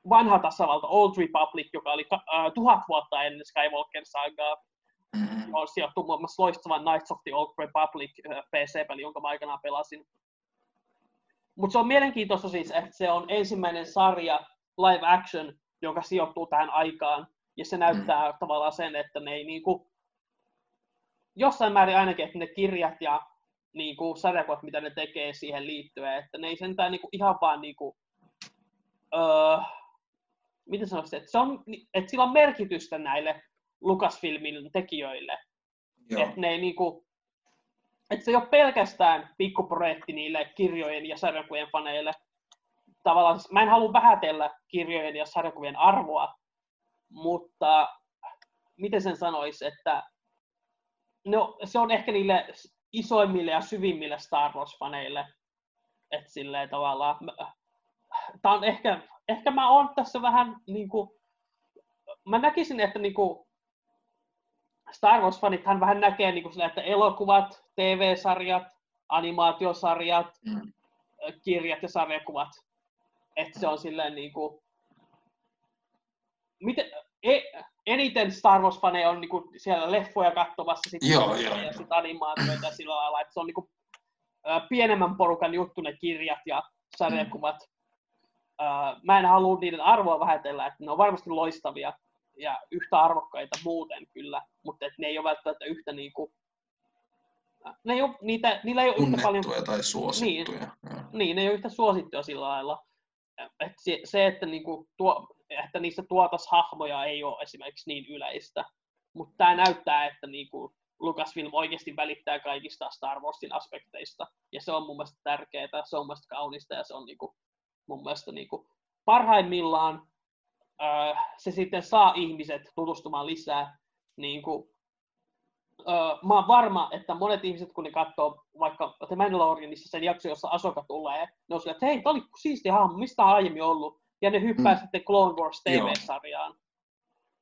vanha tasavalta Old Republic, joka oli uh, tuhat vuotta ennen Skywalker-saagaa. Mm-hmm. On sijoittu muun muassa loistavan Knights of the Old Republic uh, PC-peli, jonka mä aikanaan pelasin. Mutta se on mielenkiintoista siis, että se on ensimmäinen sarja live action, joka sijoittuu tähän aikaan. Ja se näyttää mm. tavallaan sen, että ne ei niinku, jossain määrin ainakin, että ne kirjat ja niin kuin sarjakuvat, mitä ne tekee siihen liittyen, että ne ei sentään niin kuin ihan vaan niin kuin, öö, miten sanoisin, että, se on, että sillä on merkitystä näille Lucasfilmin tekijöille. Että ne ei niin kuin, että se ei ole pelkästään pikkuprojekti niille kirjojen ja sarjakuvien faneille. Tavallaan, mä en halua vähätellä kirjojen ja sarjakuvien arvoa, mutta miten sen sanoisi, että no, se on ehkä niille isoimmille ja syvimmille Star Wars-faneille. Että silleen tavallaan, tää on ehkä, ehkä mä oon tässä vähän niinku, mä näkisin, että niinku Star Wars-fanithan vähän näkee niinku sillä, että elokuvat, TV-sarjat, animaatiosarjat, mm. kirjat ja sarjakuvat, että se on silleen niinku, miten, e, eniten Star Wars-faneja on niinku siellä leffoja katsomassa sit joo, joo, ja sit animaatioita sillä lailla, että se on niinku, pienemmän porukan juttu ne kirjat ja sarjakuvat. Mm. Mä en halua niiden arvoa vähätellä, että ne on varmasti loistavia ja yhtä arvokkaita muuten kyllä, mutta ne ei ole välttämättä yhtä niinku, ne ei ole, niitä, niillä ei ole yhtä paljon... tai suosittuja. Niin, niin, ne ei ole yhtä suosittuja sillä lailla. Et se, se, että niinku tuo, että niissä tuotas hahmoja ei ole esimerkiksi niin yleistä. Mutta tämä näyttää, että niinku Lucasfilm oikeasti välittää kaikista Star Warsin aspekteista. Ja se on mun mielestä tärkeää, se on mun mielestä kaunista ja se on niinku, mun mielestä niinku, parhaimmillaan öö, se sitten saa ihmiset tutustumaan lisää. Niinku, öö, mä oon varma, että monet ihmiset, kun ne katsoo vaikka The Mandalorianissa sen jakso, jossa Asoka tulee, ne on sille, että hei, tämä oli siisti hahmo, mistä on aiemmin ollut? Ja ne hyppää mm. sitten Clone Wars TV-sarjaan.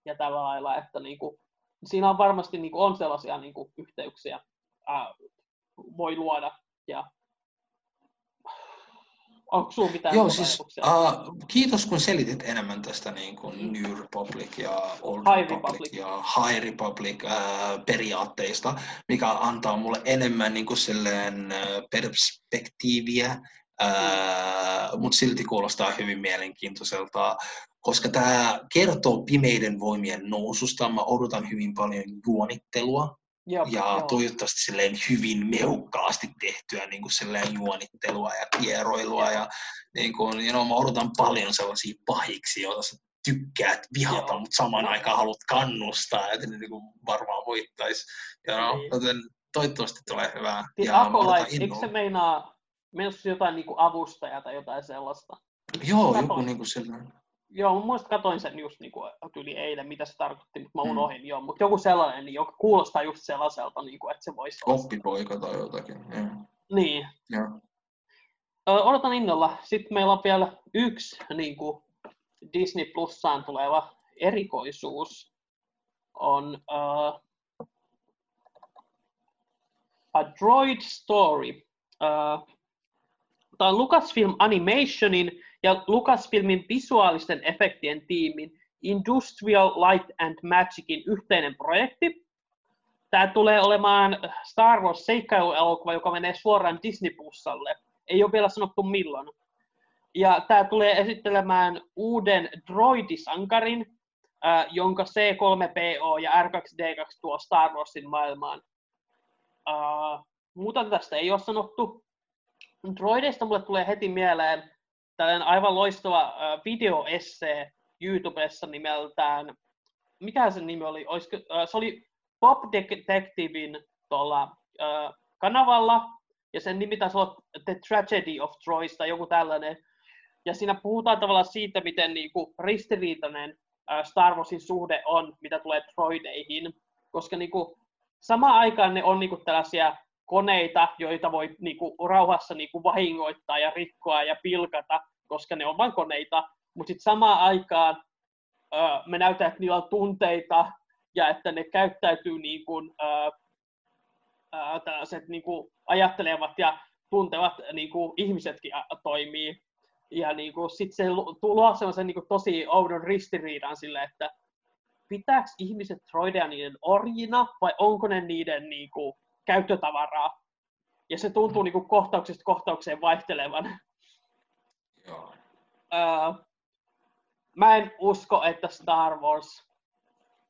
Ja tällä lailla, että niinku, siinä on varmasti niinku, on sellaisia niinku, yhteyksiä, ää, voi luoda. Ja Onko sinulla mitään Joo, siis, uh, kiitos kun selitit enemmän tästä niin kuin New Republic ja Old High Republic, Republic ja High Republic uh, periaatteista, mikä antaa mulle enemmän niin kuin silleen, perspektiiviä mutta silti kuulostaa hyvin mielenkiintoiselta, koska tämä kertoo pimeiden voimien noususta. Mä odotan hyvin paljon juonittelua Jop, ja joo. toivottavasti silleen hyvin mehukkaasti tehtyä niin kuin silleen juonittelua ja kieroilua. Ja, niin kuin, you know, mä odotan paljon sellaisia pahiksi, joita sä tykkäät vihata, joo. mutta saman aikaan haluat kannustaa, että ne niin kuin varmaan voittaisi. Ja joten toivottavasti tulee hyvää. Siis ja Akolait, eikö se meinaa, meinaa jotain niin kuin avustajaa tai jotain sellaista? Joo, joku niin kuin sellainen. Joo, mun mielestä katoin sen just niin kuin, yli eilen, mitä se tarkoitti, mutta mä unohdin mm. joo. Mutta joku sellainen, niin joka kuulostaa just sellaiselta, niin kuin, että se voisi olla. Koppipoika tai jotakin. Yeah. Niin. Yeah. odotan innolla. Sitten meillä on vielä yksi niin kuin Disney Plussaan tuleva erikoisuus. On uh, A Droid Story. Uh, Tämä on Lucasfilm Animationin ja Lucasfilmin visuaalisten efektien tiimin Industrial Light and Magicin yhteinen projekti. Tämä tulee olemaan Star Wars seikkailuelokuva, joka menee suoraan Disney Plusalle. Ei ole vielä sanottu milloin. Ja tämä tulee esittelemään uuden droidisankarin, äh, jonka C3PO ja R2D2 tuo Star Warsin maailmaan. Äh, muuta tästä ei ole sanottu. Droideista mulle tulee heti mieleen tällainen aivan loistava videoesse YouTubessa nimeltään, mikä se nimi oli? Olisiko, se oli Pop Detectivein tuolla kanavalla, ja sen nimi taisi olla The Tragedy of Troyes tai joku tällainen. Ja siinä puhutaan tavallaan siitä, miten niinku ristiriitainen Star Warsin suhde on, mitä tulee droideihin, koska niinku, samaan aikaan ne on niinku tällaisia koneita, joita voi niinku, rauhassa niinku, vahingoittaa ja rikkoa ja pilkata, koska ne on vain koneita, mutta sitten samaan aikaan ö, me näytetään, että niillä on tunteita ja että ne käyttäytyy niin kuin, ö, tällaiset niin kuin ajattelevat ja tuntevat niin kuin ihmisetkin toimii. Ja niin kuin, sit se luo sellaisen niin kuin, tosi oudon ristiriidan sille, että pitääkö ihmiset droideja niiden orjina vai onko ne niiden niin kuin, käyttötavaraa? Ja se tuntuu niin kuin, kohtauksesta kohtaukseen vaihtelevan. Joo. Öö, mä en usko, että Star Wars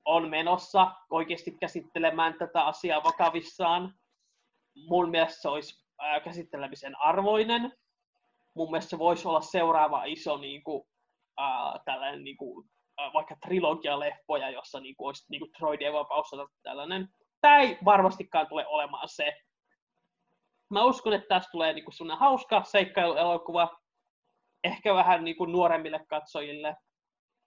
on menossa oikeasti käsittelemään tätä asiaa vakavissaan. Mun mielestä se olisi ää, käsittelemisen arvoinen. Mun mielestä se voisi olla seuraava iso niin kuin, ää, tällainen, niin kuin, ää, vaikka trilogialehpoja, jossa niin kuin, olisi niin kuin droidien vapaus tällainen. Tämä ei varmastikaan tule olemaan se. Mä uskon, että tästä tulee niin kuin hauska seikkailuelokuva, ehkä vähän niin kuin nuoremmille katsojille.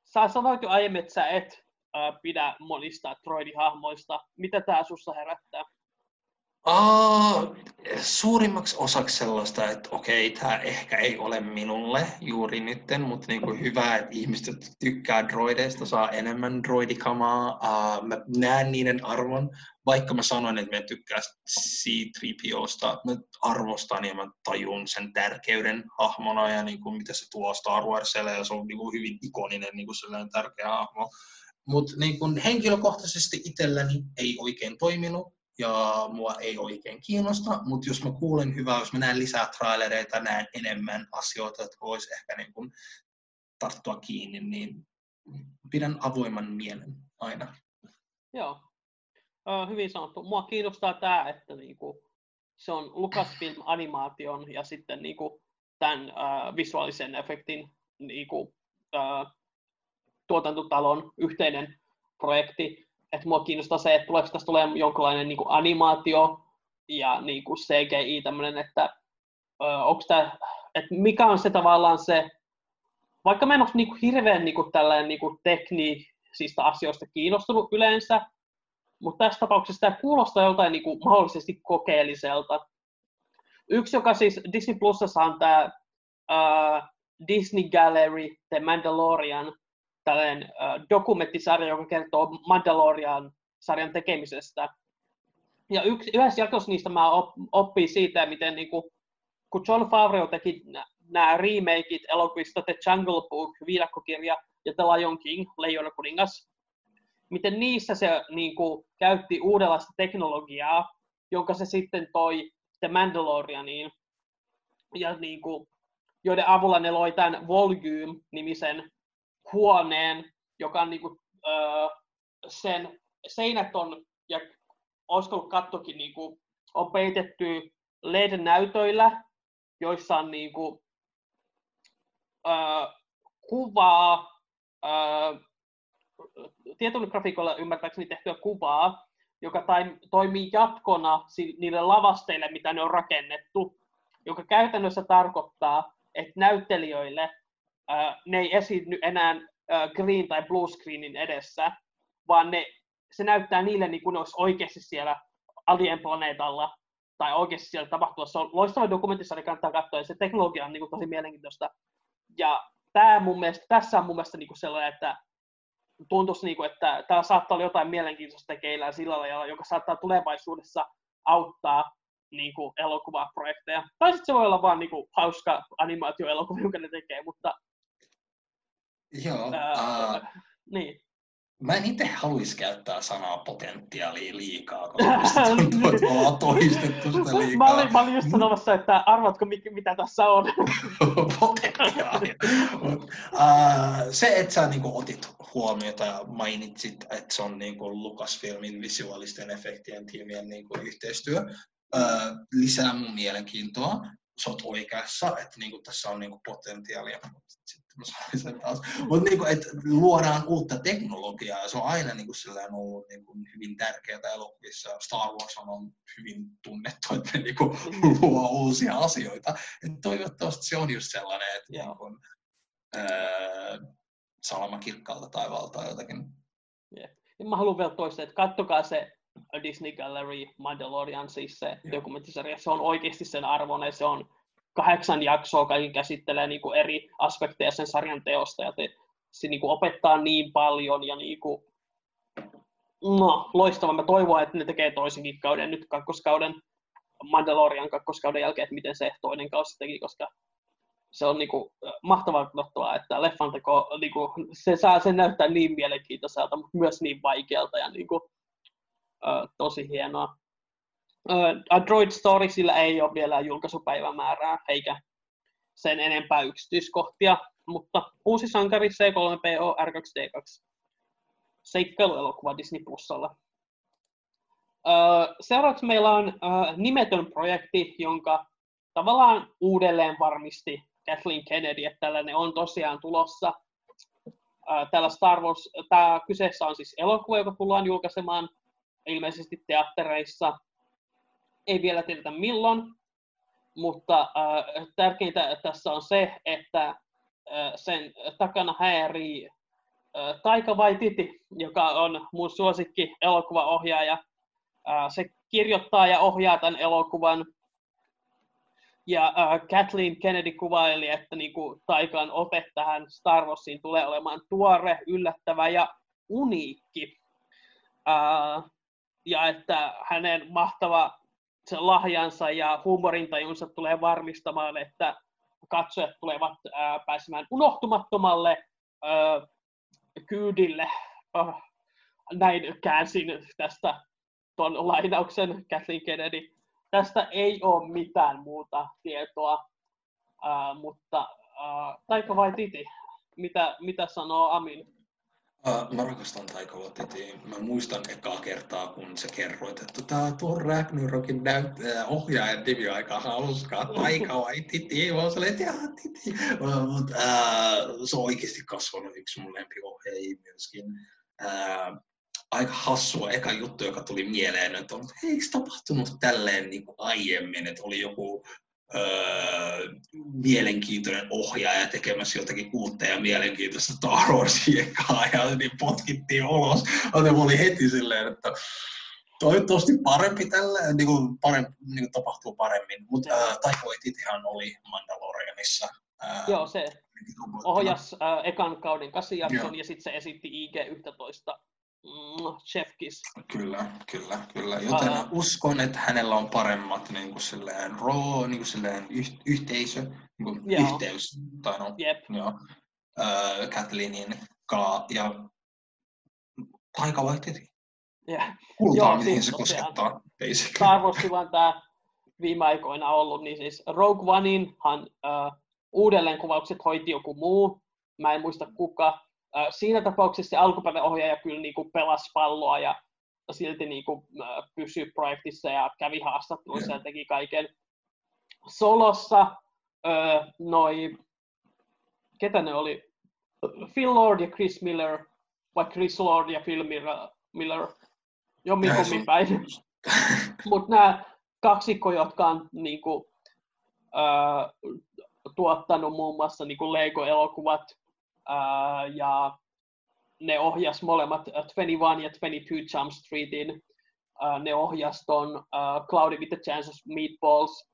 Sä sanoit jo aiemmin, että sä et äh, pidä monista droidihahmoista. Mitä tämä sussa herättää? Uh, suurimmaksi osaksi sellaista, että okei, tämä ehkä ei ole minulle juuri nytten, mutta niinku hyvä, että ihmiset tykkää droideista, saa enemmän droidikamaa. Uh, mä näen niiden arvon, vaikka mä sanoin, että mä tykkää C-3POsta, mä arvostan ja mä tajun sen tärkeyden hahmona ja niinku, mitä se tuo Star Warsille ja se on niinku hyvin ikoninen niinku sellainen tärkeä hahmo. Mutta niin henkilökohtaisesti itselläni ei oikein toiminut ja mua ei oikein kiinnosta, mutta jos mä kuulen hyvää, jos mä näen lisää trailereita, näen enemmän asioita, jotka vois ehkä niin kuin tarttua kiinni, niin pidän avoiman mielen aina. Joo, hyvin sanottu. Mua kiinnostaa tämä, että niinku, se on Lucasfilm animaation ja sitten niinku, tämän uh, visuaalisen efektin niinku, uh, tuotantotalon yhteinen projekti että mua kiinnostaa se, että tuleeko tästä tulee jonkinlainen niin kuin animaatio ja niin kuin CGI tämmöinen, että onko tämä, että mikä on se tavallaan se, vaikka mä en ole niin kuin hirveän niin kuin tällainen niin kuin teknisistä asioista kiinnostunut yleensä, mutta tässä tapauksessa tämä kuulostaa joltain niin kuin mahdollisesti kokeelliselta. Yksi, joka siis Disney Plusassa on tämä uh, Disney Gallery, The Mandalorian, tällainen dokumenttisarja, joka kertoo Mandalorian-sarjan tekemisestä. Ja yksi, yhdessä jakossa niistä mä oppin siitä, miten niin kuin, kun John Favreau teki nämä remakeit elokuvista The Jungle Book, viidakkokirja ja The Lion King, Leijona kuningas, miten niissä se niin kuin, käytti uudenlaista teknologiaa, jonka se sitten toi The Mandalorianiin, ja niin kuin, joiden avulla ne loi tämän Volume-nimisen huoneen, joka on niin kuin, öö, sen seinät on ja olisiko ollut kattokin, niin kuin, on peitetty LED-näytöillä, joissa on niin kuin, äh, kuvaa, tietyllä grafiikolla ymmärtääkseni tehtyä kuvaa, joka toimii jatkona niille lavasteille, mitä ne on rakennettu, joka käytännössä tarkoittaa, että näyttelijöille ää, ne ei esiinny enää ää, green tai blue screenin edessä, vaan ne, se näyttää niille niin kuin ne olisi oikeasti siellä alien planeetalla tai oikeasti siellä tapahtua. Se on loistava dokumentissa, niin kannattaa katsoa, ja se teknologia on niin kuin tosi mielenkiintoista. Ja tämä mun mielestä, tässä on mun mielestä niin kuin sellainen, että tuntuisi, niin kuin, että täällä saattaa olla jotain mielenkiintoista tekeillä sillä lailla, joka saattaa tulevaisuudessa auttaa niin kuin, elokuvaprojekteja. Tai sitten se voi olla vaan niin kuin, hauska animaatioelokuva, jonka ne tekee, mutta... Joo, ää, uh, niin. Mä en itse haluaisi käyttää sanaa potentiaalia liikaa, koska *laughs* tuntuu, että ollaan toistettu sitä liikaa. Mä olin, mä olin just sanomassa, että arvatko mitä tässä on? *laughs* potentiaalia. uh, se, että sä niinku otit huomiota ja mainitsit, että se on niinku Lucasfilmin visuaalisten efektien tiimien niinku yhteistyö, uh, lisää mun mielenkiintoa. Sä oot oikeassa, että niinku tässä on niinku potentiaalia. Mutta niinku, että luodaan uutta teknologiaa ja se on aina niinku sellainen ollut niinku hyvin tärkeää elokuvissa. Star Wars on hyvin tunnettu, että ne niinku mm. luo uusia asioita. Et toivottavasti se on just sellainen, että niinku, salama kirkkaalta taivaalta tai jotakin. Yeah. Ja mä haluan vielä toistaa, että kattokaa se Disney Gallery Mandalorian, siis se yeah. dokumenttisarja, se on oikeasti sen arvoinen, se on kahdeksan jaksoa, kaikki käsittelee niin kuin eri aspekteja sen sarjan teosta, ja te, se niin kuin opettaa niin paljon, ja niin kuin, no, loistava. Mä toivon, että ne tekee toisenkin kauden, nyt kakkoskauden, Mandalorian kakkoskauden jälkeen, että miten se toinen kausi teki, koska se on niinku mahtavaa katsoa, että leffan teko, niinku, se saa sen näyttää niin mielenkiintoiselta, mutta myös niin vaikealta ja niinku, ö, tosi hienoa. Android Storiesilla ei ole vielä julkaisupäivämäärää eikä sen enempää yksityiskohtia, mutta uusi sankari C3PO R2D2 seikkailuelokuva Disney Plusalla. Seuraavaksi meillä on nimetön projekti, jonka tavallaan uudelleen varmisti Kathleen Kennedy, että tällainen on tosiaan tulossa. Tällä Star Wars, tämä kyseessä on siis elokuva, joka tullaan julkaisemaan ilmeisesti teattereissa ei vielä tiedetä milloin, mutta äh, tärkeintä tässä on se, että äh, sen takana häirii äh, Taika Waititi, joka on mun suosikki elokuvaohjaaja. Äh, se kirjoittaa ja ohjaa tämän elokuvan. Ja äh, Kathleen Kennedy kuvaili, että niinku, Taikan ote tähän Star Warsiin tulee olemaan tuore, yllättävä ja uniikki. Äh, ja että hänen mahtava sen lahjansa ja huumorintajunsa tulee varmistamaan, että katsojat tulevat ää, pääsemään unohtumattomalle ää, kyydille. Oh, näin käänsin tästä tuon lainauksen Kathleen Kennedy. Tästä ei ole mitään muuta tietoa, ää, mutta Taika vai Titi, mitä, mitä sanoo Amin? Mä rakastan Taika. Mä muistan ekaa kertaa, kun sä kerroit, että tämä tuo Ragnarokin näyt, uh, ohjaajan nimi aika hauskaa. Taika Waititi. Mä olin että titi. Mut, uh, se on oikeasti kasvanut yksi mun lempiohjaajia myöskin. Uh, aika hassua eka juttu, joka tuli mieleen, että on, eikö tapahtunut tälleen niin kuin aiemmin, että oli joku öö, mielenkiintoinen ohjaaja tekemässä jotakin uutta ja mielenkiintoista Star Warsia ja niin potkittiin ulos. Joten oli heti silleen, että toivottavasti parempi tällä, niin kuin, parempi, niin kuin tapahtuu paremmin. Mutta äh, Taika Waititihan oli Mandalorianissa. Äh, Joo, se ohjas äh, ekan kauden kasijakson ja sitten se esitti IG-11 Mm, Chefkis. Kyllä, kyllä, kyllä. Joten uh, uskon, että hänellä on paremmat niin kuin silleen, raw, niin kuin silleen yh- yhteisö, niin kuin yhteys, tai no, yep. joo, uh, Kathleenin kaa, ja Taika Waititi. Yeah. Kuultaa, joo, mihin siis, se koskettaa, basically. Star Warsin vaan tämä viime aikoina ollut, niin siis Rogue Oneinhan uh, uudelleenkuvaukset hoiti joku muu, mä en muista kuka, siinä tapauksessa se alkuperäinen ohjaaja kyllä niin kuin pelasi palloa ja silti niin kuin, pysyi projektissa ja kävi haastatteluissa ja teki kaiken solossa. Noi, ketä ne oli? Phil Lord ja Chris Miller, vai Chris Lord ja Phil Miller, jommin päin. *laughs* Mutta nämä kaksikko, jotka on niin kuin, tuottanut muun muassa niin kuin Lego-elokuvat ja ne ohjas molemmat 21 ja 22 Jump Streetin. Ne ohjas ton uh, Cloudy with the Chance of Meatballs.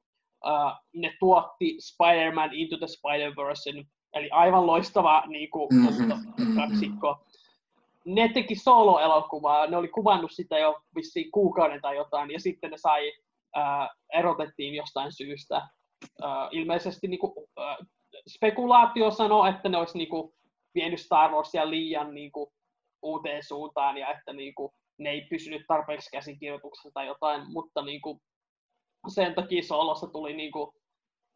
Ne tuotti Spider-Man Into the Spider-Verse, eli aivan loistava niin kuin, mm-hmm, mm-hmm. kaksikko. Ne teki solo-elokuvaa, ne oli kuvannut sitä jo vissiin kuukauden tai jotain, ja sitten ne sai, erotettiin jostain syystä. Ilmeisesti niin kuin, uh, spekulaatio sanoo, että ne olisi niin kuin, vienyt Star Warsia liian niin kuin, uuteen suuntaan ja että niin kuin, ne ei pysynyt tarpeeksi käsikirjoituksessa tai jotain, mutta niin kuin, sen takia Solossa tuli niin kuin,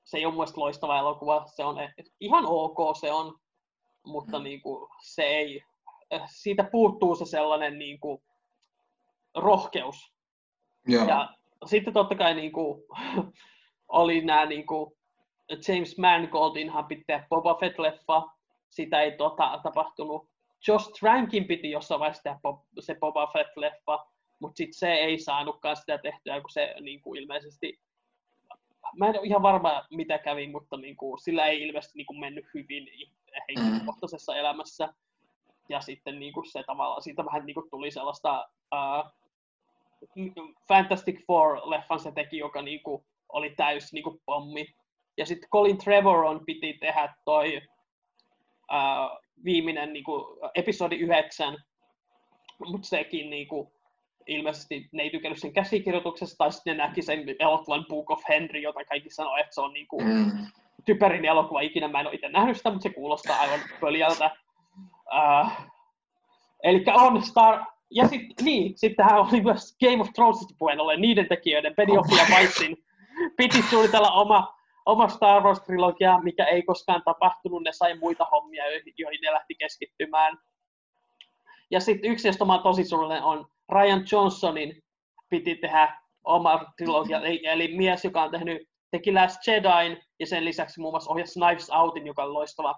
se ei ole mielestäni loistava elokuva, se on ihan ok se on, mutta mm. niin kuin, se ei, siitä puuttuu se sellainen niin kuin, rohkeus. Joo. Ja sitten totta kai niin kuin, *laughs* oli nämä niin kuin, James Mangoldinhan pitää Boba Fett-leffa, sitä ei tota, tapahtunut. Josh Trankin piti jossain vaiheessa tehdä se Boba Fett-leffa, mutta sitten se ei saanutkaan sitä tehtyä, kun se niin kuin ilmeisesti mä en ole ihan varma, mitä kävi, mutta niin kuin, sillä ei ilmeisesti niin kuin, mennyt hyvin henkilökohtaisessa mm. elämässä. Ja sitten niin kuin, se tavallaan, siitä vähän niin kuin, tuli sellaista uh, Fantastic Four-leffan se teki, joka niin kuin, oli täys niin kuin, pommi. Ja sitten Colin Trevoron piti tehdä toi uh, viimeinen niin kuin, episodi 9, mutta sekin niin kuin, ilmeisesti ne ei tykännyt sen käsikirjoituksesta, tai sitten ne näki sen elokuvan Book of Henry, jota kaikki sanoo, että se on niin kuin, mm. typerin elokuva ikinä. Mä en ole itse nähnyt sitä, mutta se kuulostaa aivan pöljältä. Uh, eli on Star... Ja sitten niin, sittenhän oli myös Game of Thronesista puheen ollen niiden tekijöiden, Benioff ja Weissin, piti suunnitella oma oma Star Wars-trilogia, mikä ei koskaan tapahtunut, ne sai muita hommia, joihin ne lähti keskittymään. Ja sitten yksi, josta mä oon tosi surullinen, on Ryan Johnsonin piti tehdä oma trilogia, eli, eli mies, joka on tehnyt, teki Last Jedin ja sen lisäksi muun muassa ohjasi Knives Outin, joka on loistava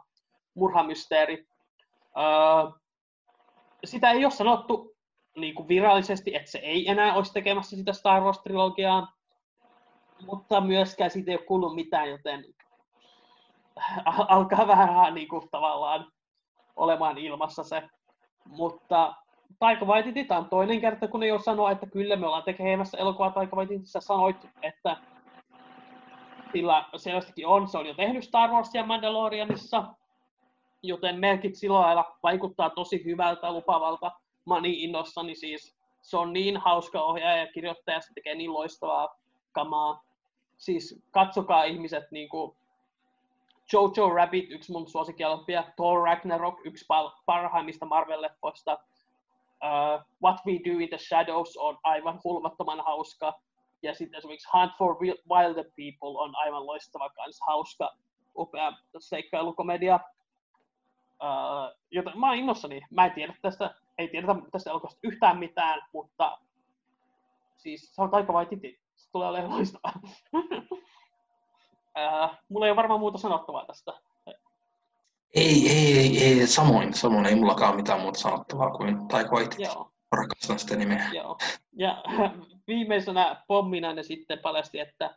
murhamysteeri. Öö, sitä ei ole sanottu niin kuin virallisesti, että se ei enää olisi tekemässä sitä Star Wars-trilogiaa, mutta myöskään siitä ei ole kuullut mitään, joten alkaa vähän niin kuin, tavallaan olemaan ilmassa se. Mutta Taika Waititi, on toinen kerta, kun ei ole sanoa, että kyllä me ollaan tekemässä elokuvaa Taika Waititi. Sä sanoit, että sillä selvästikin on, se on jo tehnyt Star Warsia Mandalorianissa, joten merkit sillä lailla vaikuttaa tosi hyvältä, lupavalta. Mä oon niin innossani siis. Se on niin hauska ohjaaja ja kirjoittaja, se tekee niin loistavaa kamaa siis katsokaa ihmiset niin kuin Jojo Rabbit, yksi mun suosikkielokuvia, Thor Ragnarok, yksi parhaimmista Marvel-leffoista, uh, What We Do in the Shadows on aivan hulvattoman hauska, ja sitten esimerkiksi Hunt for Wilder People on aivan loistava kans hauska, upea seikkailukomedia. Uh, joten mä oon innossani. Mä en tiedä tästä, ei tiedetä tästä elokuvasta yhtään mitään, mutta siis se on aika vai titi tulee olemaan loistavaa. *laughs* äh, mulla ei ole varmaan muuta sanottavaa tästä. Ei, ei, ei, ei, samoin, samoin ei mullakaan mitään muuta sanottavaa kuin Waititi. Joo. Rakastan sitä nimeä. Joo. Ja *laughs* viimeisenä pommina ne sitten paljasti, että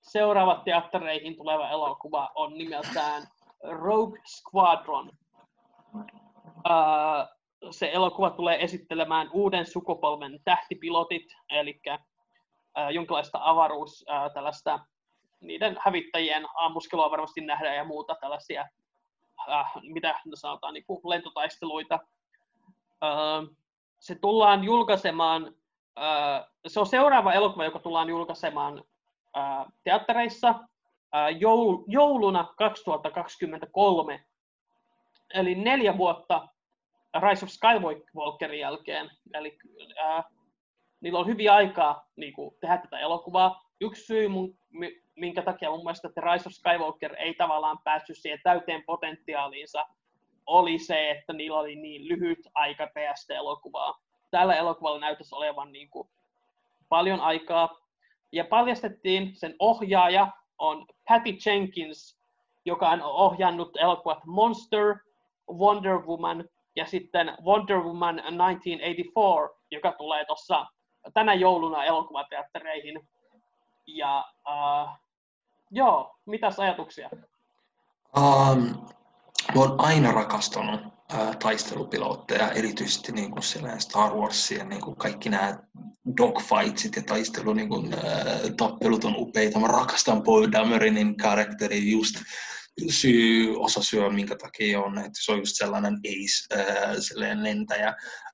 seuraava teattereihin tuleva elokuva on nimeltään Rogue Squadron. Uh, se elokuva tulee esittelemään uuden sukupolven tähtipilotit, eli äh, jonkinlaista avaruus, äh, tällaista niiden hävittäjien ammuskelua varmasti nähdään ja muuta tällaisia, äh, mitä sanotaan, niin kuin lentotaisteluita. Äh, se tullaan julkaisemaan, äh, se on seuraava elokuva, joka tullaan julkaisemaan äh, teattereissa äh, jouluna 2023, eli neljä vuotta Rise of Skywalkerin jälkeen. Eli äh, niillä on hyvin aikaa niin kuin, tehdä tätä elokuvaa. Yksi syy, mun, minkä takia mun mielestä että Rise of Skywalker ei tavallaan päässyt siihen täyteen potentiaaliinsa, oli se, että niillä oli niin lyhyt aika tehdä sitä elokuvaa. tällä elokuvalla näyttäisi olevan niin kuin, paljon aikaa. Ja paljastettiin, sen ohjaaja on Patty Jenkins, joka on ohjannut elokuvat Monster, Wonder Woman ja sitten Wonder Woman 1984, joka tulee tuossa tänä jouluna elokuvateattereihin. Ja uh, joo, mitäs ajatuksia? Um, mä oon aina rakastanut uh, taistelupilotteja, erityisesti niin kuin Star Warsia, niin kuin kaikki nämä dogfightsit ja taistelu, niin kuin, uh, tappelut on upeita. Mä rakastan Paul Damerinin karakteri just syy, osa syy, minkä takia on, että se on just sellainen ace, äh, sellainen lentäjä.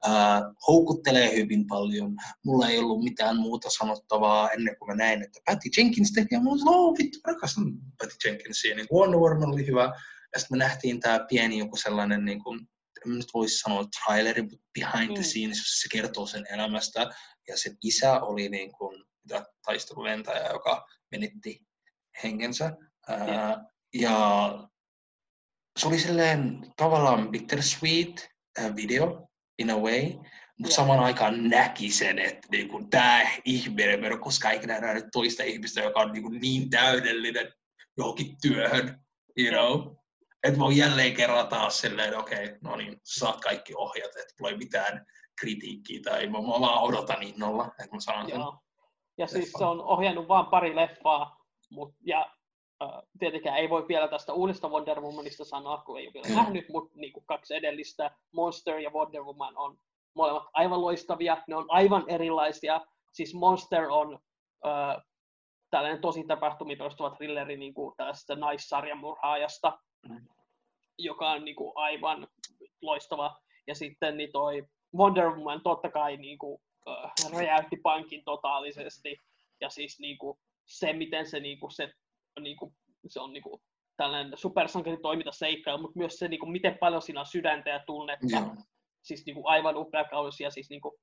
Äh, houkuttelee hyvin paljon. Mulla ei ollut mitään muuta sanottavaa ennen kuin mä näin, että Patty Jenkins tekee. Mulla oli, oh vittu, rakastan Patty Jenkinsia. Niin Wonder Woman oli hyvä. Ja sitten me nähtiin tämä pieni joku sellainen, niin kuin, en nyt voisi sanoa traileri, mutta behind the mm. scenes, jos se kertoo sen elämästä. Ja sen isä oli niin kuin, taistelulentäjä, joka menetti henkensä. Yeah. Ja se oli silleen tavallaan bittersweet äh, video in a way, mutta saman aikaan näki sen, että niinku, tämä ihminen, me koska ikinä nähnyt toista ihmistä, joka on niinku niin täydellinen johonkin työhön, you know? Että voi jälleen kerran taas silleen, okei, okay, no niin, saat kaikki ohjat, että ei mitään kritiikkiä tai mä, mä vaan odotan innolla, että mä sen. Joo. Ja siis se on ohjannut vain pari leffaa, mut, ja tietenkään ei voi vielä tästä uudesta Wonder Womanista sanoa, kun ei ole vielä nähnyt, mutta niin kuin kaksi edellistä, Monster ja Wonder Woman on molemmat aivan loistavia, ne on aivan erilaisia. Siis Monster on äh, tällainen tosi tapahtumia toistuva thrilleri niin kuin tällaisesta naissarjamurhaajasta, mm. joka on niin kuin, aivan loistava. Ja sitten niin toi Wonder Woman totta kai niin kuin, äh, räjäytti pankin totaalisesti. Ja siis niin kuin, se, miten se, niin kuin, se niin kuin, se on niin kuin, tällainen supersankari toiminta seikkailu, mutta myös se, niin kuin, miten paljon siinä on sydäntä ja tunnetta. Joo. Siis niin kuin, aivan upea kausi ja siis niin kuin,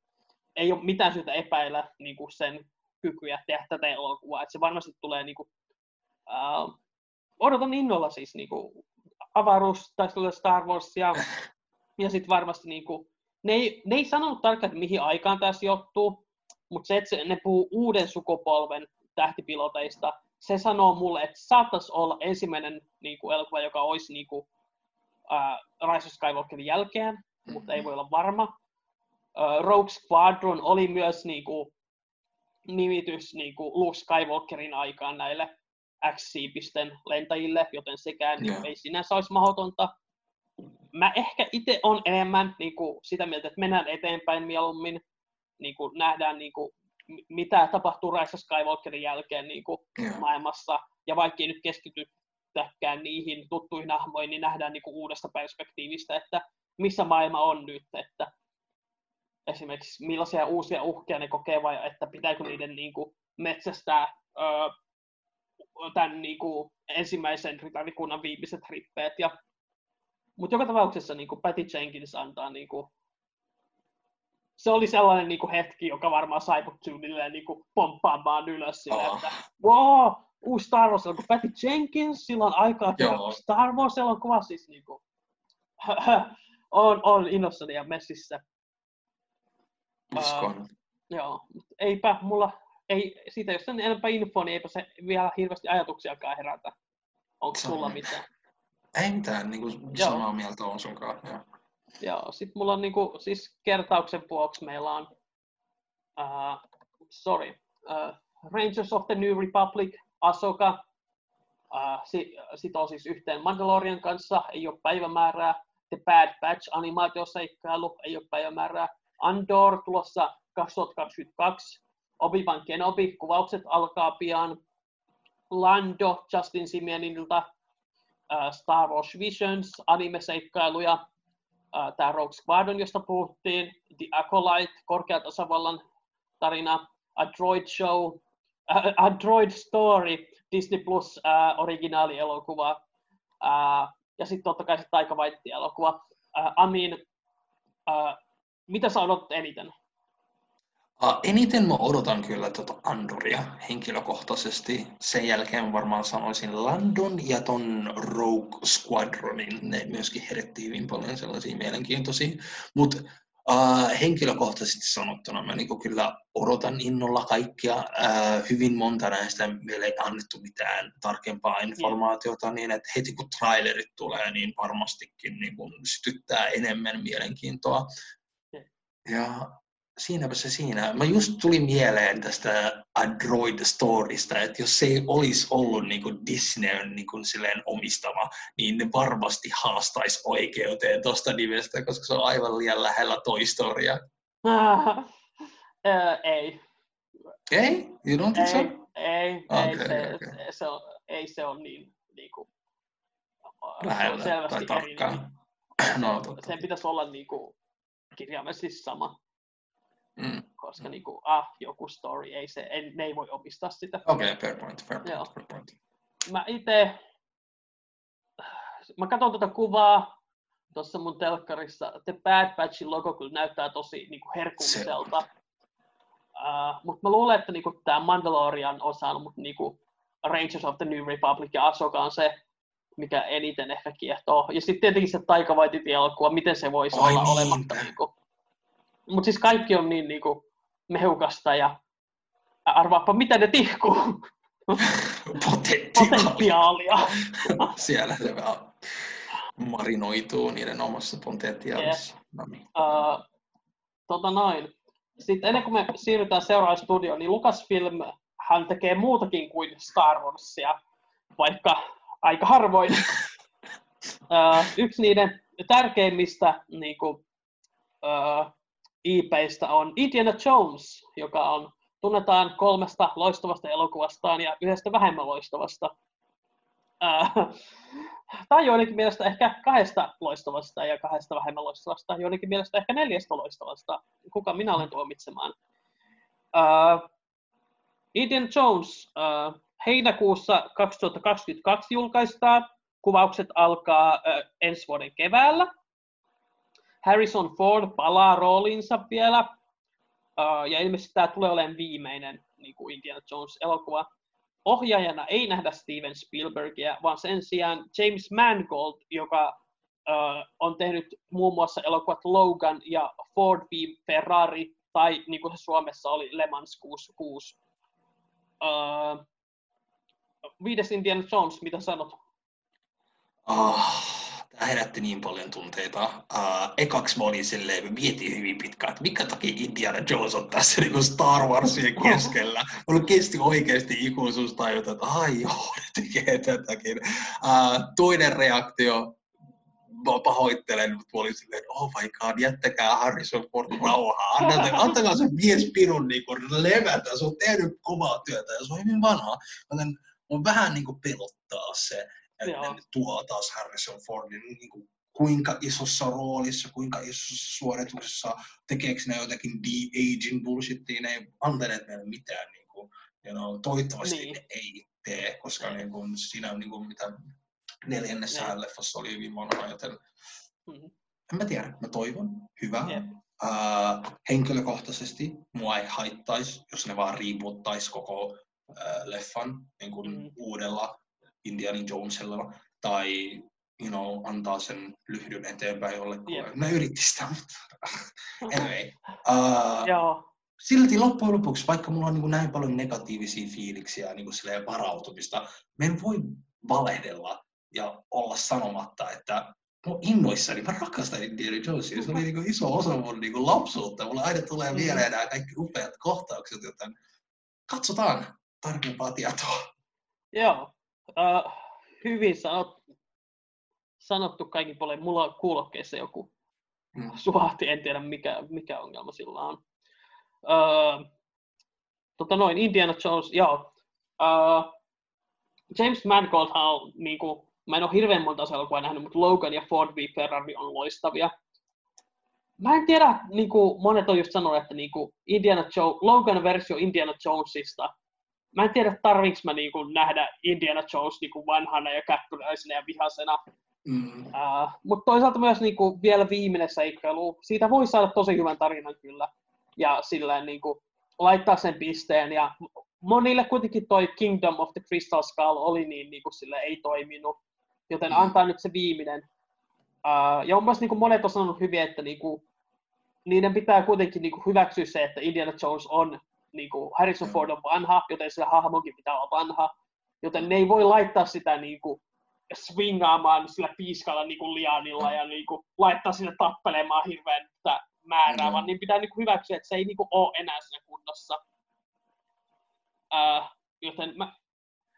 ei ole mitään syytä epäillä niin kuin, sen kykyjä tehdä tätä elokuvaa. Että se varmasti tulee niin kuin, uh, odotan innolla siis niin kuin, avaruustaistelua Star Warsia ja sitten varmasti niin kuin, ne ei, ne ei sanonut tarkkaan, että mihin aikaan tämä sijoittuu, mutta se, että se, ne puhuu uuden sukupolven tähtipiloteista, se sanoo mulle, että saattaisi olla ensimmäinen niin kuin, elokuva, joka olisi niin kuin, uh, Rise of Skywalkerin jälkeen, mm-hmm. mutta ei voi olla varma. Uh, Rogue Squadron oli myös niin kuin, nimitys niin kuin Luke Skywalkerin aikaan näille X-siipisten lentäjille, joten sekään yeah. ei sinänsä olisi mahdotonta. Mä ehkä itse on enemmän niin kuin, sitä mieltä, että mennään eteenpäin mieluummin, niin kuin, nähdään niin kuin, mitä tapahtuu Rise Skywalkerin jälkeen niin kuin yeah. maailmassa, ja vaikka ei nyt keskitytäkään niihin tuttuihin hahmoihin, niin nähdään niin kuin uudesta perspektiivistä, että missä maailma on nyt, että esimerkiksi millaisia uusia uhkia ne kokee, vai että pitääkö niiden niin kuin, metsästää öö, tämän niin kuin, ensimmäisen ritarikunnan viimeiset rippeet. Ja, mutta joka tapauksessa niin kuin Patty Jenkins antaa niin kuin, se oli sellainen niin kuin hetki, joka varmaan sai mut suunnilleen niin kuin pomppaamaan ylös sille, oh. että wow, uusi Star Wars elokuva. Patty Jenkins, sillä on aikaa Star Wars elokuva, siis niin kuin, *laughs* on, on innossani ja messissä. Uskon. Uh, joo, eipä mulla, ei, siitä jos sen enempää infoa, niin eipä se vielä hirveästi ajatuksiakaan herätä. Onko sulla mitään? Ei mitään, niin kuin samaa mieltä on sunkaan. Joo. Joo, sitten mulla on niinku, siis kertauksen vuoksi meillä on, uh, sorry, uh, Rangers of the New Republic, Asoka, uh, si, sitoo siis yhteen Mandalorian kanssa, ei ole päivämäärää, The Bad Batch animaatioseikkailu, ei ole päivämäärää, Andor tulossa 2022, Obi-Wan Kenobi, kuvaukset alkaa pian, Lando Justin Simianilta, uh, Star Wars Visions, animeseikkailuja, äh, tämä Rogue Squadron, josta puhuttiin, The Acolyte, korkeatasavallan tarina, A Droid Show, äh, A Droid Story, Disney Plus äh, originaali-elokuva, äh, ja sitten totta kai se Taika Waititi-elokuva. Äh, Amin, äh, mitä sä odotat eniten? Uh, eniten mä odotan kyllä tuota Andoria henkilökohtaisesti. Sen jälkeen varmaan sanoisin London ja ton Rogue Squadronin. Ne myöskin herätti hyvin paljon sellaisia mielenkiintoisia. Mutta Uh, henkilökohtaisesti sanottuna mä niinku kyllä odotan innolla kaikkia. Uh, hyvin monta näistä meille ei annettu mitään tarkempaa informaatiota, yeah. niin että heti kun trailerit tulee, niin varmastikin niinku sytyttää enemmän mielenkiintoa. Yeah. Ja siinäpä se siinä. Mä just tuli mieleen tästä Android Storista, että jos se ei olisi ollut niin kuin Disneyn niin kuin silleen omistama, niin ne varmasti haastaisi oikeuteen tuosta nimestä, koska se on aivan liian lähellä Toy Storya. Uh, ei. Ei? You don't think ei, so? Ei, okay, ei, se, okay. se, se on, ei se on niin, niin kuin, lähellä tai tarkkaan. *clears throat* No, totta. Sen pitäisi olla niin kuin, kirjaimellisesti sama. Mm. Koska niin kuin, ah, joku story, ei se, ei, ne ei voi omistaa sitä. Okei, okay, fair point, fair point, fair point. Mä itse, mä katson tuota kuvaa tuossa mun telkkarissa. The Bad Batchin logo kyllä näyttää tosi niin kuin herkulliselta. Uh, mutta mä luulen, että niinku, tämä Mandalorian osa, mutta niinku, Rangers of the New Republic ja Ahsoka on se, mikä eniten ehkä kiehtoo. Ja sitten tietenkin se Taika Waititi-elokuva, miten se voisi olla niin. olematta. Niinku, mutta siis kaikki on niin niinku mehukasta ja arvaappa mitä ne tihkuu. *laughs* Potentiaalia. Potentiaalia. *laughs* Siellä se vähän marinoituu niiden omassa potentiaalissa. Yeah. No niin. uh, tota noin. Sitten ennen kuin me siirrytään seuraavaan studioon, niin Lucasfilm hän tekee muutakin kuin Star Warsia, vaikka aika harvoin. *laughs* uh, yksi niiden tärkeimmistä niin kuin, uh, IPistä on Indiana Jones, joka on, tunnetaan kolmesta loistavasta elokuvastaan ja yhdestä vähemmän loistavasta. Ää, tai joidenkin mielestä ehkä kahdesta loistavasta ja kahdesta vähemmän loistavasta, joidenkin mielestä ehkä neljästä loistavasta. Kuka minä olen tuomitsemaan? Ää, Indiana Jones ää, heinäkuussa 2022 julkaistaan. Kuvaukset alkaa ää, ensi vuoden keväällä. Harrison Ford palaa rooliinsa vielä, ja ilmeisesti tämä tulee olemaan viimeinen niin kuin Indiana Jones-elokuva. Ohjaajana ei nähdä Steven Spielbergia, vaan sen sijaan James Mangold, joka on tehnyt muun muassa elokuvat Logan ja Ford v Ferrari, tai niin kuin se Suomessa oli Le Mans 66. Uh, viides Indiana Jones, mitä sanot? Oh Tämä herätti niin paljon tunteita. Uh, ekaksi mä olin silleen, mietin hyvin pitkään, että mikä takia Indiana Jones on tässä niin kuin Star Warsien *laughs* keskellä. Mulla kesti oikeasti ikuisuus tajuta, että ai joo, ne tekee tätäkin. Uh, toinen reaktio, mä pahoittelen, mutta olin silleen, oh my god, jättäkää Harrison Ford rauhaa. Antakaa, *laughs* antakaa se mies pinun niin kuin levätä, se on tehnyt kovaa työtä ja se on hyvin vanha. Joten on vähän niin kuin pelottaa se, että ne tuo taas Harrison Fordin niin kuin, kuinka isossa roolissa, kuinka isossa suorituksessa, tekeekö ne jotakin de-aging bullshittia, ne ei antaneet meille mitään, niin kuin, you know, toivottavasti niin. ne ei tee, koska niin kuin, siinä on niin kuin, mitä neljännessä niin. leffassa oli hyvin vanha, joten mm-hmm. en mä tiedä, mä toivon, hyvä. Yeah. Uh, henkilökohtaisesti mua ei haittaisi, jos ne vaan riiputtaisi koko uh, leffan niin kuin mm. uudella Indiana Jonesella tai you know, antaa sen lyhdyn eteenpäin jollekin. Yep. Mä yritin sitä, mutta *laughs* anyway. Uh, Joo. Silti loppujen lopuksi, vaikka mulla on niin kuin näin paljon negatiivisia fiiliksiä niin kuin varautumista, me en voi valehdella ja olla sanomatta, että mä innoissani, mä rakastan Indiana Jonesia. Se oli niin kuin iso osa mun niin kuin lapsuutta. Mulla aina tulee mm. mieleen nämä kaikki upeat kohtaukset, joten katsotaan tarkempaa tietoa. Joo, Uh, hyvin sanot, sanottu kaikki puolen. Mulla on kuulokkeissa joku mm. suhahti, en tiedä mikä, mikä ongelma sillä on. Uh, tota noin, Indiana Jones, joo. Uh, James Mangold on, niin kuin, mä en ole hirveän monta elokuvaa nähnyt, mutta Logan ja Ford v Ferrari on loistavia. Mä en tiedä, niin kuin monet on just sanonut, että niin kuin Indiana Jones, Logan versio Indiana Jonesista mä en tiedä, tarviinko mä niin kuin nähdä Indiana Jones niin kuin vanhana ja käppyläisenä ja vihasena. Mm. Uh, Mutta toisaalta myös niin kuin vielä viimeinen seikkailu, siitä voi saada tosi hyvän tarinan kyllä. Ja sillä niin kuin, laittaa sen pisteen. Ja monille kuitenkin toi Kingdom of the Crystal Skull oli niin, niin kuin, sille ei toiminut. Joten mm. antaa nyt se viimeinen. Uh, ja on myös niin kuin monet on sanonut hyvin, että niin kuin, niiden pitää kuitenkin niin kuin hyväksyä se, että Indiana Jones on, niin kuin Harrison Ford on vanha, joten sillä hahmonkin pitää olla vanha, joten ne ei voi laittaa sitä niin kuin, swingaamaan sillä piiskalla niin kuin lianilla ja niin kuin, laittaa sinne tappelemaan hirveän määrää, mm. vaan niin pitää niin kuin, hyväksyä, että se ei niin kuin, ole enää siinä kunnossa. Uh, joten mä,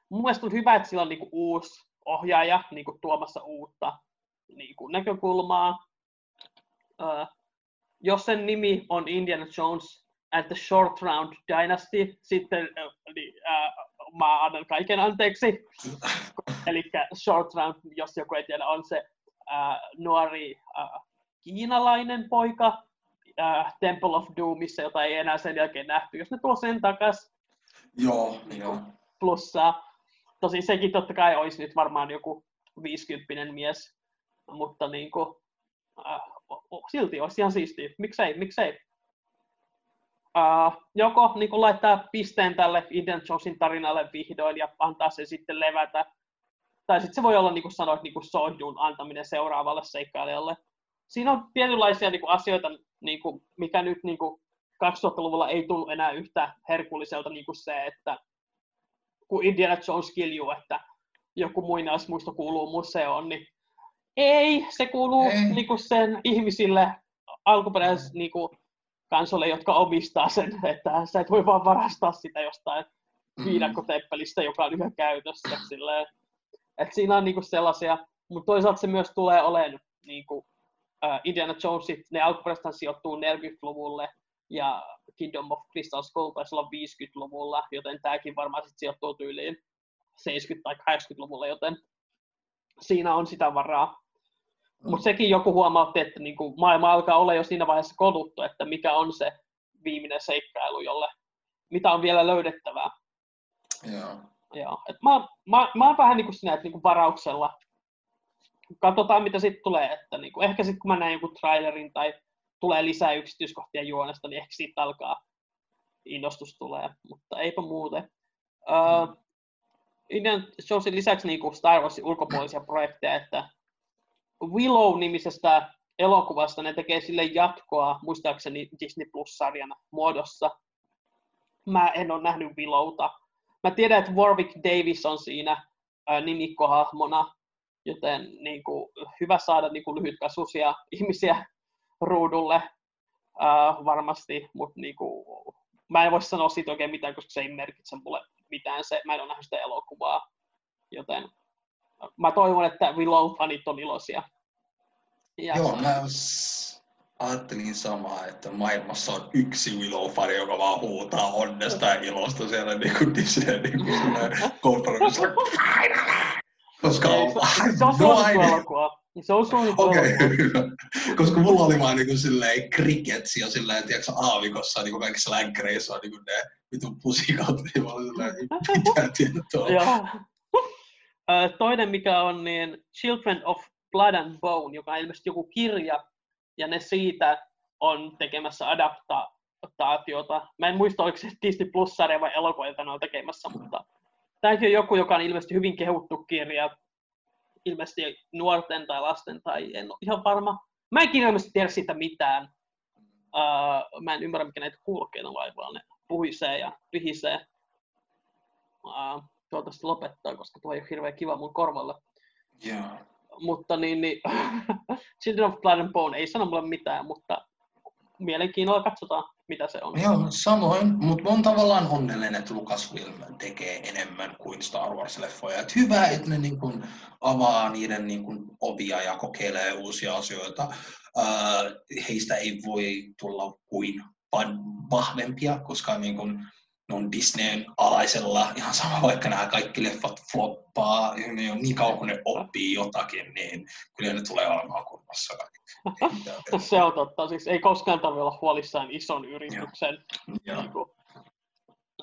mun mielestä on hyvä, että sillä on niin kuin, uusi ohjaaja niin kuin, tuomassa uutta niin kuin, näkökulmaa. Uh, jos sen nimi on Indiana Jones and the Short Round Dynasty, sitten uh, niin, uh, mä annan kaiken anteeksi. *laughs* Eli Short Round, jos joku ei tiedä, on se uh, nuori uh, kiinalainen poika uh, Temple of Doomissa, jota ei enää sen jälkeen nähty. Jos ne tuo sen takas, joo, joo. plussaa. Tosin sekin totta kai olisi nyt varmaan joku 50 mies, mutta niin kuin, äh, silti olisi ihan siistiä. Miksei, miksei. Uh, joko niin kuin laittaa pisteen tälle Indian Jonesin tarinalle vihdoin ja antaa se sitten levätä. Tai sitten se voi olla, niin kuin sanoit, niin kuin sohdun antaminen seuraavalle seikkailijalle. Siinä on tietynlaisia niin kuin asioita, niin kuin, mikä nyt niin kuin 2000-luvulla ei tullut enää yhtä herkulliselta niin kuin se, että kun Indiana Jones kiljuu, että joku muinaismuisto kuuluu museoon, niin ei, se kuuluu ei. Niin kuin sen ihmisille alkuperäisille niin kuin, kansolle, jotka omistaa sen, *laughs* että sä et voi vaan varastaa sitä jostain mm. viidakkotemppelistä, joka on yhä käytössä. Silleen. Et siinä on niinku sellaisia, mutta toisaalta se myös tulee olemaan niinku, uh, Indiana Jonesit, ne alkuperäisesti sijoittuu 40-luvulle, ja Kingdom of Crystal Skull taisi olla 50-luvulla, joten tämäkin varmaan sitten sijoittuu tyyliin 70- tai 80-luvulle, joten siinä on sitä varaa. Mutta sekin joku huomautti, että niinku maailma alkaa olla jo siinä vaiheessa koduttu, että mikä on se viimeinen seikkailu, jolle mitä on vielä löydettävää. Joo. Joo. Et mä, mä, mä oon vähän niin kuin sinä, että niin kuin varauksella katsotaan, mitä sitten tulee. Että niin kuin, ehkä sitten kun mä näen joku trailerin tai tulee lisää yksityiskohtia juonesta, niin ehkä siitä alkaa innostus tulee, mutta eipä muuten. Uh, mm. Indian Jonesin lisäksi niin kuin Star Warsin ulkopuolisia projekteja, että Willow-nimisestä elokuvasta ne tekee sille jatkoa, muistaakseni Disney Plus-sarjan muodossa. Mä en ole nähnyt Willowta. Mä tiedän, että Warwick Davis on siinä nimikkohahmona, joten niin kuin, hyvä saada niin kuin, lyhytkasvuisia *laughs* ihmisiä ruudulle ää, varmasti, mutta niin kuin, mä en voi sanoa siitä oikein mitään, koska se ei merkitse mulle mitään. Se, mä en ole nähnyt sitä elokuvaa, joten mä toivon, että Willow-fanit on iloisia. Ja Joo, mä ajattelin samaa, että maailmassa on yksi Willow-fani, joka vaan huutaa onnesta ja ilosta siellä niin kuin Disney niin kuin konferenssissa. *laughs* Koska on, se on suosittu Se on Okei, okay, *laughs* Koska mulla oli vaan niin silleen crickets ja silleen, tiedätkö, aavikossa niin kuin kaikissa länkkäreissä on niin kuin ne vitun pusikat, niin mä olin silleen, mitä tietoa. Toinen, mikä on niin Children of Blood and Bone, joka on ilmeisesti joku kirja, ja ne siitä on tekemässä adaptaatiota. Mä en muista, oliko se Disney Plus-sarja vai elokuva, jota ne on tekemässä, mutta tämäkin on joku, joka on ilmeisesti hyvin kehuttu kirja, ilmeisesti nuorten tai lasten, tai en ole ihan varma. Mä en ilmeisesti tiedä siitä mitään. Uh, mä en ymmärrä, mikä näitä kulkeena vaivaa. Ne puhisee ja pihisee. Uh, toivottavasti lopettaa, koska tuo ei ole hirveän kiva mun korvalle. Yeah. Mutta niin, niin *laughs* Children of Blood and Bone ei sano mulle mitään, mutta mielenkiinnolla katsotaan, mitä se on. Joo, samoin, mutta on tavallaan onnellinen, että Lucasfilm tekee enemmän kuin Star Wars-leffoja. Et hyvä, että ne niin kun avaa niiden niin kun ovia ja kokeilee uusia asioita. Uh, heistä ei voi tulla kuin vahvempia, koska niin kun, on Disneyn alaisella, ihan sama vaikka nämä kaikki leffat floppaa, ne on niin kauan kun ne oppii jotakin, niin kyllä ne tulee olemaan kunnossa *laughs* Se on totta, siis ei koskaan tarvitse olla huolissaan ison yrityksen. Ja. Niin kuin,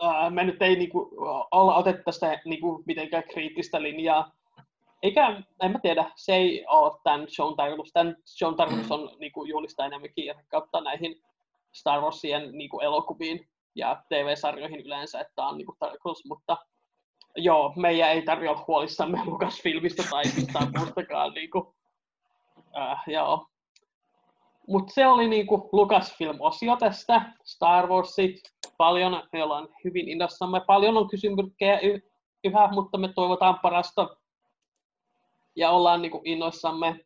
ää, me nyt ei niin kuin, olla otettu sitä niin kuin, mitenkään kriittistä linjaa, eikä, en mä tiedä, se ei ole tämän shown tarkoitus. Tämän shown tarkoitus mm. on niin kuin, juhlistaa enemmänkin kautta näihin Star Warsien niin kuin, elokuviin ja TV-sarjoihin yleensä, että on niinku tarkoitus, mutta joo, meidän ei tarvitse olla huolissamme Lucasfilmistä tai mistään *laughs* muustakaan. Niinku, äh, joo. Mutta se oli niinku Lucasfilm-osio tästä, Star Warsit. Paljon, me ollaan hyvin innossamme. Paljon on kysymyksiä yhä, mutta me toivotaan parasta. Ja ollaan niinku innoissamme.